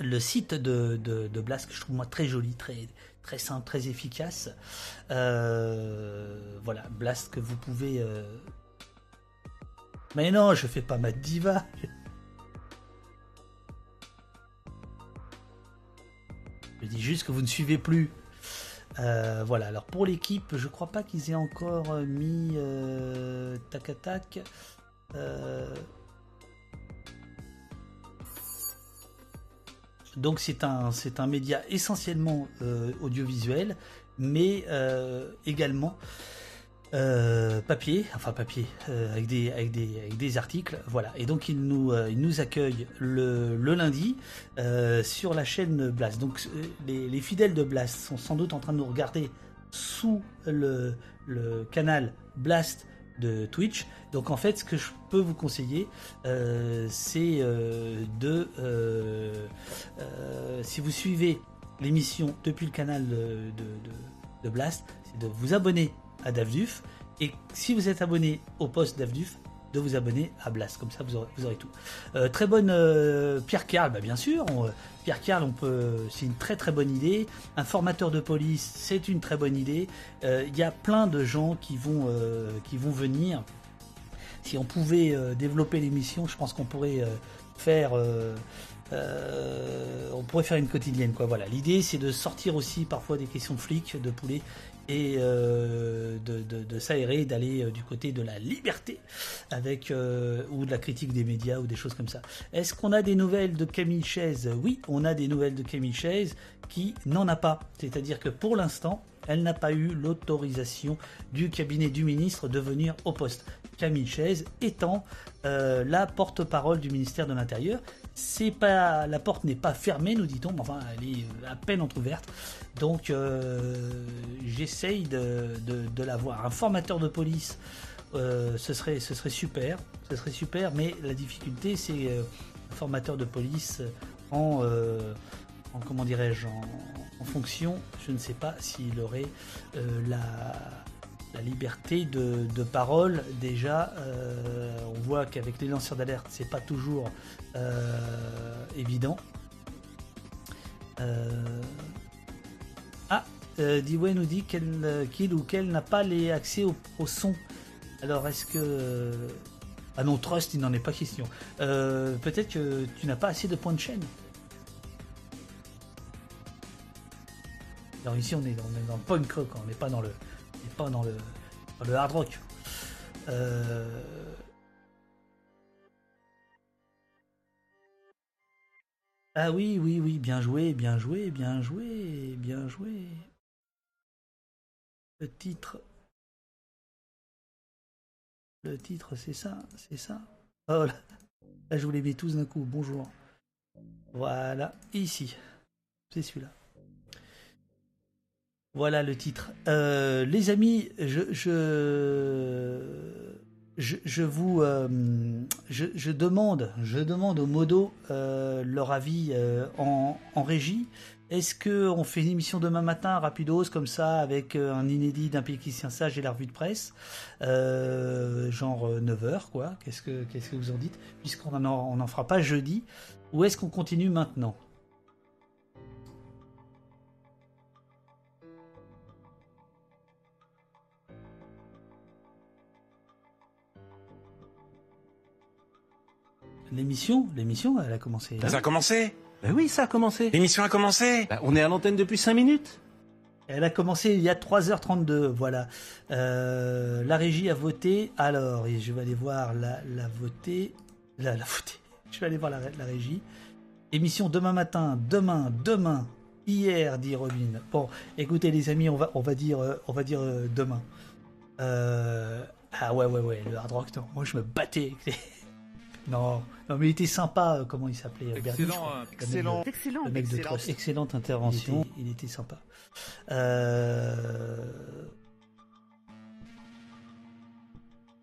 le site de, de, je trouve moi très joli, très, très simple, très efficace. Euh, voilà, Blast vous pouvez. Euh, Mais non, je fais pas ma diva. Je dis juste que vous ne suivez plus. Euh, voilà, alors pour l'équipe, je crois pas qu'ils aient encore mis tac à tac. Donc c'est un, c'est un média essentiellement euh, audiovisuel, mais euh, également euh, papier, enfin papier, avec, des, avec, des, avec des articles. Voilà. Et donc il nous, nous accueille le, le lundi sur la chaîne Blast. Donc les, les, fidèles de Blast sont sans doute en train de nous regarder sous le, le canal Blast de Twitch. Donc en fait, ce que je peux vous conseiller, euh, c'est euh, de, euh, si vous suivez l'émission depuis le canal de, Blast, c'est de vous abonner à Davduf. Et si vous êtes abonné au poste Davduf, de vous abonner à Blast, comme ça vous aurez, tout. très bonne Pierre Carl, bah bien sûr. Pierre Carl, on peut, c'est une très très bonne idée. Un formateur de police, c'est une très bonne idée. Il y a plein de gens qui vont qui vont venir si on pouvait euh, développer l'émission, je pense qu'on pourrait euh, faire euh, on pourrait faire une quotidienne quoi voilà l'idée c'est de sortir aussi parfois des questions de flics de poulets et de, de, s'aérer d'aller du côté de la liberté avec ou de la critique des médias ou des choses comme ça est-ce qu'on a des nouvelles de Camille Chaise? Oui on a des nouvelles de Camille Chaise qui n'en a pas c'est à dire que pour l'instant elle n'a pas eu l'autorisation du cabinet du ministre de venir au poste. Camille Chaise étant euh, la porte-parole du ministère de l'Intérieur. C'est pas la porte n'est pas fermée, nous dit-on, mais enfin elle est à peine entrouverte. Donc euh, j'essaye de, la voir. Un formateur de police, euh, ce serait ce serait super, ce serait super. Mais la difficulté, c'est un formateur de police en, en comment dirais-je en, fonction. Je ne sais pas s'il aurait la la liberté de, parole, déjà, euh, on voit qu'avec les lanceurs d'alerte, c'est pas toujours euh, évident. Euh, ah, Dewey nous dit qu'il ou qu'elle n'a pas les accès au, son. Alors, est-ce que. Ah non, Trust, il n'en est pas question. Peut-être que tu n'as pas assez de points de chaîne. Alors ici, on est, dans, on est dans le punk rock, on n'est pas dans le, pas dans le, hard rock. Euh, ah oui, oui, oui, bien joué, bien joué, bien joué, bien joué. Le titre. Le titre, c'est ça, c'est ça. Oh là, là, je vous les mets tous d'un coup. Bonjour. Voilà, ici. C'est celui-là. Voilà le titre. Euh, les amis, je, je, je, vous, euh, je, demande, je demande aux modos euh, leur avis en, en, régie. Est-ce que on fait une émission demain matin, rapidos, comme ça, avec un inédit d'un pays qui tient sage et la revue de presse, genre 9h, quoi Qu'est-ce que, qu'est-ce que vous en dites? Puisqu'on n'en on en fera pas jeudi. Ou est-ce qu'on continue maintenant? L'émission, l'émission, elle a commencé. Ça a commencé Ben oui, ça a commencé. L'émission a commencé ben, On est à l'antenne depuis 5 minutes. Elle a commencé il y a 3h32, voilà. Euh, la régie a voté. Alors, et je vais aller voir la, la voté. la, la foutez. Je vais aller voir la, la régie. Émission demain matin, demain, demain, hier, dit Robin. Bon, écoutez les amis, on va, on va dire, euh, on va dire euh, demain. Euh, ah ouais, ouais, ouais, le hard rock, non. Moi, je me battais avec les... Non, non, mais il était sympa, euh, comment il s'appelait euh, Excellent, excellent. le- Excellent. le mec de Excellent. Trost. Excellente intervention. Il était, il était sympa. Euh...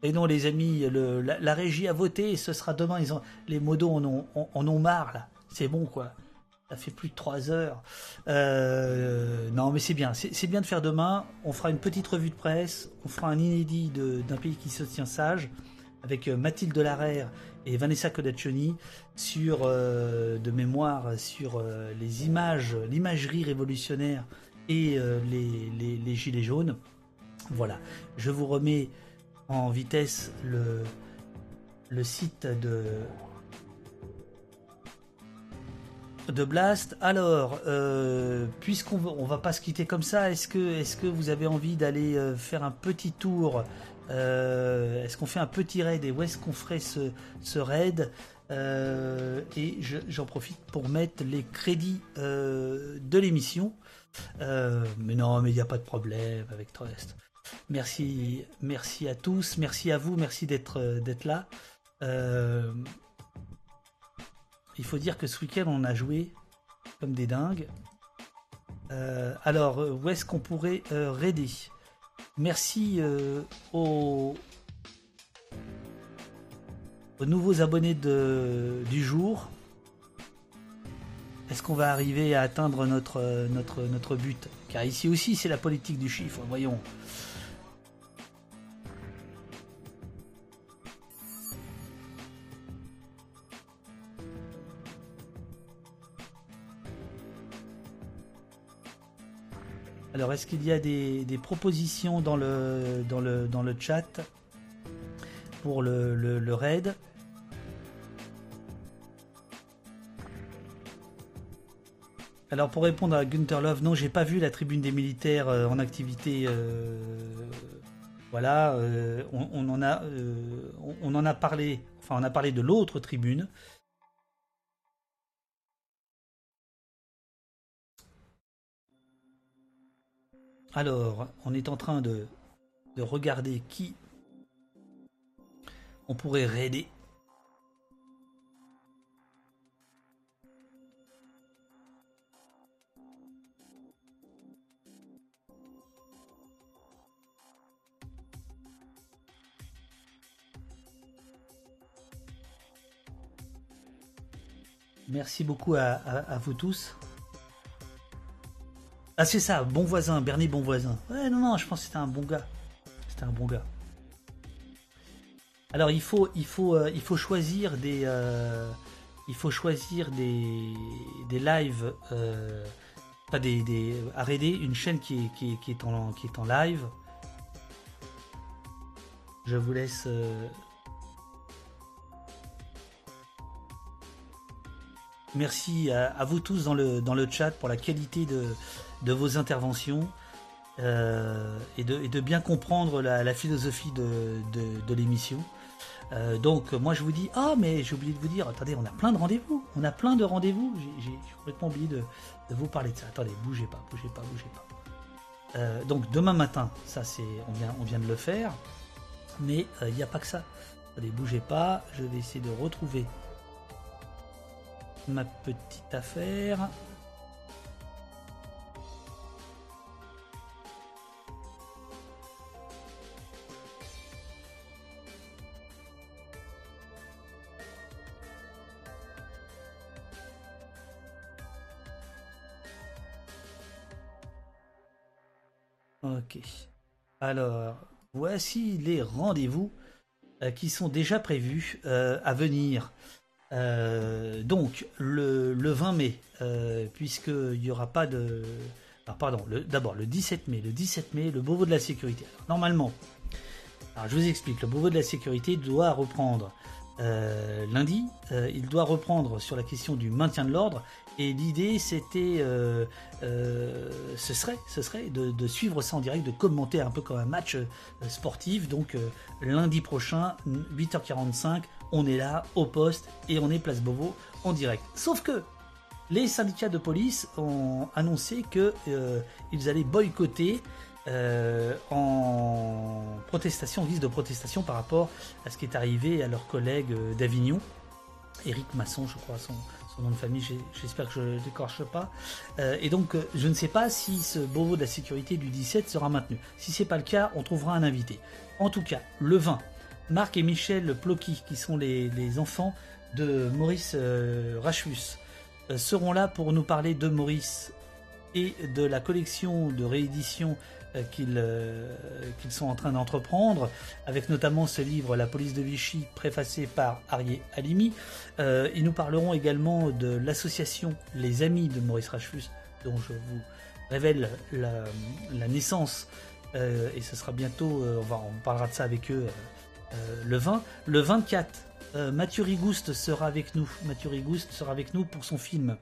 Et non, les amis, le, la, la régie a voté et ce sera demain. Ils ont, les modos en ont, en- en ont marre, là. C'est bon, quoi. Ça fait plus de trois heures. Euh, non, mais c'est bien. C'est c'est bien de faire demain. On fera une petite revue de presse. On fera un inédit de- d'un pays qui se tient sage avec Mathilde Larère et Vanessa Codaccioni sur euh, de mémoire sur euh, les images, l'imagerie révolutionnaire et euh, les, gilets jaunes. Voilà. Je vous remets en vitesse le, site de de Blast. Alors, puisqu'on on va pas se quitter comme ça, est-ce que, est-ce que vous avez envie d'aller faire un petit tour Est-ce qu'on fait un petit raid et où est-ce qu'on ferait ce, raid Euh, Et je- j'en profite pour mettre les crédits euh, de l'émission. Euh, mais non, mais il n'y a pas de problème avec Trust. Merci, merci à tous, merci à vous, merci d'être euh, d'être là. Euh, il faut dire que ce week-end, on a joué comme des dingues. Euh, alors, euh, où est-ce qu'on pourrait euh, raider? Merci euh, aux, aux nouveaux abonnés de, du jour. Est-ce qu'on va arriver à atteindre notre but? Car ici aussi, c'est la politique du chiffre, voyons. Alors, est-ce qu'il y a des, propositions dans le, chat pour le, raid? Alors, pour répondre à Gunther Love, non, j'ai pas vu la tribune des militaires euh, en activité. euh, voilà, euh, on, en a, parlé. On a parlé de l'autre tribune. Alors, on est en train de, de regarder qui on pourrait raider. Merci beaucoup à vous tous. Ah c'est ça, bon voisin, Bernie bon voisin. Ouais non non, je pense que c'était un bon gars. C'était un bon gars. Alors il faut il faut euh, il faut choisir des euh, il faut choisir des des lives euh, pas des des raider une chaîne qui est qui est, qui est en qui est en live. Je vous laisse euh, Merci à, à vous tous dans le, dans le chat pour la qualité de, de vos interventions euh, et, de, de bien comprendre la, philosophie de, de, l'émission. Euh, donc moi je vous dis, ah mais j'ai oublié de vous dire, attendez, on a plein de rendez-vous, on a plein de rendez-vous, j'ai complètement oublié de, vous parler de ça. Attendez, bougez pas, bougez pas, bougez pas. Euh, donc demain matin, ça c'est, on vient, on vient de le faire, mais il n'y a pas que ça. Attendez, bougez pas, je vais essayer de retrouver ma petite affaire. Ok. Alors, voici les rendez-vous euh, qui sont déjà prévus euh, à venir. Euh, donc, le, le 20 mai, puisqu'il n'y aura pas de... Alors, pardon, le- d'abord le 17 mai. Le 17 mai, le Beauvau de la sécurité. Normalement, je vous explique, le Beauvau de la sécurité doit reprendre lundi. Il doit reprendre sur la question du maintien de l'ordre. Et l'idée, c'était, euh, ce serait, ce serait de, suivre ça en direct, de commenter un peu comme un match sportif. Donc lundi prochain, 8h45, on est là au poste et on est place Beauvau en direct. Sauf que les syndicats de police ont annoncé qu'ils allaient boycotter euh, en protestation, en guise de protestation par rapport à ce qui est arrivé à leur collègue euh, d'Avignon, Éric Masson, je crois, son, nom de famille, j'espère que je ne décorche pas. Euh, et donc, je ne sais pas si ce Beauvau de la sécurité du 17 sera maintenu. Si c'est pas le cas, on trouvera un invité. En tout cas, le 20, Marc et Michel Ploqui, qui sont les, enfants de Maurice Rachus, seront là pour nous parler de Maurice et de la collection de réédition euh, euh, qu'ils sont en train d'entreprendre, avec notamment ce livre La police de Vichy, préfacé par Arié Alimi. Euh, ils nous parleront également de l'association Les Amis de Maurice Rachfus, dont je vous révèle la, naissance, et ce sera bientôt, on, parlera de ça avec eux le 20. Le 24, Mathieu Rigouste sera avec nous. Mathieu Rigouste sera avec nous pour son film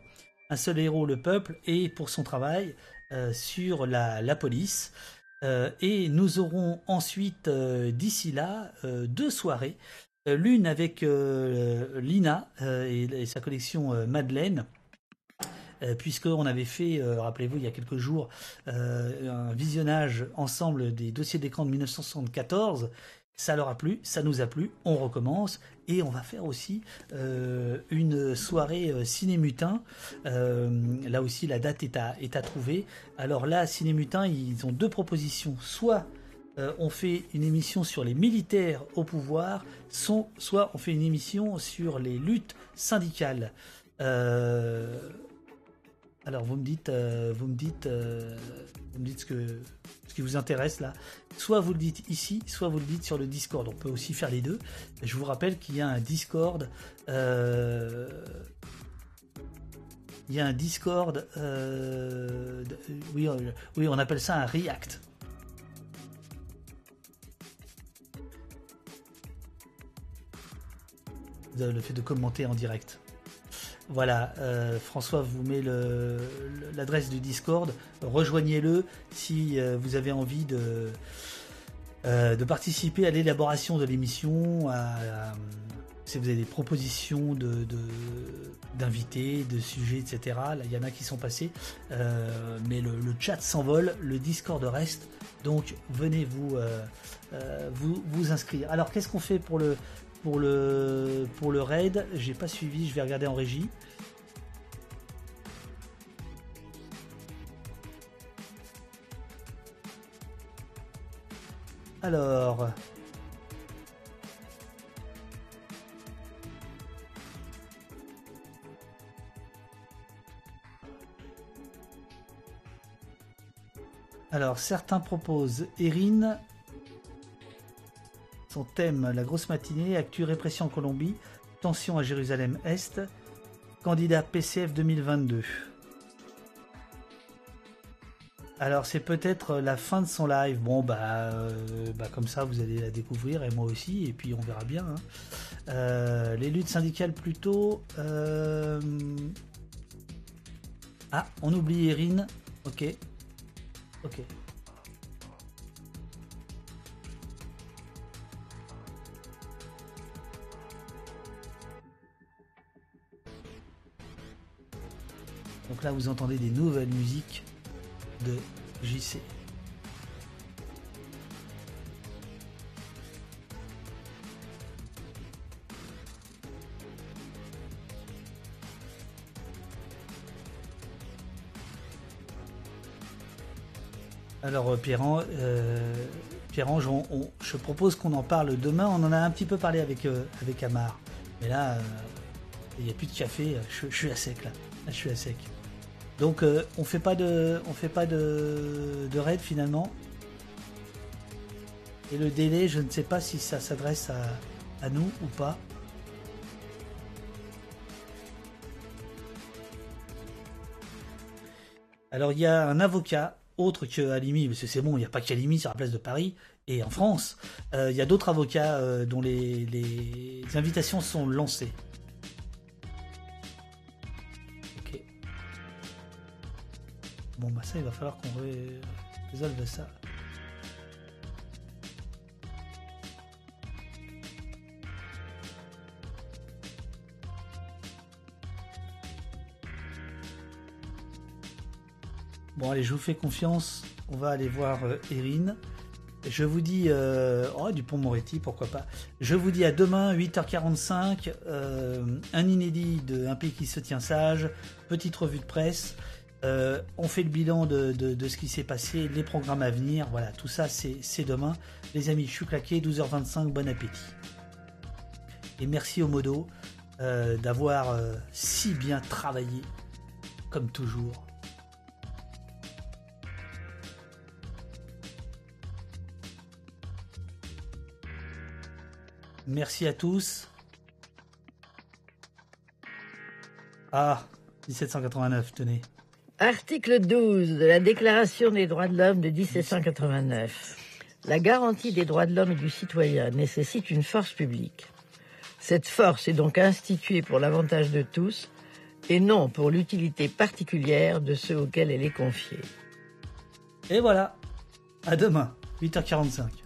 Un seul héros, le peuple, et pour son travail euh, sur la, police. Euh, et nous aurons ensuite, euh, d'ici là, deux soirées. L'une avec Lina et, sa collection Madeleine, puisqu'on avait fait, rappelez-vous, il y a quelques jours, un visionnage ensemble des dossiers d'écran de 1974 ça leur a plu, ça nous a plu, on recommence et on va faire aussi euh, une soirée euh, cinémutin. Euh, là aussi, la date est à, est à trouver. Alors là, cinémutin, ils ont deux propositions. Soit on fait une émission sur les militaires au pouvoir, soit on fait une émission sur les luttes syndicales. Alors vous me dites, vous me dites, vous me dites ce que ce qui vous intéresse là. Soit vous le dites ici, soit vous le dites sur le Discord. On peut aussi faire les deux. Je vous rappelle qu'il y a un Discord. Euh, il y a un Discord. Euh, oui, euh, oui, on appelle ça un React. Le fait de commenter en direct. Voilà, euh, François vous met l'adresse du Discord. Rejoignez-le si euh, vous avez envie de, euh, de participer à l'élaboration de l'émission, si vous avez des propositions d'invités, de, sujets, etc. Il y en a qui sont passés, mais le, chat s'envole, le Discord reste. Donc venez vous, vous, vous inscrire. Alors qu'est-ce qu'on fait pour le pour le, pour le raid, j'ai pas suivi, je vais regarder en régie. Alors. Alors, certains proposent Erin, son thème, la grosse matinée, actu répression en Colombie, tension à Jérusalem-Est, candidat PCF 2022. Alors c'est peut-être la fin de son live. Bon bah, euh, bah, comme ça vous allez la découvrir et moi aussi et puis on verra bien. Hein. Euh, les luttes syndicales plutôt. Euh, ah on oublie Erin. Ok. Ok. Donc là, vous entendez des nouvelles musiques de JC. Alors euh, Pierre-Ange, euh, je propose qu'on en parle demain. On en a un petit peu parlé avec, euh, Amar. Mais là, il n'y a plus de café. Je, suis à sec là je suis à sec. Donc euh, on fait fait pas de, de raid finalement. Et le délai, je ne sais pas si ça s'adresse à, nous ou pas. Alors il y a un avocat autre que Alimi, parce que c'est bon, il n'y a pas qu'Alimi sur la place de Paris, Et en France, il y a d'autres avocats dont les, les invitations sont lancées. Bon, bah ça, il va falloir qu'on résolve ça. Bon, allez, je vous fais confiance. On va aller voir euh, Erin. Je vous dis, euh, oh, du pont Moretti, pourquoi pas. Je vous dis à demain, 8h45, euh, un inédit de Un pays qui se tient sage, petite revue de presse. On fait le bilan de, ce qui s'est passé, les programmes à venir. Voilà, tout ça, c'est demain. Les amis, je suis claqué, 12h25, bon appétit. Et merci au modo d'avoir si bien travaillé, comme toujours. Merci à tous. Ah, 1789, tenez. Article 12 de la Déclaration des droits de l'homme de 1789. La garantie des droits de l'homme et du citoyen nécessite une force publique. Cette force est donc instituée pour l'avantage de tous et non pour l'utilité particulière de ceux auxquels elle est confiée. Et voilà. À demain, 8h45.